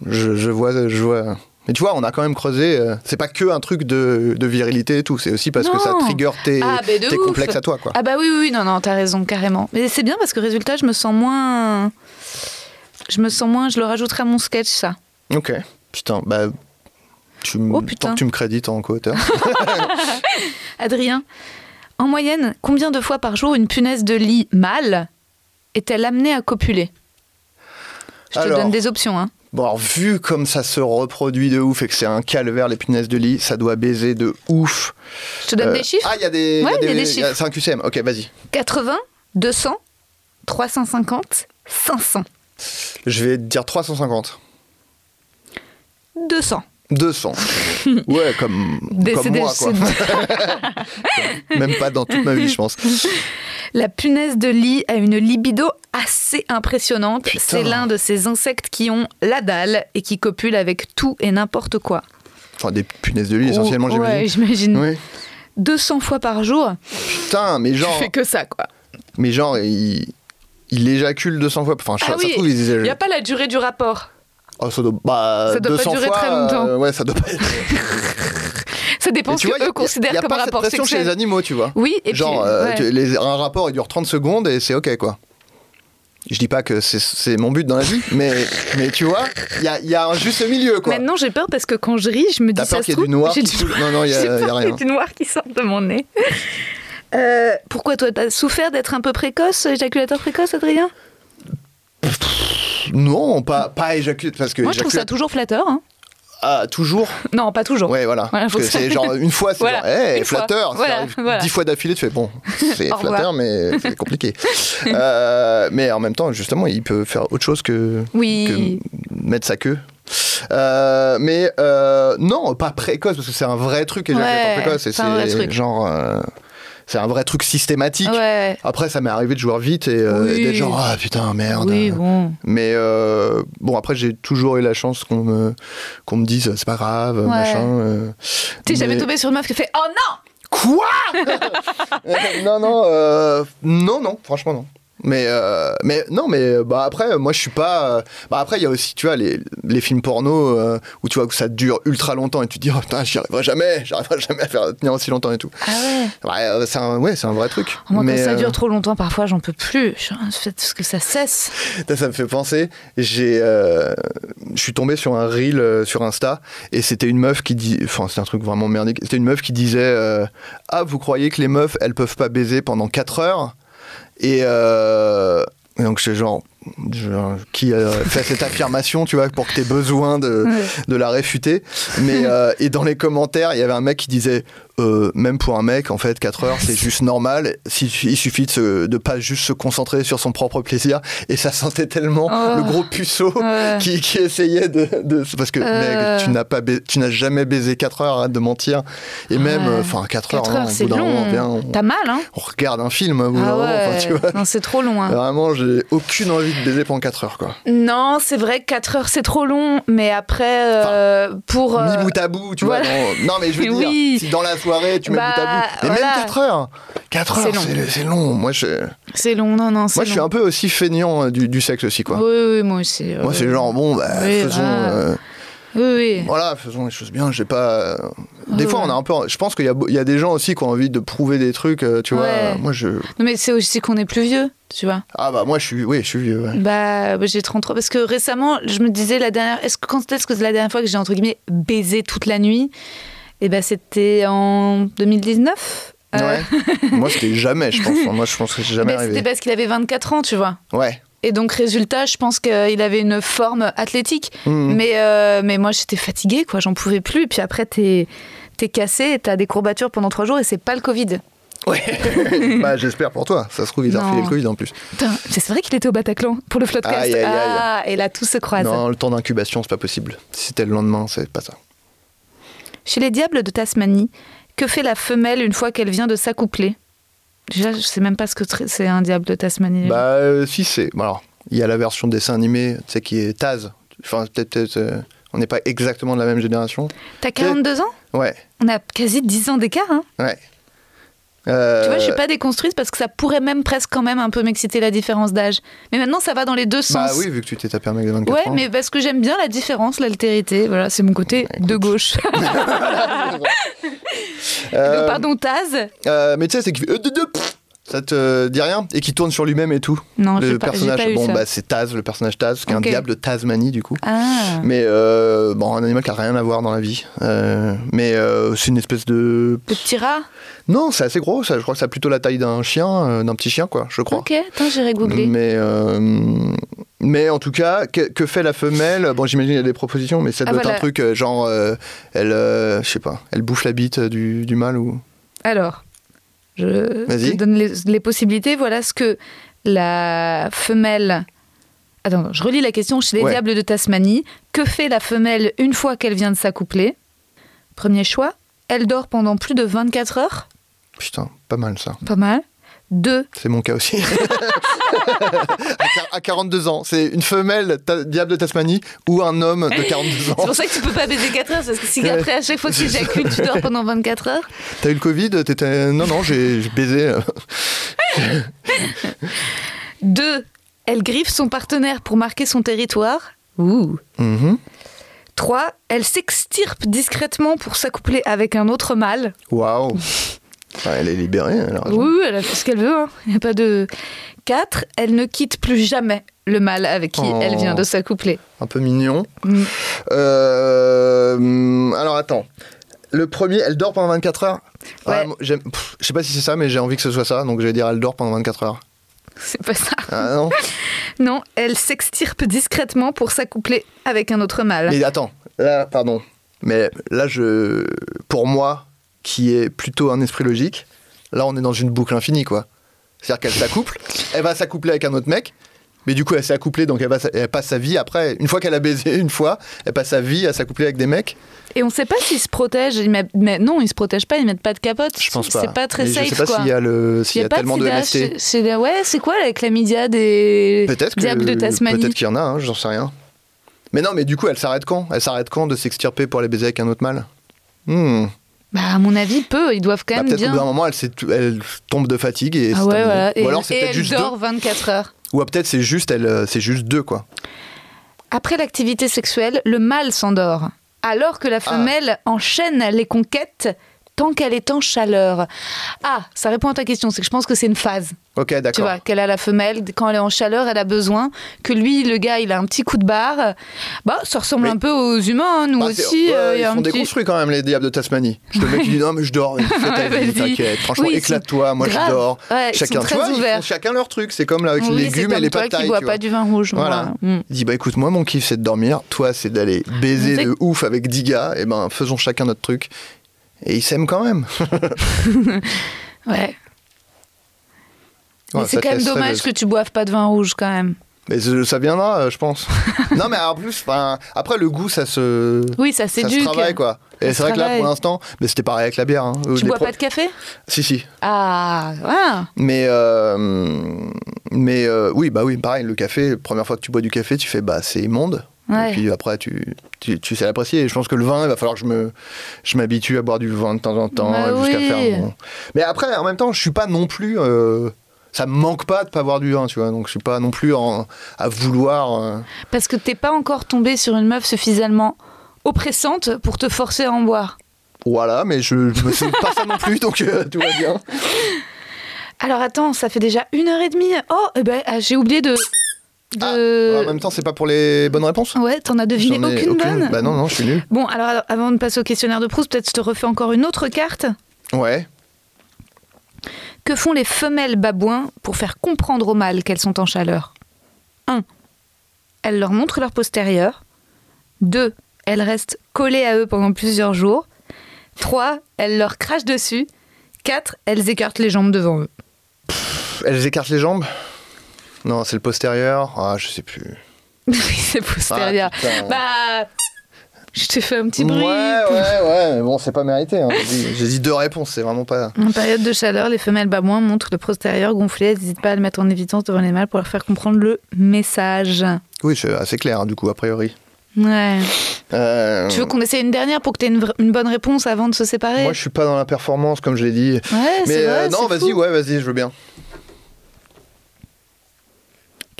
Je, je vois, je vois. Mais tu vois, on a quand même creusé. euh, c'est pas que un truc de, de virilité et tout, c'est aussi parce que ça trigger tes, Ah, tes ouf. complexes à toi, quoi. Ah bah oui, oui, oui, non, non, t'as raison, carrément. Mais c'est bien parce que résultat, je me sens moins... Je me sens moins... Je le rajouterai à mon sketch, ça. Ok. Putain, bah. Tu, Oh, putain. Tant que tu me crédites en co-auteur. (laughs) (laughs) Adrien, en moyenne, combien de fois par jour une punaise de lit mâle est-elle amenée à copuler? Je te donne des options, hein. Bon, alors, vu comme ça se reproduit de ouf et que c'est un calvaire, les punaises de lit, ça doit baiser de ouf. Je te donne Euh, des chiffres? Ah, il y a des. Ouais, il il y a des chiffres. C'est un QCM, ok, vas-y. 80, 200, 350, 500. Je vais te dire 350. 200. 200. (laughs) Ouais, comme, Des- comme moi, quoi. (laughs) Même pas dans toute ma vie, je pense. La punaise de lit a une libido assez impressionnante. C'est l'un de ces insectes qui ont la dalle et qui copulent avec tout et n'importe quoi. Enfin, des punaises de lit, essentiellement, Oh, Ouais, j'imagine. j'imagine. Oui. 200 fois par jour, Putain, mais tu genre, fais que ça, quoi. mais genre, il, il éjacule 200 fois. Enfin, ça, Ah ça oui, trouve, il Il n'y a pas la durée du rapport. Oh, ça doit, bah, Ça doit pas 200 durer fois, très longtemps. euh, ouais, ça doit pas. (laughs) Ça dépend ce tu vois, que y a- eux considèrent y a comme pas cette rapport pression chez les animaux, tu vois. Oui, et Genre, puis, euh, ouais. tu- les- un rapport, il dure 30 secondes et c'est ok, quoi. Je dis pas que c'est- mon but dans la vie, mais, mais tu vois, il y a, y a un juste milieu, quoi. Maintenant, j'ai peur parce que quand je ris, je me dis ça peur qu'il y ait du noir qui (laughs) Non, non, il y a- y a rien. du noir qui sorte de mon nez. Euh, pourquoi toi, t'as souffert d'être un peu précoce, éjaculateur précoce, Adrien? Non, pas, pas parce que Moi, je trouve ça toujours flatteur. hein. Ah, toujours (laughs) Non, pas toujours. Ouais, voilà. Voilà, Parce que c'est genre une fois, c'est Voilà, genre, hey, une fois. flatteur. Voilà, ça arrive voilà. dix fois d'affilée, tu fais bon, (laughs) c'est flatteur, mais (laughs) c'est compliqué. Euh, mais en même temps, justement, il peut faire autre chose que, Oui. que mettre sa queue. Euh, mais euh, non, pas précoce, parce que c'est un vrai truc Ouais, précoce. et c'est genre. C'est un vrai truc systématique. Ouais. Après, ça m'est arrivé de jouer vite et, euh, Oui. et d'être genre, ah putain, merde. Oui, bon. Mais euh, bon, après, j'ai toujours eu la chance qu'on me, qu'on me dise, c'est pas grave, Ouais. machin. euh, T'es jamais mais- tombé sur une meuf qui fait Oh non Quoi (laughs) Non, non, euh, non, non, franchement non. Mais, euh, mais non, mais bah après, moi je suis pas. euh, bah après, il y a aussi, tu vois, les, les films porno euh, où tu vois que ça dure ultra longtemps et tu te dis, oh putain, j'y arriverai jamais, (laughs) j'arriverai jamais à faire tenir aussi longtemps et tout. Ah ouais Ouais, euh, c'est un, ouais, c'est un vrai truc. Moi, mais quand ça euh, dure trop longtemps, parfois, j'en peux plus. Je parce que ça cesse. (laughs) Ça, me fait penser. J'ai, euh, je suis tombé sur un reel euh, sur Insta et c'était une meuf qui dit, enfin c'était un truc vraiment merdique. C'était une meuf qui disait, euh, ah vous croyez que les meufs elles peuvent pas baiser pendant 4 heures? Et, euh, et donc c'est genre, genre, qui a fait cette affirmation, tu vois, pour que tu aies besoin de, Ouais. de la réfuter. Mais euh, et dans les commentaires, il y avait un mec qui disait euh, même pour un mec, en fait, 4 heures, c'est juste normal. Il suffit de, se- de pas juste se concentrer sur son propre plaisir. Et ça sentait tellement Oh. le gros puceau Ouais. qui, qui essayait de, de- parce que Euh. mec, tu n'as pas, tu n'as jamais baisé 4 heures, arrête de mentir. Et même, Ouais. euh, enfin, 4 heures, 4 hein, heures, au c'est bout d'un moment, long. on, T'as mal, hein on regarde un film. au bout Ah moment, enfin, ouais. tu vois. Non, c'est trop long. hein. Vraiment, j'ai aucune envie de baiser pendant 4 heures, quoi. Non, c'est vrai que 4 heures, c'est trop long. Mais après, euh, pour. euh, Mi bout à bout, tu voilà. vois. dans- Non, mais je veux (laughs) dire, Oui. si dans la soirée, tu mets Bah, bout à bout. Mais voilà. même 4 heures. 4 C'est heures, long. c'est long. Moi, je, C'est long, non, non, moi, je suis long. un peu aussi feignant euh, du, du sexe aussi, quoi. Oui, oui, moi aussi. Moi, euh, c'est genre, bon, bah, oui, faisons. euh, Oui, oui. Voilà, faisons les choses bien. J'ai pas. Des fois, on a un peu. Je pense qu'il y, a- il y a des gens aussi qui ont envie de prouver des trucs. Tu vois. Moi, je. Non, mais c'est aussi qu'on est plus vieux, tu vois. Ah bah moi, je suis. Oui, je suis vieux. ouais. Bah, bah, j'ai 33. Parce que récemment, je me disais la dernière. Est-ce que quand est-ce que c'est la dernière fois que j'ai entre guillemets baisé toute la nuit? Et ben c'était en 2019. Euh, Ouais. (laughs) moi, c'était jamais, je pense. Moi, je pense que c'est jamais c'était arrivé. parce qu'il avait 24 ans, tu vois. Ouais. Et donc, résultat, je pense qu'il avait une forme athlétique. Mhm. Mais, euh, mais moi, j'étais fatiguée, quoi. J'en pouvais plus. Et puis après, t'es es cassé, t'as des courbatures pendant trois jours et c'est pas le Covid. Ouais. (laughs) bah, j'espère pour toi. Ça se trouve, ils ont refilé le Covid en plus. C'est vrai qu'il était au Bataclan pour le Floodcast. Aïe, aïe, aïe. Ah, et là, tout se croise. Non, le temps d'incubation, c'est pas possible. Si c'était le lendemain, c'est pas ça. Chez les diables de Tasmanie, que fait la femelle une fois qu'elle vient de s'accoupler? Déjà, je sais même pas ce que c'est un diable de Tasmanie. Bah, euh, si, c'est. bon, alors, il y a la version dessin animé, tu sais, qui est Taz. Enfin, peut-être. peut-être, euh, on n'est pas exactement de la même génération. T'as 42 ans? Ouais, On a quasi 10 ans d'écart. Hein ouais. Euh, Tu vois, je suis pas déconstruite parce que ça pourrait même presque quand même un peu m'exciter la différence d'âge. Mais maintenant, ça va dans les deux sens. Bah oui, vu que tu t'es tapé un mec de 24 Ouais, ans. mais parce que j'aime bien la différence, l'altérité. Voilà, c'est mon côté de gauche. (laughs) (laughs) Euh, Donc, pardon, Taz euh, mais tu sais, c'est qu'il de- de- ça te dit rien Et qui tourne sur lui-même et tout. Non, le pas, personnage. pas eu bon, ça. bah, c'est Taz, le personnage Taz, qui est un diable de Tasmanie, du coup. Ah, Mais euh, bon, un animal qui a rien à voir dans la vie. Euh, mais euh, c'est une espèce de. le petit rat Non, c'est assez gros. Ça, je crois que ça a plutôt la taille d'un chien, d'un petit chien, quoi. Je crois. Ok, attends, j'irai googler. Mais, mais en tout cas, que, que fait la femelle? Bon, j'imagine qu'il y a des propositions, mais ça Ah, doit être un truc genre, elle, je sais pas, elle bouffe la bite du, du mâle ou. Alors, je te donne les, les possibilités. Voilà ce que la femelle. Attends, je relis la question chez les Ouais. diables de Tasmanie. Que fait la femelle une fois qu'elle vient de s'accoupler? Premier choix, elle dort pendant plus de 24 heures? Putain, pas mal ça. Pas mal. Deux, C'est mon cas aussi. (laughs) à, quar- à 42 ans, c'est une femelle diable de Tasmanie ou un homme de 42 c'est ans. pour ça que tu peux pas baiser 4 heures, parce que si après, à chaque fois que tu éjacules, tu dors pendant 24 heures. T'as eu le Covid? Non, non, j'ai baisé. euh. (laughs) Deux, elle griffe son partenaire pour marquer son territoire. Ouh. Mhm. 3. Elle s'extirpe discrètement pour s'accoupler avec un autre mâle. Waouh. Enfin, elle est libérée, elle a raison. Oui, elle a fait ce qu'elle veut. hein. Il n'y a pas de. 4. Elle ne quitte plus jamais le mâle avec qui Oh. elle vient de s'accoupler. Un peu mignon. Mm. Euh, alors attends. Le premier, elle dort pendant 24 heures? Ouais. Ah, j'aime- pff, Je sais pas si c'est ça, mais j'ai envie que ce soit ça, donc je vais dire elle dort pendant 24 heures. C'est pas ça. Ah non (laughs) Non, elle s'extirpe discrètement pour s'accoupler avec un autre mâle. Mais attends, là, pardon. Mais là, je, pour moi, qui est plutôt un esprit logique, là, on est dans une boucle infinie, quoi. C'est-à-dire qu'elle s'accouple, (laughs) elle va s'accoupler avec un autre mec, mais du coup, elle s'est accouplée, donc elle, va, elle passe sa vie après. Une fois qu'elle a baisé (laughs) une fois, elle passe sa vie à s'accoupler avec des mecs. Et on sait pas s'ils se protègent. Ils mettent- Mais non, ils se protègent pas, ils mettent pas de capote. Je pense pas. C'est pas très Mais safe, Je sais pas quoi. s'il y a, le, Il s'il y a pas tellement de MST. les- Ouais, c'est quoi la chlamydia des Peut-être diables de Tasmanie peut-être qu'il y en a, hein, j'en sais rien. Mais non, mais du coup, elle s'arrête quand? Elle s'arrête quand de s'extirper pour aller baiser avec un autre mâle? Hmm. Bah, à mon avis, peu. Ils doivent quand Bah, même peut-être qu'au bout d'un moment, elle, tombe de fatigue et Ah ouais, voilà. Ou alors c'est peut-être elle juste dort 24 heures. deux. Ou peut-être c'est juste elle, euh, c'est juste deux quoi. Après l'activité sexuelle, le mâle s'endort, alors que la Ah. femelle enchaîne les conquêtes tant qu'elle est en chaleur. Ah, ça répond à ta question, c'est que je pense que c'est une phase. Ok, Tu d'accord. vois, qu'elle a la femelle, quand elle est en chaleur, elle a besoin que lui, le gars, il a un petit coup de barre. Bah, ça ressemble Oui. un peu aux humains, hein, nous Bah, aussi. euh, y ils un sont petit- déconstruits quand même les diables de Tasmanie. Je te le mec qui dit (laughs) non mais je dors, Ouais, t'inquiète. Franchement, Oui, éclate-toi, moi grave. je dors. Ouais, chacun, tu très ils font chacun leur truc. C'est comme là avec Oui, les légumes et les toi pâtes qui bois tu pas du vin rouge. Voilà. Mm. Il dit bah écoute moi mon kiff c'est de dormir, toi c'est d'aller baiser de ouf avec 10 gars, et ben faisons chacun notre truc. Et ils s'aiment quand même. (laughs) Ouais. Ouais, c'est quand même dommage que tu boives pas de vin rouge quand même. Mais ça viendra, euh, je pense. (laughs) non mais en plus, après le goût ça se, Oui, ça ça se s'éduque. travaille quoi. Et c'est vrai que là pour l'instant, mais c'était pareil avec la bière. hein. Tu Les bois pro- pas de café? Si si. Ah, voilà. Mais, euh, mais euh, oui, bah oui, pareil, le café, première fois que tu bois du café, tu fais bah c'est immonde. Ouais. Et puis après, tu, tu, tu sais l'apprécier. Et je pense que le vin, il va falloir que je me je m'habitue à boire du vin de temps en temps Bah jusqu'à oui. faire mon- Mais après, en même temps, je suis pas non plus. euh, ça me manque pas de pas boire du vin, tu vois. Donc je suis pas non plus en- à vouloir. euh, Parce que t'es pas encore tombé sur une meuf suffisamment oppressante pour te forcer à en boire. Voilà, mais je, je me souviens pas ça non plus, (laughs) donc euh, tout va bien. Alors attends, ça fait déjà une heure et demie. Oh, eh ben, ah, j'ai oublié de. Ah, de... en même temps, c'est pas pour les bonnes réponses Ouais, t'en as deviné ai aucune, bonne Bah non, non, je suis nul. Bon, alors, alors, avant de passer au questionnaire de Proust, peut-être je te refais encore une autre carte. Ouais. Que font les femelles babouins pour faire comprendre aux mâles qu'elles sont en chaleur? 1. Elles leur montrent leur postérieur. 2. Elles restent collées à eux pendant plusieurs jours. 3. Elles leur crachent dessus. 4. Elles écartent les jambes devant eux. Elles écartent les jambes? Non, c'est le postérieur. Ah, je sais plus. oui, (laughs) c'est postérieur. Ah, putain. bah. Je t'ai fait un petit bruit. Ouais, ouais, ouais, mais bon, c'est pas mérité. hein. J'ai dit- deux réponses, c'est vraiment pas. En période de chaleur, les femelles babouins montrent le postérieur gonflé. Elles n'hésitent pas à le mettre en évidence devant les mâles pour leur faire comprendre le message. Oui, c'est assez clair, hein, du coup, a priori. Ouais. Euh, Tu veux qu'on essaie une dernière pour que tu aies une, bonne réponse avant de se séparer? Moi, je suis pas dans la performance, comme je l'ai dit. Ouais, Mais c'est vrai. euh, non, vas-y, ouais, vas-y, je veux bien.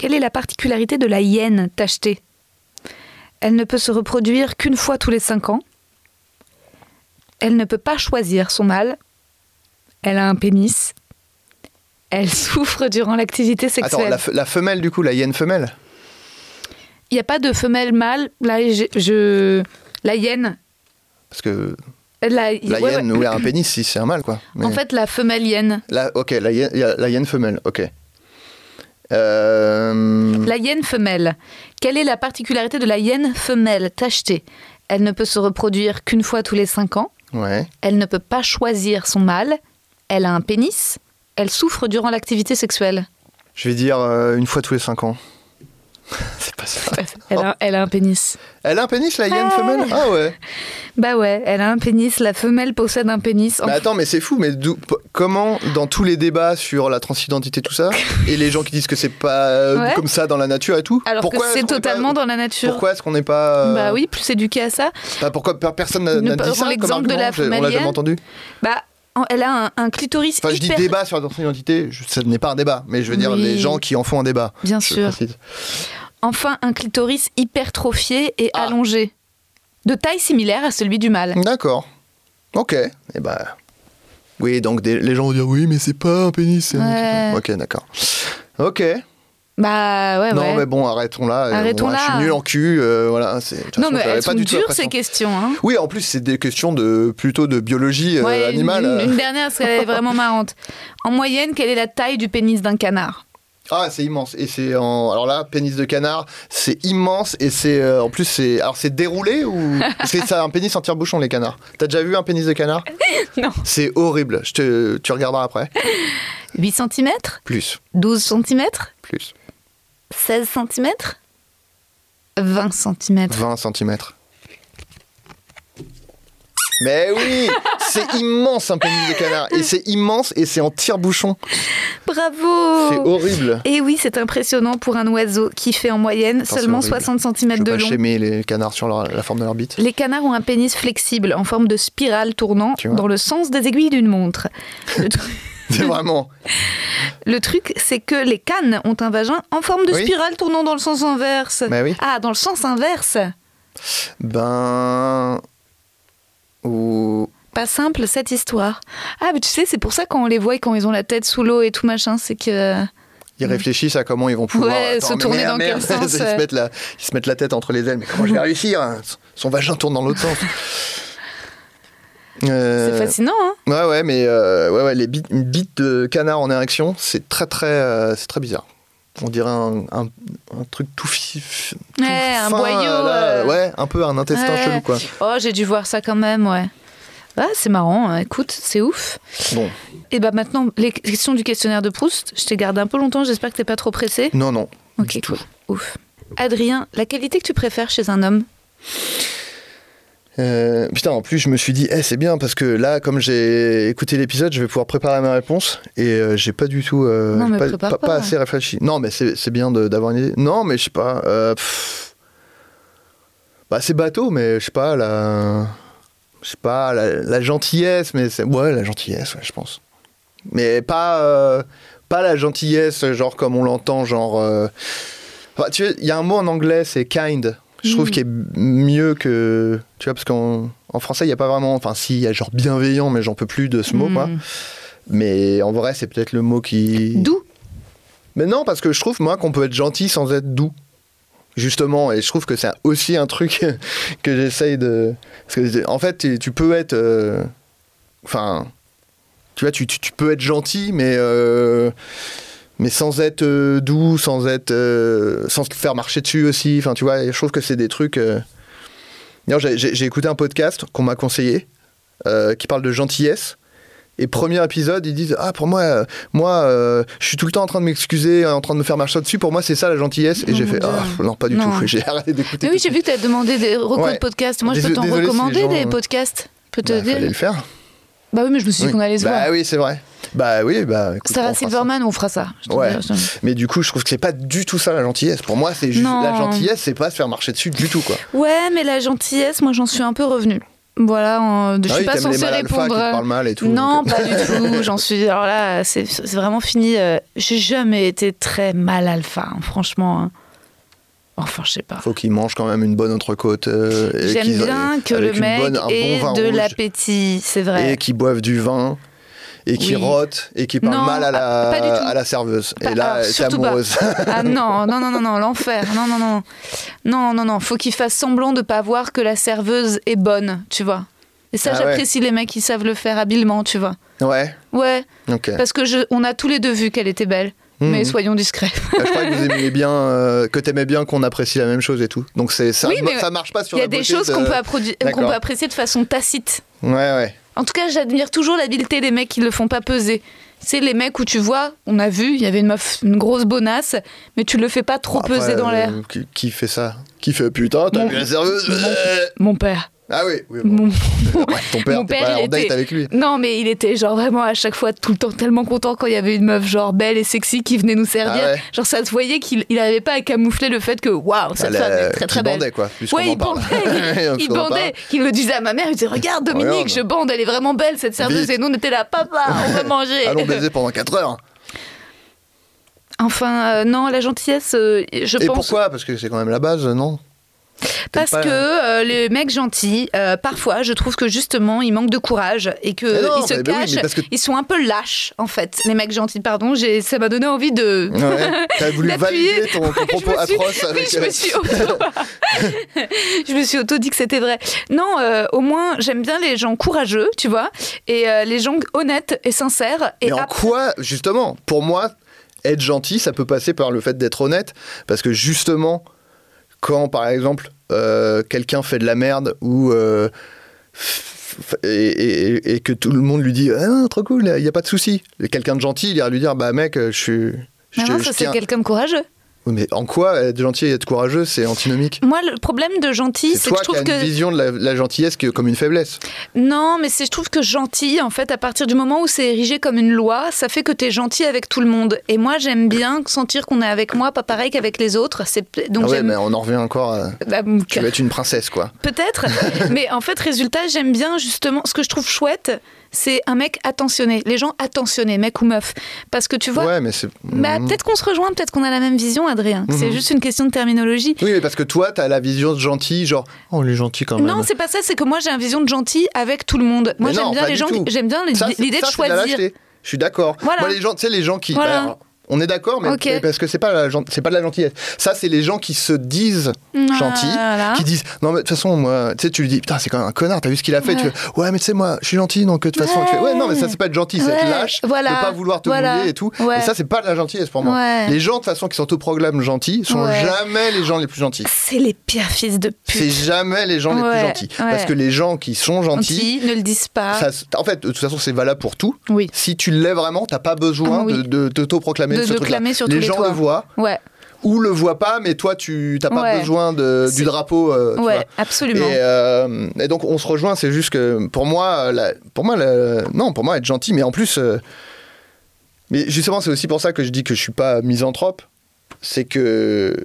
Quelle est la particularité de la hyène tachetée? Elle ne peut se reproduire qu'une fois tous les cinq ans. Elle ne peut pas choisir son mâle. Elle a un pénis. Elle (laughs) souffre durant l'activité Attends, sexuelle. la, fe- la femelle, du coup, la hyène femelle? Il n'y a pas de femelle mâle. Là, je, je- la hyène. Parce que La, la ouais, hyène, ouais. oui, a un pénis, si c'est un mâle, quoi. Mais- En fait, la femelle hyène. La, ok, la hyène, la hyène femelle, ok. Euh, La hyène femelle. Quelle est la particularité de la hyène femelle tachetée? Elle ne peut se reproduire qu'une fois tous les cinq ans. Ouais. Elle ne peut pas choisir son mâle. Elle a un pénis. Elle souffre durant l'activité sexuelle. Je vais dire euh, une fois tous les 5 ans. (laughs) c'est pas ça. Elle a, elle a un pénis. Elle a un pénis, la hyène Ah. femelle Ah ouais. Bah ouais, elle a un pénis. La femelle possède un pénis. Mais attends, mais c'est fou, mais comment, dans tous les débats sur la transidentité, tout ça, (laughs) et les gens qui disent que c'est pas euh, Ouais. comme ça dans la nature et tout, Alors pourquoi que c'est totalement pas- dans la nature. Pourquoi est-ce qu'on n'est pas. euh, Bah oui, plus éduqué à ça. bah pourquoi per- personne n'a dit ça l'exemple de la J'ai- On l'a femelle jamais entendu. Bah, elle a un, un clitoris Enfin, je dis débat sur la transidentité, ce n'est pas un débat, mais je veux dire les gens qui en font un débat. Bien sûr. précise. Enfin, un clitoris hypertrophié et Ah. allongé. De taille similaire à celui du mâle. D'accord. Ok. Et bah. Oui, donc des- les gens vont dire oui, mais c'est pas un pénis. c'est un Ouais. Ok, d'accord. Ok. Bah ouais, non, ouais. mais bon, arrêtons là. Arrêtons bon, Je là. suis nul en cul. euh, voilà. Non, façon, mais elles pas sont du dures ces questions. Hein. Oui, en plus, c'est des questions de plutôt de biologie euh, Ouais, une- animale. Une, euh. une (laughs) dernière, parce qu'elle est vraiment marrante. En moyenne, quelle est la taille du pénis d'un canard? Ah, c'est immense. Et c'est en. Alors là, pénis de canard, c'est immense et c'est. euh, en plus, c'est. Alors, c'est déroulé ou. Parce que ça a un pénis en tire-bouchon, les canards. T'as déjà vu un pénis de canard? (laughs) Non. C'est horrible. Je te... Tu regarderas après. 8 cm Plus. 12 cm Plus. 16 cm 20 cm. 20 cm. Mais oui, c'est (laughs) immense un pénis de canard. Et c'est immense et c'est en tire-bouchon. C'est Bravo horrible. Et oui, c'est impressionnant pour un oiseau qui fait en moyenne Attends, c'est seulement horrible. 60 Je cm de pas long. chémer les canards sur leur- la forme de leur bite. Les canards ont un pénis flexible en forme de spirale tournant dans le sens des aiguilles d'une montre. Le, (laughs) C'est vraiment. le truc, c'est que les cannes ont un vagin en forme de Oui. spirale tournant dans le sens inverse. Mais oui. Ah, dans le sens inverse. Ben. Ou. Pas simple cette histoire. Ah, mais tu sais, c'est pour ça quand on les voit et quand ils ont la tête sous l'eau et tout machin, c'est que. Ils réfléchissent à comment ils vont pouvoir. Ouais, se tourner merde, dans quel merde. (laughs) sens, ils, se mettent la... ils se mettent la tête entre les ailes. Mais comment je vais réussir hein? Son vagin tourne dans l'autre sens. Euh, (laughs) C'est fascinant, hein Ouais, ouais, mais euh, ouais, ouais, les bites, une bite de canard en érection, c'est très, très, euh, c'est très bizarre. On dirait un, un, un truc tout, Ouais, un fin, boyau, là. euh. Ouais, un peu un intestin Ouais. chelou, quoi. Oh, j'ai dû voir ça quand même, ouais. Ah, c'est marrant, hein. écoute, c'est ouf. Bon, Et bah maintenant, les questions du questionnaire de Proust, je t'ai gardé un peu longtemps, j'espère que t'es pas trop pressé. non, non. Ok, cool. Ouf. Adrien, la qualité que tu préfères chez un homme? Euh, putain, en plus, je me suis dit, eh, c'est bien parce que là, comme j'ai écouté l'épisode, je vais pouvoir préparer ma réponse et euh, j'ai pas du tout, euh, Non, mais pas, pas- pas. pas assez réfléchi. Non, mais c'est c'est bien de- d'avoir une idée. Non, mais je sais pas. euh, bah, c'est bateau, mais je sais pas la, je sais pas la, la gentillesse, mais c'est ouais, la gentillesse, ouais, je pense. Mais pas, pas la gentillesse, genre comme on l'entend, genre. enfin, tu il y a un mot en anglais, c'est kind. Je trouve Mm. qu'il est mieux que. Tu vois, parce qu'en en français, il n'y a pas vraiment. Enfin, si, il y a genre bienveillant, mais j'en peux plus de ce mot, quoi. Mm. Mais en vrai, c'est peut-être le mot qui. Doux. Mais non, parce que je trouve, moi, qu'on peut être gentil sans être doux. Justement, et je trouve que c'est aussi un truc (laughs) que j'essaye de. Parce que, en fait, tu- tu peux être. euh, Enfin. tu vois, tu, tu- tu peux être gentil, mais. euh, mais sans être euh, doux, sans être. euh, sans te faire marcher dessus aussi. Enfin, tu vois, je trouve que c'est des trucs. euh, D'ailleurs, j'ai- écouté un podcast qu'on m'a conseillé euh, qui parle de gentillesse. Et premier épisode, ils disent Ah, pour moi, moi je suis tout le temps en train de m'excuser, en train de me faire marcher dessus. Pour moi, c'est ça la gentillesse. Et Oh j'ai mon fait. Ah, non, pas du Non. tout. J'ai arrêté d'écouter. Mais oui, j'ai vu que tu as demandé des recos Ouais. de podcasts. Moi, je peux t'en désolé si recommander gens, des podcasts. Je peux te Bah, dire. le faire. Bah oui, mais je me suis dit Oui. qu'on allait se Bah voir. oui, c'est vrai. Bah oui, bah. écoute, Sarah on fera ça. Silverman, on fera ça. Ouais. Mais du coup, je trouve que c'est pas du tout ça la gentillesse. Pour moi, c'est juste la gentillesse, c'est pas se faire marcher dessus du tout, quoi. Ouais, mais la gentillesse, moi, j'en suis un peu revenue. Voilà, en- je Ah suis oui, pas censée alpha répondre. parlent mal et tout. non, donc, euh, pas du tout. (laughs) J'en suis. Alors là, c'est vraiment fini. euh, J'ai jamais été très mal alpha, hein, franchement. hein. Enfin, je sais pas. Faut qu'ils mangent quand même une bonne entrecôte. euh, J'aime qu'ils- bien que le mec bonne- un bon ait de l'appétit, c'est vrai. et qui boivent du vin et qui Oui. rotent et qui parlent Non, mal à la, tout. à la serveuse. Pas- et là, pas. amoureuse. Ah (laughs) non, non, non, non, non, l'enfer. Non, non, non. Non, non, non. Faut qu'il fasse semblant de pas voir que la serveuse est bonne, tu vois. Et ça, Ah ouais. j'apprécie les mecs qui savent le faire habilement, tu vois. ouais, Ouais, parce que je, on a tous les deux vu qu'elle était belle. Mhm. Mais soyons discrets. Ah, je crois que vous aimiez bien, euh, que t'aimais bien qu'on apprécie la même chose et tout. Donc c'est ça, Oui, ça marche pas sur Il y a des choses de- qu'on peut apprécier de façon tacite. Ouais, ouais. En tout cas, j'admire toujours l'habileté des mecs qui le font pas peser. C'est les mecs où tu vois, on a vu, il y avait une meuf, une grosse bonasse, mais tu le fais pas trop Après, peser dans euh, l'air. Qui, qui fait ça? Qui fait putain, t'as vu la serveuse? Euh, Mon père. Ah oui, oui. bon. Mon... Ouais, ton (laughs) père, Mon père, pas il en date était- avec lui. Non, mais il était genre vraiment à chaque fois tout le temps tellement content quand il y avait une meuf genre belle et sexy qui venait nous servir. Ah ouais. Genre ça se voyait qu'il il arrivait pas à camoufler le fait que waouh, cette femme euh, est très très qui belle. bandait, quoi, Ouais, il bandait, (laughs) il bandait. Il le disait à ma mère, il disait regarde Dominique, je bande, elle est vraiment belle cette serveuse. Vite. Et nous on était là, papa, on veut manger. Allons (laughs) baiser pendant 4 heures. Enfin, euh, non, la gentillesse, euh, je Et pense. pourquoi? Parce que c'est quand même la base, non? Parce pas- que euh, les mecs gentils, euh, parfois, je trouve que justement, ils manquent de courage et que Mais non, ils se oui, cachent. que- Ils sont un peu lâches, en fait. Les mecs gentils, pardon. Ça m'a donné envie de. Ouais. T'as voulu (laughs) valider ton, ton (laughs) propos suis- atroce (laughs) Oui, avec. je me euh, suis auto. je me suis auto dit que c'était vrai. Non, euh, au moins, j'aime bien les gens courageux, tu vois, et euh, les gens honnêtes et sincères. Et Mais en quoi, justement, pour moi, être gentil, ça peut passer par le fait d'être honnête, parce que justement, quand par exemple euh, quelqu'un fait de la merde ou euh, et, et- et que tout le monde lui dit ah trop cool, il n'y a pas de souci, quelqu'un de gentil, il ira lui dire bah mec, je suis. Je, Mais non, je ça, c'est quelqu'un de courageux. Oui, Mais en quoi être gentil et être courageux, c'est antinomique? Moi, le problème de gentil, C'est que je qui as trouve une que. vision de la, la gentillesse comme une faiblesse. Non, mais c'est je trouve que gentil, en fait, à partir du moment où c'est érigé comme une loi, ça fait que tu es gentil avec tout le monde. Et moi, j'aime bien sentir qu'on est avec moi, pas pareil qu'avec les autres. Donc Ah ouais, mais on en revient encore à... Bah, Tu vas être une princesse, quoi. Peut-être, (laughs) mais en fait, résultat, j'aime bien justement. Ce que je trouve chouette, c'est un mec attentionné. Les gens attentionnés, mec ou meuf. Parce que tu vois. Ouais, mais c'est... Bah, Mhm. peut-être qu'on se rejoint, peut-être qu'on a la même vision, Adrien. C'est Mhm. juste une question de terminologie. Oui, mais parce que toi, t'as la vision de gentil, genre, oh, il est gentil quand même. Non, c'est pas ça, c'est que moi j'ai une vision de gentil avec tout le monde. Moi j'aime bien les gens, j'aime bien l'idée de choisir. Je suis d'accord. Voilà. Moi, les gens, tu sais, les gens qui. Voilà. alors, on est d'accord, mais, parce que c'est pas c'est pas de la gentillesse. Ça, c'est les gens qui se disent gentils, qui disent non mais de toute façon moi, tu sais, tu lui dis putain c'est quand même un connard, t'as vu ce qu'il a fait, tu Ouais. fais ouais mais tu sais moi, je suis gentil donc de toute façon, tu fais ouais non mais ça c'est pas être gentil, c'est être Ouais, lâche, voilà, de pas vouloir te voilà, mouiller et tout. ouais. Et ça c'est pas de la gentillesse pour moi. Ouais. Les gens de toute façon qui s'autoproclament gentils sont Ouais. jamais les gens les plus gentils. C'est les pires fils de C'est pute. jamais les gens les Ouais, plus gentils. ouais. Parce que les gens qui sont gentils, Gentils, ne le disent pas. ça en fait, de toute façon, c'est valable pour tout. Oui. Si tu l'es vraiment, t'as pas besoin Ah oui. de, de, de t'auto-proclamer De- ce de clamer sur les tous les gens toits. le voient Ouais, ou le voient pas, mais toi, tu t'as pas Ouais. besoin de, du drapeau. euh, tu ouais, vois. absolument. Et, euh, et donc on se rejoint. C'est juste que pour moi, la- pour moi, la- non, pour moi être gentil, mais en plus, euh, mais justement, c'est aussi pour ça que je dis que je suis pas misanthrope. C'est que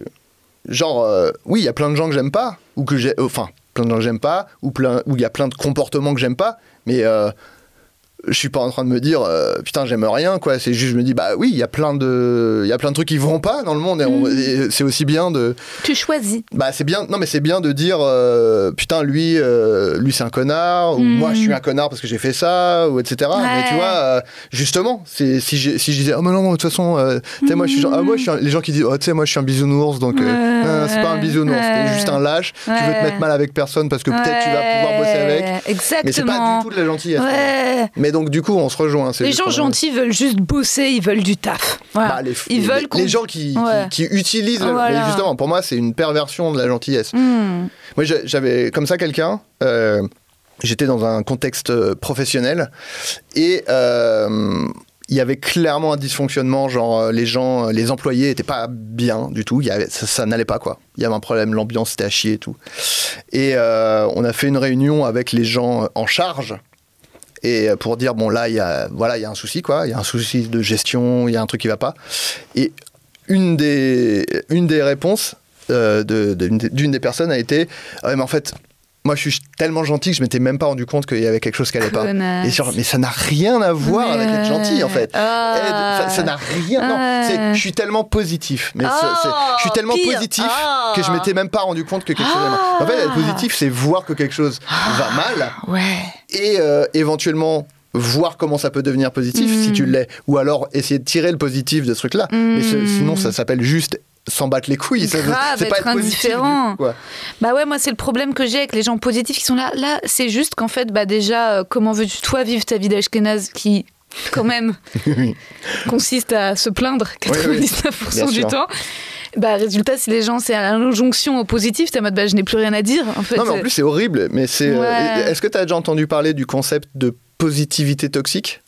genre, euh, oui, il y a plein de gens que j'aime pas, ou que j'ai, enfin, plein de gens que j'aime pas, ou il y a plein de comportements que j'aime pas, mais je suis pas en train de me dire euh, putain j'aime rien quoi. C'est juste je me dis bah oui il y a plein de il y a plein de trucs qui vont pas dans le monde Mm. et c'est aussi bien de Tu choisis. bah c'est bien non mais c'est bien de dire euh, putain lui euh, lui c'est un connard ou Mm. moi je suis un connard parce que j'ai fait ça ou etc. Mais tu vois justement c'est si j'ai- si je disais oh mais non de toute façon tu sais moi je suis genre, ah, moi je suis un- les gens qui disent oh tu sais moi je suis un bisounours donc c'est pas un bisounours t'es juste un lâche tu veux te mettre mal avec personne parce que peut-être tu vas pouvoir bosser avec Exactement. mais c'est pas du tout de la gentillesse. Ouais. Mais donc du coup, on se rejoint. Les gens gentils veulent juste bosser, ils veulent du taf. Voilà. Bah, les, ils les- veulent les, gens qui, qui- Ouais. qui, utilisent. Voilà. mais justement, pour moi, c'est une perversion de la gentillesse. Hmm. Moi, j'a- j'avais comme ça quelqu'un. euh, J'étais dans un contexte euh, professionnel et euh, il y avait clairement un dysfonctionnement. Genre, les gens, les employés étaient pas bien du tout. Il y avait, ça, ça n'allait pas quoi. Il y avait un problème, l'ambiance était à chier et tout. Et euh, on a fait une réunion avec les gens en charge et euh, pour dire bon là il y a voilà il y a un souci quoi. Il y a un souci de gestion il y a un truc qui va pas. Et une des réponses euh, d'une des- personnes a été Ah mais en fait moi je suis tellement gentil que je m'étais même pas rendu compte qu'il y avait quelque chose qui allait pas et mais ça n'a rien à voir avec être gentil en fait Ah. Aide, ça- n'a rien non Ah. je suis tellement positif mais je suis Oh, tellement pire. positif Ah. que je m'étais même pas rendu compte que quelque chose allait mal. en fait être positif c'est voir que quelque chose va mal Ouais. et euh, éventuellement voir comment ça peut devenir positif Mm. si tu l'es, ou alors essayer de tirer le positif de ce truc-là. Mais ce- Mm. sinon, ça s'appelle juste s'en battre les couilles. C'est pas être positif. indifférent. Bah ouais, moi c'est le problème que j'ai avec les gens positifs qui sont là. Là, c'est juste qu'en fait, bah déjà, euh, comment veux-tu toi vivre ta vie d'Ashkenaz qui, quand même, (laughs) consiste à se plaindre 99% Bien du sûr. temps bah, résultat, si les gens, c'est à l'injonction au positif, t'es en mode, bah, je n'ai plus rien à dire. En fait, Non, mais en plus, c'est horrible. Mais c'est. euh, Ouais. Est-ce que tu as déjà entendu parler du concept de positivité toxique?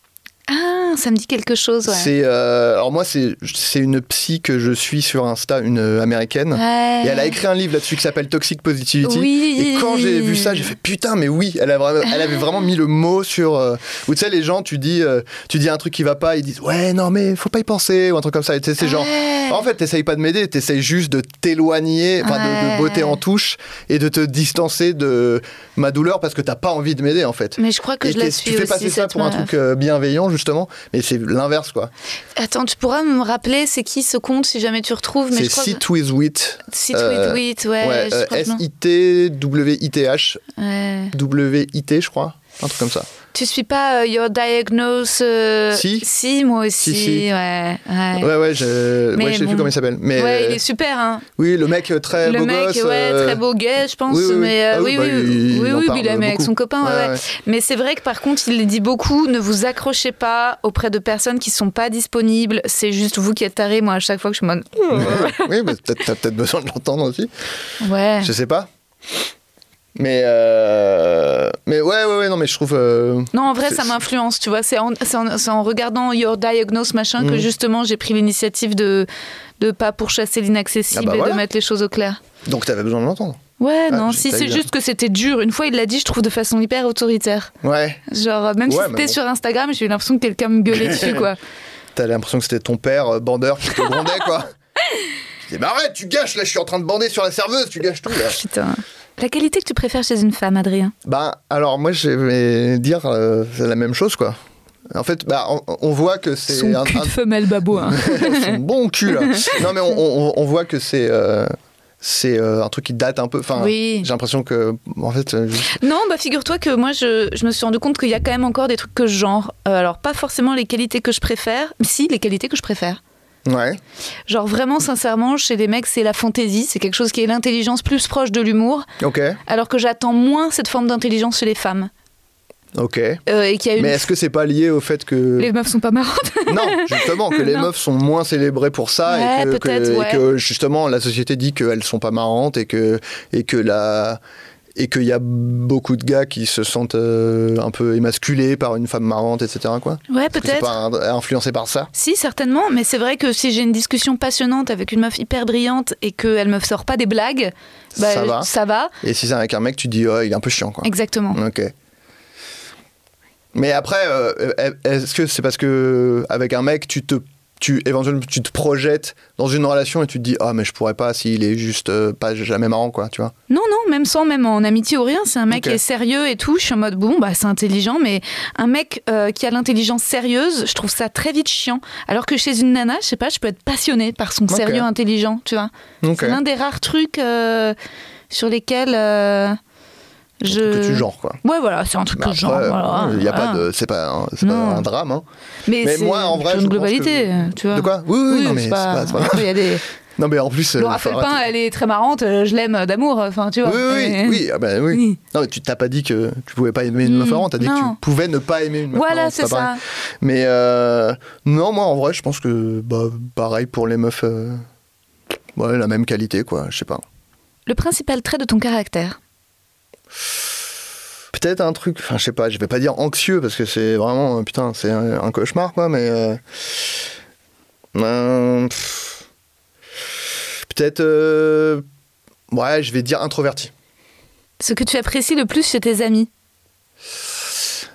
Ah, ça me dit quelque chose, ouais. C'est euh, alors moi c'est c'est une psy que je suis sur Insta, une euh, américaine. Ouais. Et elle a écrit un livre là-dessus qui s'appelle Toxic Positivity. Oui. Et quand j'ai vu ça, j'ai fait putain, mais oui, elle, a vraiment, elle avait vraiment mis le mot sur. euh, où tu sais, les gens, tu dis, euh, tu dis un truc qui va pas, ils disent ouais, non, mais faut pas y penser, ou un truc comme ça. Et c'est genre. Ouais. En fait, t'essayes pas de m'aider, t'essayes juste de t'éloigner, enfin de, de botter en touche et de te distancer de ma douleur parce que t'as pas envie de m'aider en fait. Mais je crois que Et je la suis tu fais aussi, passer ça pour un truc bienveillant justement, mais c'est l'inverse quoi. Attends, tu pourras me rappeler c'est qui ce compte si jamais tu retrouves C'est crois que- Sit with Wit. Sit euh, with Wit, ouais. Ouais, euh, que non. S-I-T-W-I-T-H, Ouais. W-I-T, je crois. Un truc comme ça. Tu suis pas euh, Your Diagnose euh, Si. moi aussi. Si, si. Ouais, ouais. Ouais, ouais, je, ouais, je sais bon. plus comment il s'appelle. Mais Ouais, euh, il est super, hein. oui, le mec euh, très le beau mec, gosse. ouais, euh, très beau gay, je pense. oui, oui, oui. Mais euh, Ah oui, oui, bah, oui, il- oui, oui, il est avec son copain, ouais. Mais c'est vrai que par contre, il dit beaucoup ne vous accrochez pas auprès de personnes qui sont pas disponibles. C'est juste vous qui êtes tarés. Moi, à chaque fois que je mode. (laughs) oui, mais t'as peut-être besoin de l'entendre aussi. Ouais. Je sais pas. Mais, euh, mais ouais, ouais, ouais, non, mais je trouve. euh, Non, en vrai, ça m'influence, tu vois. C'est en, regardant Your Diagnose, machin, que Mhm. justement j'ai pris l'initiative de de pas pourchasser l'inaccessible Ah bah et voilà. de mettre les choses au clair. Donc t'avais besoin de l'entendre. Ouais, Ah, non, si c'est juste que c'était dur. Une fois, il l'a dit, je trouve de façon hyper autoritaire. Ouais. Genre, euh, même si c'était bon. sur Instagram, j'ai eu l'impression que quelqu'un me gueulait dessus, quoi. (laughs) T'as l'impression que c'était ton père, euh, bandeur, qui te grondait, quoi. (laughs) Tu dis, bah arrête, tu gâches, là, je suis en train de bander sur la serveuse, tu gâches tout, là. Putain. La qualité que tu préfères chez une femme, Adrien Bah, alors, moi, je vais dire euh, c'est la même chose, quoi. En fait, bah, on, on voit que c'est Son un, cul un- de femelle babo. hein. (laughs) son bon cul, là. (laughs) Non, mais on, on- on voit que c'est. euh, c'est euh, un truc qui date un peu. Enfin, Oui. j'ai l'impression que, en fait, Non, bah figure-toi que moi, je, je me suis rendu compte qu'il y a quand même encore des trucs que je genre. Euh, alors, pas forcément les qualités que je préfère, mais si, les qualités que je préfère. Ouais, Genre vraiment sincèrement, chez les mecs, c'est la fantaisie, c'est quelque chose qui est l'intelligence plus proche de l'humour, ok, alors que j'attends moins cette forme d'intelligence chez les femmes. ok. Euh, et y a une... Mais est-ce que c'est pas lié au fait que. Les meufs sont pas marrantes. (laughs) Non, justement, que les Non. meufs sont moins célébrées pour ça Ouais, et, que, et que, justement la société dit qu'elles sont pas marrantes et que et que la et qu'il y a beaucoup de gars qui se sentent euh, un peu émasculés par une femme marrante, etc. Quoi. Ouais, peut-être. pas influencé par ça Si, certainement, mais c'est vrai que si j'ai une discussion passionnante avec une meuf hyper brillante et qu'elle me sort pas des blagues, bah, Ça va. ça va. Et si c'est avec un mec, tu dis oh, il est un peu chiant quoi. Exactement. Ok. Mais après, euh, est-ce que c'est parce que avec un mec, tu te tu éventuellement tu te projettes dans une relation et tu te dis ah mais je pourrais pas s'il est juste euh, pas jamais marrant quoi tu vois Non, non, même sans, même en amitié ou rien. C'est un mec qui est sérieux et tout. Je suis en mode, bon, bah, c'est intelligent, mais un mec euh, qui a l'intelligence sérieuse, je trouve ça très vite chiant. Alors que chez une nana, je sais pas, je peux être passionnée par son sérieux intelligent, tu vois. C'est l'un des rares trucs euh, sur lesquels je. Que tu genres, quoi. Ouais, voilà, c'est un truc je genre. voilà, il y a pas de, c'est pas, un- c'est pas un drame. Hein. Mais, Mais c'est moi, en vrai, une je pense globalité, que- tu vois. De quoi Oui, oui, non, mais c'est c'est pas. pas, c'est pas grave. Après, (laughs) il y a des. (laughs) Non, mais en plus, euh, Laura Felpin, elle est très marrante, euh, je l'aime d'amour, enfin, tu vois. Oui, oui, Mais- oui, ah bah oui. Oui. Non, mais tu t'as pas dit que tu pouvais pas aimer une Mm, meuf marrante, t'as dit que tu pouvais ne pas aimer une meuf Voilà, c'est pareil. ça. Mais euh, non, moi en vrai, je pense que bah, pareil pour les meufs, euh, ouais, la même qualité, quoi, je sais pas. Le principal trait de ton caractère. Peut-être un truc, enfin je sais pas, je vais pas dire anxieux parce que c'est vraiment, putain, c'est un, un cauchemar, quoi, mais. euh, euh, pff, Peut-être. euh, ouais, je vais dire introverti. Ce que tu apprécies le plus chez tes amis?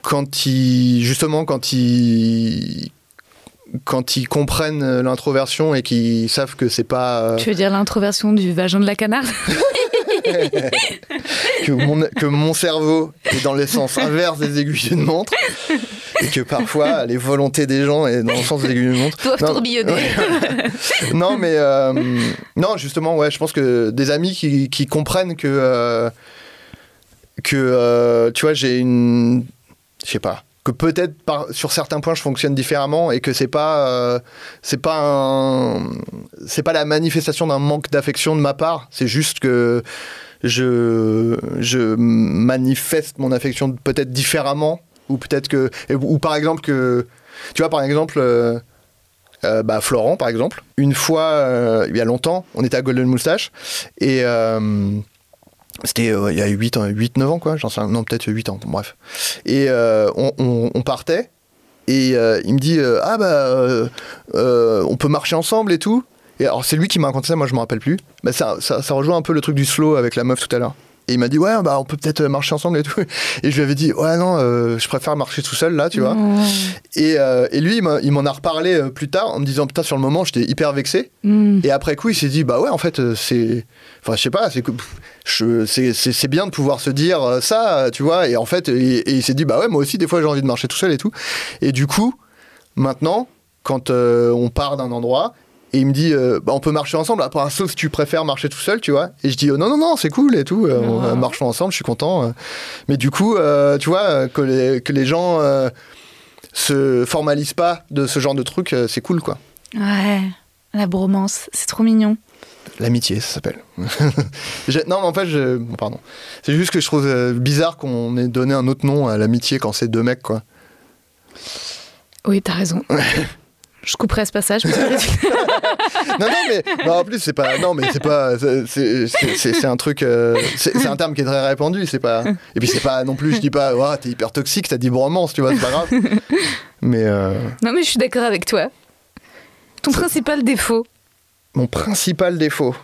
quand ils justement quand ils quand ils comprennent l'introversion et qu'ils savent que c'est pas euh, Tu veux dire l'introversion du vagin de la canarde? (laughs) (laughs) que mon que mon cerveau est dans le sens inverse des aiguilles d'une montre et que parfois les volontés des gens est dans le sens des aiguilles d'une montre Doivent tourbillonner. non mais euh, non justement ouais je pense que des amis qui, qui comprennent que euh, que euh, tu vois j'ai une je sais pas que peut-être sur certains points je fonctionne différemment et que c'est pas euh, c'est pas un- c'est pas la manifestation d'un manque d'affection de ma part. C'est juste que je je manifeste mon affection peut-être différemment ou peut-être que ou par exemple que tu vois par exemple euh, euh, bah, Florent par exemple une fois il y a longtemps on était à Golden Moustache et c'était euh, il y a 8 ans 8 9 ans quoi j'en sais non peut-être 8 ans bon, bref. Et euh, on, on- on partait et euh, il me dit ah bah on peut marcher ensemble et tout. Et alors c'est lui qui m'a raconté ça moi je me rappelle plus. Bah, ça, ça, ça rejoint un peu le truc du slow avec la meuf tout à l'heure. Et il m'a dit ouais bah on peut peut-être marcher ensemble et tout. Et je lui avais dit ouais non je préfère marcher tout seul là tu vois. Et, euh, et lui il m'en a reparlé plus tard en me disant putain sur le moment j'étais hyper vexé. Mm. et après coup, il s'est dit, bah ouais, en fait, c'est. Enfin, je sais pas, c'est c'est bien de pouvoir se dire euh, ça, tu vois. Et en fait, et, et il s'est dit, bah ouais, moi aussi, des fois, j'ai envie de marcher tout seul et tout. Et du coup, maintenant, quand euh, on part d'un endroit, et il me dit, euh, bah, on peut marcher ensemble, après, sauf si tu préfères marcher tout seul, tu vois. Et je dis, oh, non, non, non, c'est cool et tout, euh, Ah. marchons ensemble, je suis content. Mais du coup, tu vois, que les, que les gens se formalisent pas de ce genre de truc, c'est cool, quoi. Ouais, la bromance, c'est trop mignon. L'amitié, ça s'appelle. (laughs) Non, mais en fait, je... bon, pardon. C'est juste que je trouve euh, bizarre qu'on ait donné un autre nom à l'amitié quand c'est deux mecs, quoi. Oui, t'as raison. (laughs) Je couperai ce passage. parce que- (laughs) non, non, mais non, en plus, c'est pas. Non, mais c'est pas. c'est- un truc. euh, c'est un terme qui est très répandu. C'est pas. Et puis, c'est pas non plus. Je dis pas. Ouah, t'es hyper toxique. T'as dit bromance, tu vois. C'est pas grave. Mais euh, non, mais je suis d'accord avec toi. Ton principal défaut. Mon principal défaut.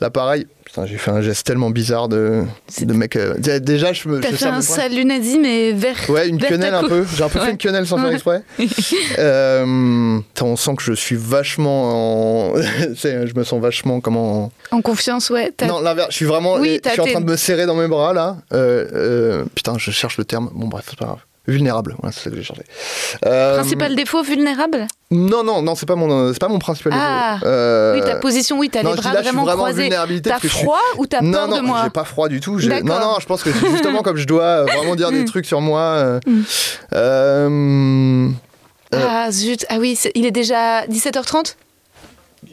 Là, pareil. Putain, j'ai fait un geste tellement bizarre de, de mec. euh, déjà, je me. T'as fait un salut nazi, mais vert. Ouais, une vert quenelle un peu. J'ai un peu fait une quenelle sans faire exprès. (laughs) Euh, on sent que je suis vachement en... (laughs) je me sens vachement comment... En confiance, ouais. Non, l'inverse. Je suis vraiment... Oui, je suis en train de me serrer dans mes bras, là. Euh, euh, putain, je cherche le terme. Bon, bref, c'est pas grave. Vulnérable, c'est ça que j'ai cherché. Euh, Principal défaut vulnérable? Non, non, non, c'est pas mon, c'est pas mon principal Ah. défaut. Euh, Oui, ta position, oui, t'as non, les bras là, vraiment vraiment en croisés. vulnérabilité T'as suis- froid ou t'as non, peur non, de moi j'ai pas froid du tout. Non, non, je pense que c'est justement comme je dois euh, vraiment dire des trucs sur moi. euh, Mm. Ah zut, ah oui, il est déjà 17h30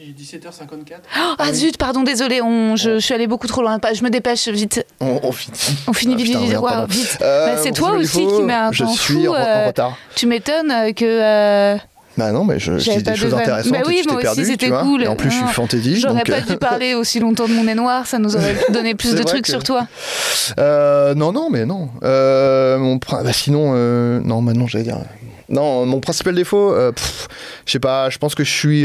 Il est 17h54. Oh, Ah zut, pardon, désolé, on, je, je suis allée beaucoup trop loin. Pas- Je me dépêche vite. on, on finit. On finit Ah, vite, putain, vite, vite. Euh, Bah, c'est toi principal aussi qui mets un Je temps suis fou, en, en euh, retard. Tu m'étonnes euh, que euh, Bah non, mais je, dis des de choses intéressantes Bah oui, et tu moi aussi, c'était cool. Et en plus, je suis Ah. fantaisie. j'aurais donc, pas dû (laughs) parler aussi longtemps de mon nez noir, ça nous aurait donné plus de trucs que- sur toi. Euh, non, non, mais non. Euh, mon, bah, sinon, euh, non, maintenant j'allais dire. Non, mon principal défaut, euh, pff, je sais pas, je pense que je suis.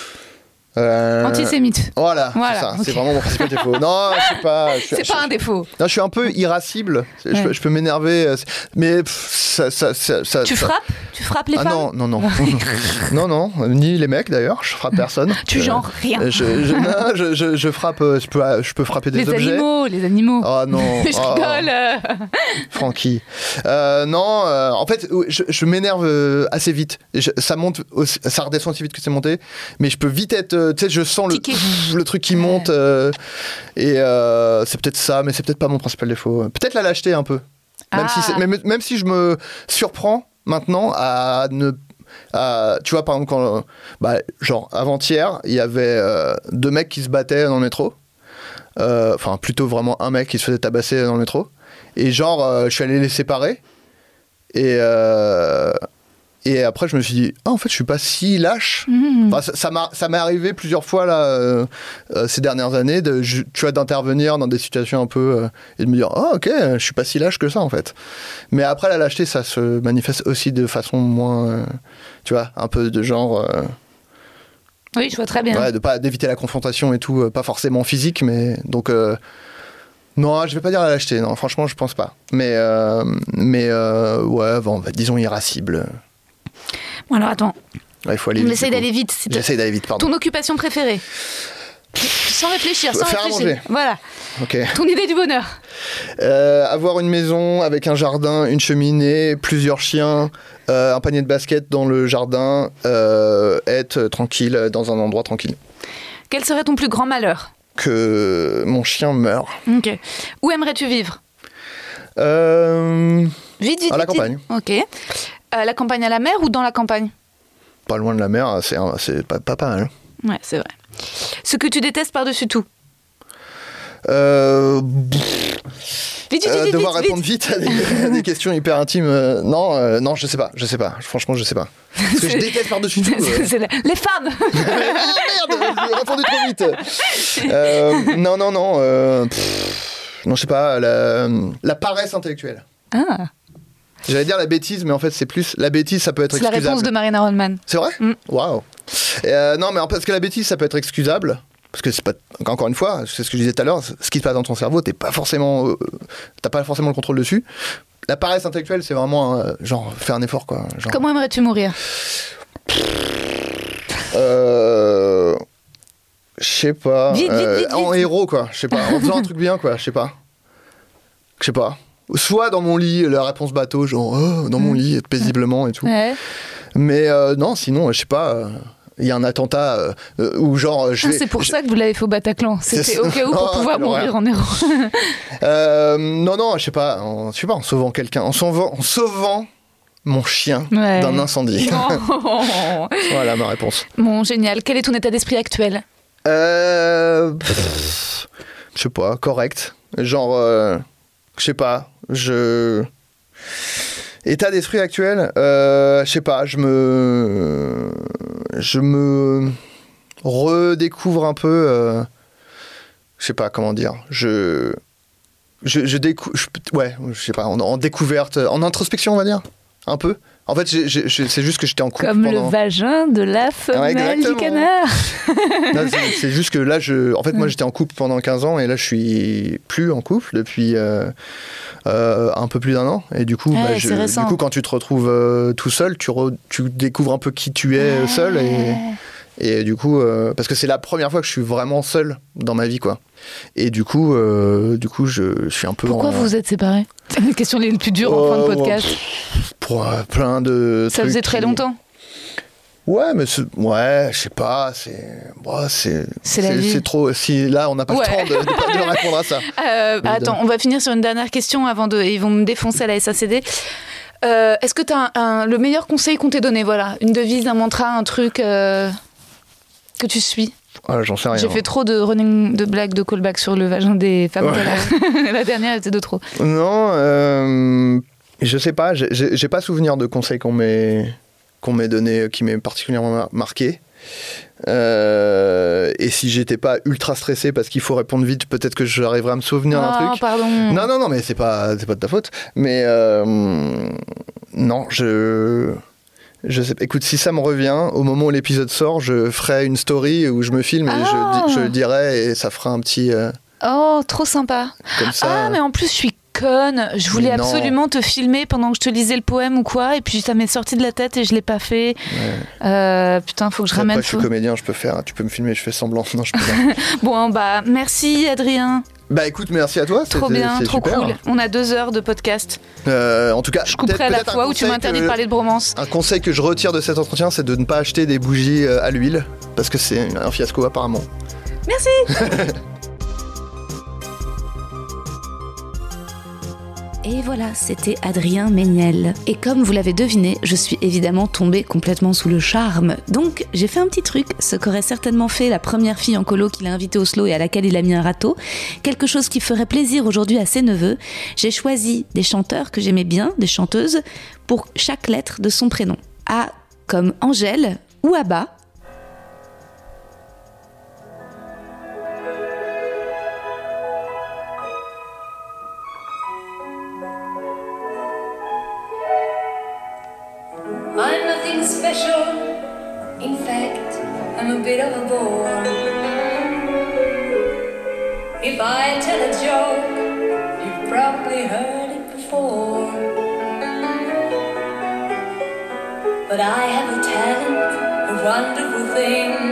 euh, Euh, Antisémite. Voilà, Voilà, c'est ça. C'est vraiment mon principal (laughs) défaut. Non, je sais pas. je C'est je- pas un défaut. Non, je suis un peu irascible. Je, Ouais. peux- je peux m'énerver, euh, c'est- mais pff, ça, ça, ça, Tu frappes Tu frappes les Ah femmes non, non, non, (laughs) non, non, ni les mecs d'ailleurs. Je frappe personne. (laughs) Tu Euh, genres rien. Je, je, je, je, je frappe. euh, Je peux, je peux frapper des Les objets. animaux, les animaux. Oh non. je oh, rigole. euh. Francky. Euh, non, euh, en fait, je, je m'énerve euh, assez vite. Je- ça monte, aussi- ça redescend aussi vite que c'est monté. Mais je peux vite être. Tu sais, je sens le, le truc qui monte. euh, et euh, c'est peut-être ça, mais c'est peut-être pas mon principal défaut. Peut-être la lâcheté un peu. Même, si Ah. même, même si je me surprends maintenant à ne. à- tu vois, par exemple, quand. Bah, genre, avant-hier, il y avait euh, deux mecs qui se battaient dans le métro. Euh, Enfin, plutôt vraiment un mec qui se faisait tabasser dans le métro. Et genre, je suis allé les séparer. Et, euh, et après, je me suis dit, ah, en fait, je suis pas si lâche. Mhm. Enfin, ça- m'est arrivé plusieurs fois là, euh, euh, ces dernières années, de, je- tu vois, d'intervenir dans des situations un peu euh, et de me dire, ah, ok, je suis pas si lâche que ça en fait. Mais après, la lâcheté, ça se manifeste aussi de façon moins, tu vois, un peu de genre, Oui, je vois très bien. ouais, de pas d'éviter la confrontation et tout, pas forcément physique, mais donc. non, je vais pas dire la lâcheté, non, franchement, je pense pas. Mais, euh, mais euh, ouais, bon, bah, disons irascible. Alors attends, Ouais, il faut aller on vite. essaye d'aller vite. c'est- J'essaye d'aller vite, pardon. Ton occupation préférée Sans réfléchir, sans Faire réfléchir. Voilà, ton idée du bonheur. Euh, avoir une maison avec un jardin, une cheminée, plusieurs chiens, euh, un panier de basket dans le jardin, euh, être tranquille dans un endroit tranquille. Quel serait ton plus grand malheur? Que mon chien meure. Ok. Où aimerais-tu vivre? Euh, Vite, vite, À la vite, campagne. vite. Ok. Euh, la campagne à la mer ou dans la campagne? Pas loin de la mer, c'est pas, pas, mal. Ouais, c'est vrai. Ce que tu détestes par-dessus tout? Euh, Vite, vite, euh, vite, devoir vite, répondre vite. à, des, à des questions hyper intimes. euh, non, non, je sais pas, je sais pas. Franchement, je sais pas. Parce que je (laughs) déteste par-dessus tout. (laughs) Les femmes (laughs) ah merde, j'ai répondu trop vite. Non, non, non. pff, non, je sais pas. La, la paresse intellectuelle. Ah, J'allais dire la bêtise, mais en fait, c'est plus. La bêtise, ça peut être c'est la excusable. réponse de Marina Rodman. C'est vrai Mm. Waouh. Euh, non, mais parce que la bêtise, ça peut être excusable. Parce que c'est pas. Encore une fois, c'est ce que je disais tout à l'heure, ce qui se passe dans ton cerveau, t'es pas forcément. euh, T'as pas forcément le contrôle dessus. La paresse intellectuelle, c'est vraiment. euh, genre, faire un effort, quoi. Genre, Comment aimerais-tu mourir? Euh. Je sais pas. Vite, vite, vite, En héros, quoi. Je sais pas. En faisant un truc (laughs) bien, quoi. Je sais pas. Je sais pas. Soit dans mon lit, la réponse bateau, genre oh, dans mon lit, être paisiblement et tout. Ouais. Mais euh, non, sinon, je sais pas. euh, Il y a un attentat euh, euh, où genre je Ah, c'est pour je- ça que vous l'avez fait au Bataclan. C'était au cas où pour (laughs) pouvoir mourir en. Euh, non, non, je sais pas. En, je sais pas. En sauvant quelqu'un, en sauvant, en sauvant mon chien Ouais. d'un incendie. Oh. (laughs) (laughs) voilà ma réponse. Bon, génial. Quel est ton état d'esprit actuel? Euh, pff, je sais pas, correct. Genre, je sais pas, je. État d'esprit actuel, euh, je sais pas, je me. Je me redécouvre un peu. euh, je sais pas comment dire. Je. Je, je découvre. Ouais, je sais pas, en, en découverte, en introspection, on va dire. Un peu. En fait, c'est juste que j'étais en couple Comme pendant. le vagin de la femelle du canard. (laughs) C'est- juste que là, je, en fait, moi, j'étais en couple pendant 15 ans et là, je suis plus en couple depuis euh, euh, un peu plus d'un an. Et du coup, Ouais, bah, je- du coup, quand tu te retrouves euh, tout seul, tu, re- tu découvres un peu qui tu es seul et, et du coup, euh, parce que c'est la première fois que je suis vraiment seul dans ma vie, quoi. Et du coup, euh, du coup, je, je suis un peu. Pourquoi en- vous vous êtes séparés (laughs) C'est une question les plus dures en fin de Oh, podcast. pour euh, plein de. Ça faisait très qui- longtemps. Ouais, mais ouais, je sais pas, c'est, bon, c'est, C'est la vie. c'est trop. Si là, on n'a pas Ouais. le temps de, de- de répondre à ça. (laughs) Euh, attends, on va finir sur une dernière question avant de. Ils vont me défoncer à la SACD. Euh, Est-ce que tu as le meilleur conseil qu'on t'ait donné Voilà, une devise, un mantra, un truc euh, que tu suis Ah, j'en sais rien. J'ai fait trop de running, de blagues, de callback sur le vagin des (laughs) femmes. Ouais. (laughs) la dernière était de trop. Non, euh, je sais pas. J'ai- pas souvenir de conseils qu'on m'ait qu'on m'ait donné, qui m'ait particulièrement mar- marqué. Euh, et si j'étais pas ultra stressé parce qu'il faut répondre vite, peut-être que j'arriverais à me souvenir d'un Ah, truc. pardon. Non, non, non, mais c'est pas, pas de ta faute. Mais euh, non, je, Je sais, écoute, si ça me revient, au moment où l'épisode sort, je ferai une story où je me filme et Ah. je, je le dirai et ça fera un petit. euh, Oh, trop sympa. comme ça. Ah, mais en plus, je suis conne. Je voulais non. absolument te filmer pendant que je te lisais le poème ou quoi, et puis ça m'est sorti de la tête et je l'ai pas fait. Euh, putain, faut que je Après, ramène. je suis comédien, je peux faire. Tu peux me filmer, je fais semblant. Non, je peux pas. (laughs) Bon, bah, merci Adrien. Bah écoute, merci à toi. Trop bien, trop super. cool. On a deux heures de podcast. Euh, en tout cas, Je couperai à la fois où tu m'interdis de parler de bromance. Un conseil que je retire de cet entretien, c'est de ne pas acheter des bougies euh, à l'huile, parce que c'est un fiasco apparemment. (laughs) Et voilà, c'était Adrien Méniel. Et comme vous l'avez deviné, je suis évidemment tombée complètement sous le charme. Donc j'ai fait un petit truc, ce qu'aurait certainement fait la première fille en colo qu'il a invitée au slow et à laquelle il a mis un râteau. Quelque chose qui ferait plaisir aujourd'hui à ses neveux. J'ai choisi des chanteurs que j'aimais bien, des chanteuses, pour chaque lettre de son prénom. A comme Angèle ou Abba. A bit of a bore. If I tell a joke, you've probably heard it before. But I have a talent, a wonderful thing.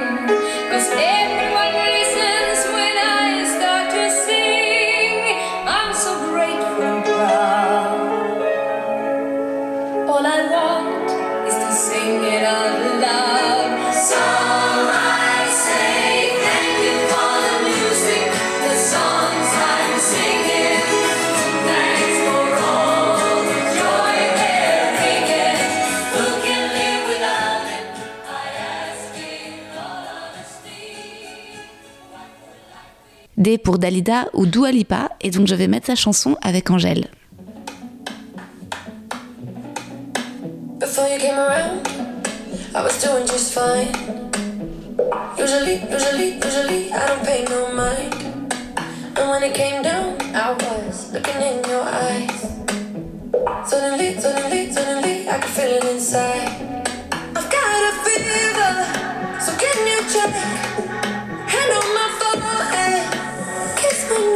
Pour Dalida ou Dua Lipa. Et donc je vais mettre sa chanson avec Angèle. And when it came down, I was looking in your I could feel it inside. I've got a fever, so check?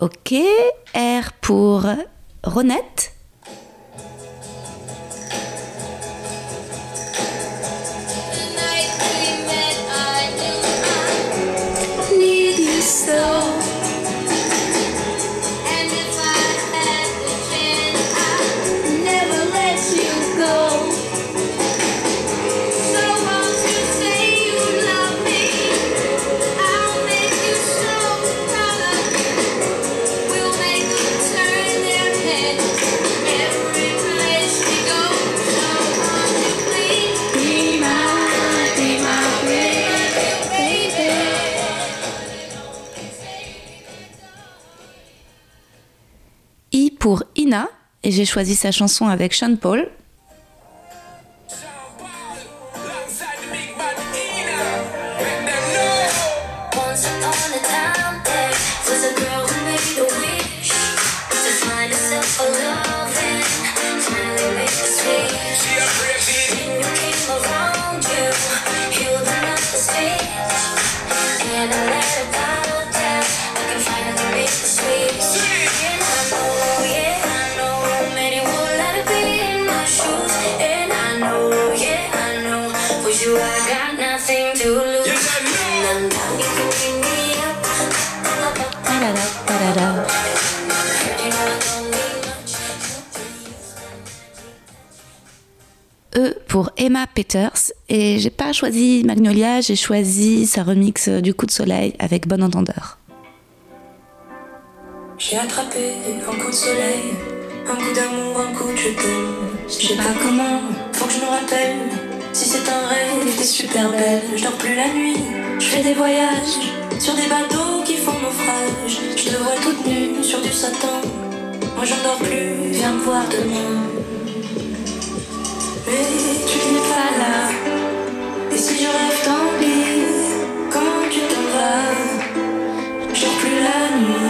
Ok, R pour Ronette. Et j'ai choisi sa chanson avec Sean Paul. Emma Peters. Et j'ai pas choisi Magnolia, j'ai choisi sa remix du coup de soleil avec Bon Entendeur. J'ai attrapé un coup de soleil, un coup d'amour, un coup de je. Je sais pas comment, faut que je me rappelle. Si c'est un rêve, t'es super belle. Je dors plus la nuit, je fais des voyages sur des bateaux qui font naufrage. Je te vois toute nue sur du satin. Moi j'en dors plus, viens me voir demain. Quand tu t'en vas, je dors plus la nuit.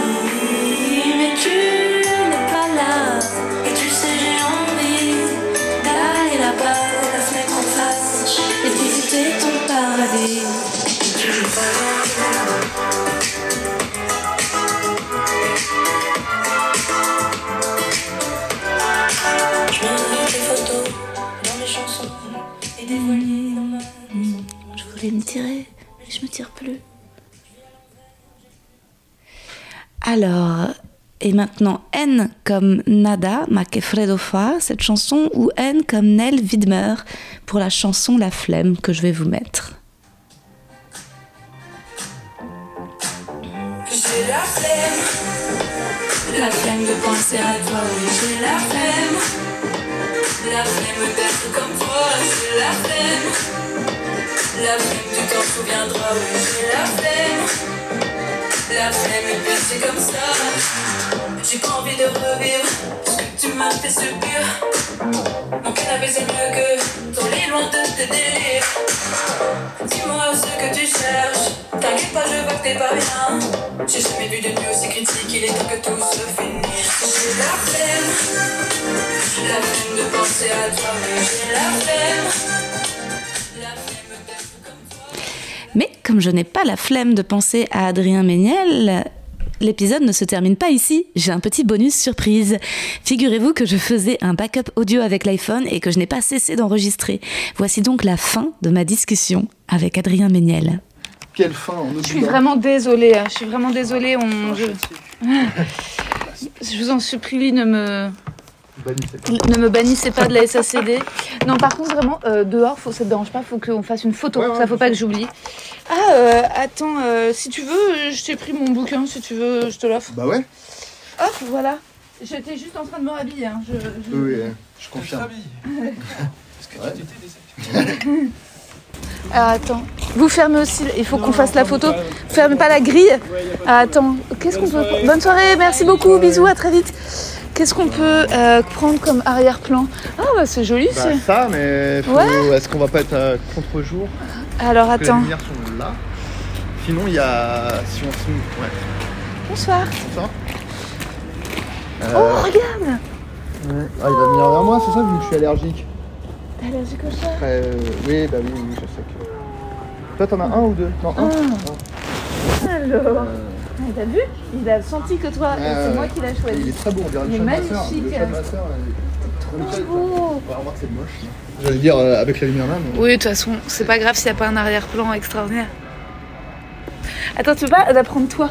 Je voulais me tirer, mais je me tire plus. Alors, et maintenant N comme Nada, ma que Fredo fa, cette chanson, ou N comme Nel Widmer pour la chanson La Flemme que je vais vous mettre. J'ai la flemme, la flemme de penser à toi, oui, j'ai la flemme. La flemme d'être comme toi, j'ai la flemme. La flemme, tu t'en souviendras, oui, j'ai la flemme. La flemme, et puis c'est comme ça. J'ai pas envie de revivre ce que tu m'as fait subir. Mon canapé c'est mieux que ton lit loin de tes délires. Dis-moi ce que tu cherches. T'inquiète pas, je vois que t'es pas bien. J'ai jamais vu de nuit aussi critique, il est temps que tout se finisse. J'ai la flemme, la flemme de penser à toi, mais j'ai la flemme. Mais comme je n'ai pas la flemme de penser à Adrien Méniel, l'épisode ne se termine pas ici. J'ai un petit bonus surprise. Figurez-vous que je faisais un backup audio avec l'iPhone et que je n'ai pas cessé d'enregistrer. Voici donc la fin de ma discussion avec Adrien Méniel. Quelle fin en Je suis vraiment désolée, hein, je suis vraiment désolée. On... Je... (laughs) je vous en supplie, ne me... Ne me bannissez pas de la SACD. Non, par contre, vraiment, euh, dehors, faut, ça te dérange pas, faut qu'on fasse une photo. Ouais, ouais, ça, faut bien pas que j'oublie. Ah, euh, attends, euh, si tu veux, je t'ai pris mon bouquin, si tu veux, je te l'offre. Bah ouais, Hop, voilà. J'étais juste en train de me rhabiller. Hein. Je, je- oui, oui, je confirme. Est-ce (laughs) que tu t'étais déshabillé Ah, attends, vous fermez aussi, il faut qu'on fasse la photo. Fermez pas la grille. Ah, attends, qu'est-ce qu'on peut. Bonne soirée, merci beaucoup, bisous, à très vite. Qu'est-ce qu'on peut euh, prendre comme arrière-plan Ah, bah c'est joli, Bah c'est. ça, mais faut- Ouais. est-ce qu'on va pas être à contre-jour Alors, Parce que les attends. lumières sont là. Sinon, il y a... Si on se... Ouais, Bonsoir. comme ça. Euh, Oh, regarde ouais. Ah, il va venir vers moi, c'est ça, vu que je suis allergique. T'es allergique au chat euh, oui, bah oui, oui, je sais que... Toi, t'en as un ou deux Non, un. Ah. Alors, Ah, t'as vu Il a senti que toi, et Ouais, c'est moi qui l'ai Il choisi. est très beau, on dirait Il le est chat de ma sœur. magnifique. Le chat de ma sœur, elle est trop beau. On va voir que c'est moche. J'allais dire euh, avec la lumière là, mais... Oui, de toute façon, c'est pas grave s'il n'y a pas un arrière-plan extraordinaire. Attends, tu veux pas la prendre toi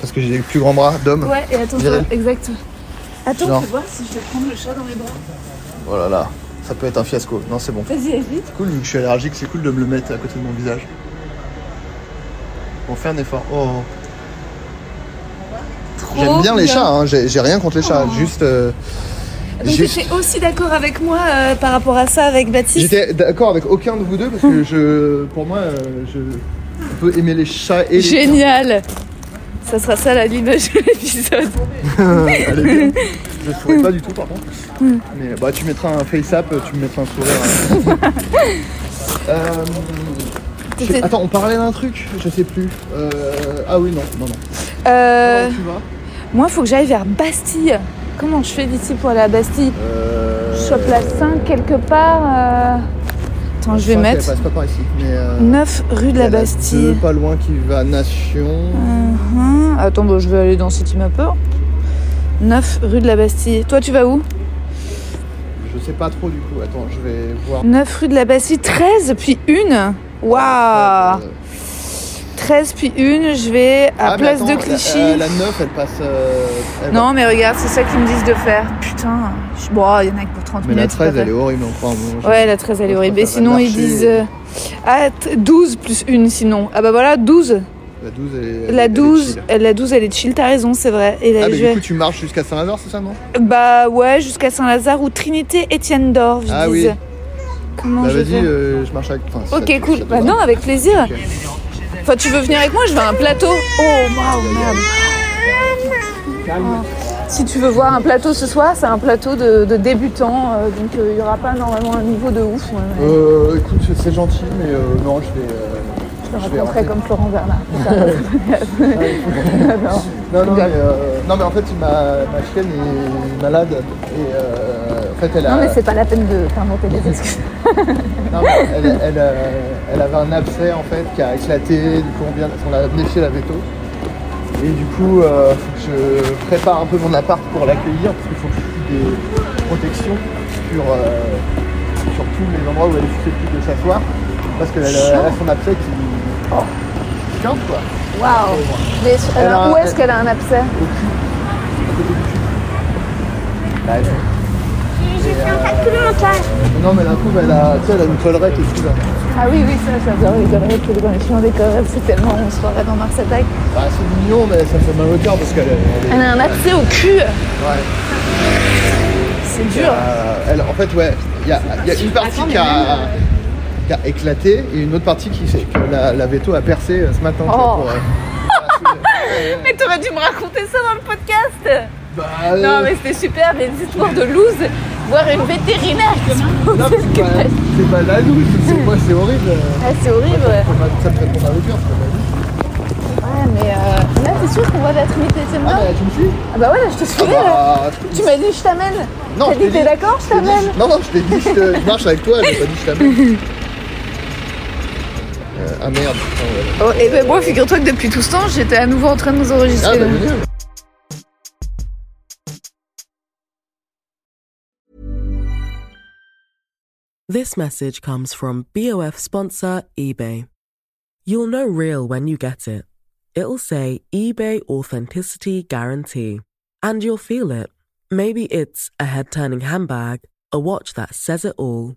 Parce que j'ai des plus grands bras d'homme. Ouais, et attends, Viril. exact. Attends, Genre. tu vois si je vais prendre le chat dans les bras. Oh là là, ça peut être un fiasco. Non, c'est bon. Vas-y, vas-y. C'est cool, vu que je suis allergique, c'est cool de me le mettre à côté de mon visage. Bon, fais un effort. Oh. J'aime bien les chats, hein. j'ai rien contre les chats. Oh. Juste. euh, Donc juste- tu étais aussi d'accord avec moi euh, par rapport à ça avec Baptiste J'étais d'accord avec aucun de vous deux parce que je, pour moi, euh, je on peut aimer les chats et les. Génial Ça sera ça la l'image de l'épisode. (laughs) (laughs) Je souris pas du tout par contre. Mais bah tu mettras un face up, tu me mettras un sourire. (laughs) Euh, sais- C'était- Attends, on parlait d'un truc, je sais plus. Euh, Ah oui, non, non, non. Euh, Comment tu vas moi, il faut que j'aille vers Bastille. Comment je fais d'ici pour aller à Bastille Euh, Je à place 5 quelque part. euh. Attends, je vais mettre Elle passe pas par ici. Mais, euh, 9 rue de la en a deux Bastille. pas loin qui va à Nation. Mhm. Attends, bon, je vais aller dans City Mapper. 9 rue de la Bastille. Toi, tu vas où Je sais pas trop du coup. Attends, je vais voir. 9 rue de la Bastille, 13 puis 1. Waouh 13 puis 1, je vais à ah, mais Place attends, de Clichy. La, euh, la 9, elle passe. euh, elle va- Non, mais regarde, c'est ça qu'ils me disent de faire. Putain, je- bon, il y en a que pour 30 Mais la minutes. c'est pas 13, elle est horrible encore. Bon, je- Ouais, la 13, elle est horrible. Et sinon, ils disent. euh, Ah, t- 12 plus 1 sinon. Ah bah voilà, 12. La 12, elle est. La elle est 12, chill. la 12, elle est chill, t'as raison, c'est vrai. Et la- Ah, mais je du coup, tu marches jusqu'à Saint-Lazare, c'est ça, non? Bah ouais, jusqu'à Saint-Lazare ou Trinité Étienne d'Or, je Ah disais. oui. Comment Bah, je vas-y, euh, je marche avec. enfin, Ok, cool. Bah va. non, avec plaisir. Ok. Enfin, tu veux venir avec moi Je vais à un plateau. Oh. Oh. Si tu veux voir un plateau ce soir, c'est un plateau de, débutants, euh, donc euh, il n'y aura pas normalement un niveau de ouf. Euh, écoute, c'est gentil, mais euh, non, je vais. Je rentrer. comme Florent Bernard. (laughs) (laughs) ça. (laughs) Non. Non, non, mais, euh, non, mais en fait, ma, ma chienne est malade et euh, en fait, elle a. Non, mais c'est pas la peine de t'inventer des excuses. Non, mais elle, elle, euh, elle avait un abcès en fait qui a éclaté, du coup on, vient, on l'a amené chez la veto. Et du coup, euh, faut que je prépare un peu mon appart pour l'accueillir parce qu'il faut que je des protections sur, sur tous les endroits où elle est susceptible de s'asseoir parce qu'elle a, elle a son abcès qui. Oh, quoi, Waouh. Mais Elle alors, où est-ce qu'elle a un abcès? Au cul, à côté du cul. Bah, elle- J'ai fait un calcul mental. non, mais la couve, elle a, tu sais, elle a une collerette et tout là. Ah oui, oui, ça, j'adore les collerettes, les connexions des collerettes, c'est tellement, on se croirait dans Mars Attack. Bah, c'est mignon, mais ça fait mal au cœur parce qu'elle est- elle Elle a un abcès au cul. Ouais. C'est dur. Euh, elle, en fait, ouais, il y a, il y a une partie qui a, qui a éclaté et une autre partie qui fait que la, la veto a percé euh, ce matin. tu vois, Oh. pour, euh, (laughs) Mais t'aurais dû me raconter ça dans le podcast. bah, Non, euh, mais c'était super, des histoires de loose. Voir une vétérinaire qui se pose non, mais c'est pas, c'est pas la loose, c'est moi, c'est horrible. Ah, c'est horrible. Ça me fait- Ça me fait trop mal au cœur, c'est pas la loose. Ouais, mais euh, là, t'es sûr qu'on va la Trinité Ah, Étienne-d'Or bah, tu me suis Ah bah ouais, là, je te Ah, là. bah, Tu m'as dit je t'amène. Non, T'as dit t'es d'accord, je t'amène. Non, non, je t'ai dit, je, te- je marche avec toi, j'ai pas dit je t'amène. (laughs) Euh, ah merde, putain. Oh, et ben moi, figure-toi que depuis tout ce temps, j'étais à nouveau en train de nous Ah, enregistrer. bah, génial. This message comes from BOF sponsor eBay. You'll know real when you get it. It'll say eBay Authenticity Guarantee. And you'll feel it. Maybe it's a head turning handbag, a watch that says it all,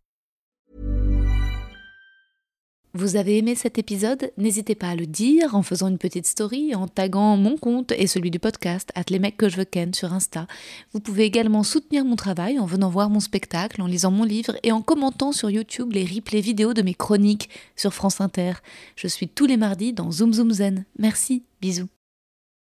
Vous avez aimé cet épisode? N'hésitez pas à le dire en faisant une petite story, en taguant mon compte et celui du podcast, les que je veux ken sur Insta. Vous pouvez également soutenir mon travail en venant voir mon spectacle, en lisant mon livre et en commentant sur YouTube les replays vidéo de mes chroniques sur France Inter. Je suis tous les mardis dans Zoom Zoom Zen. Merci, bisous.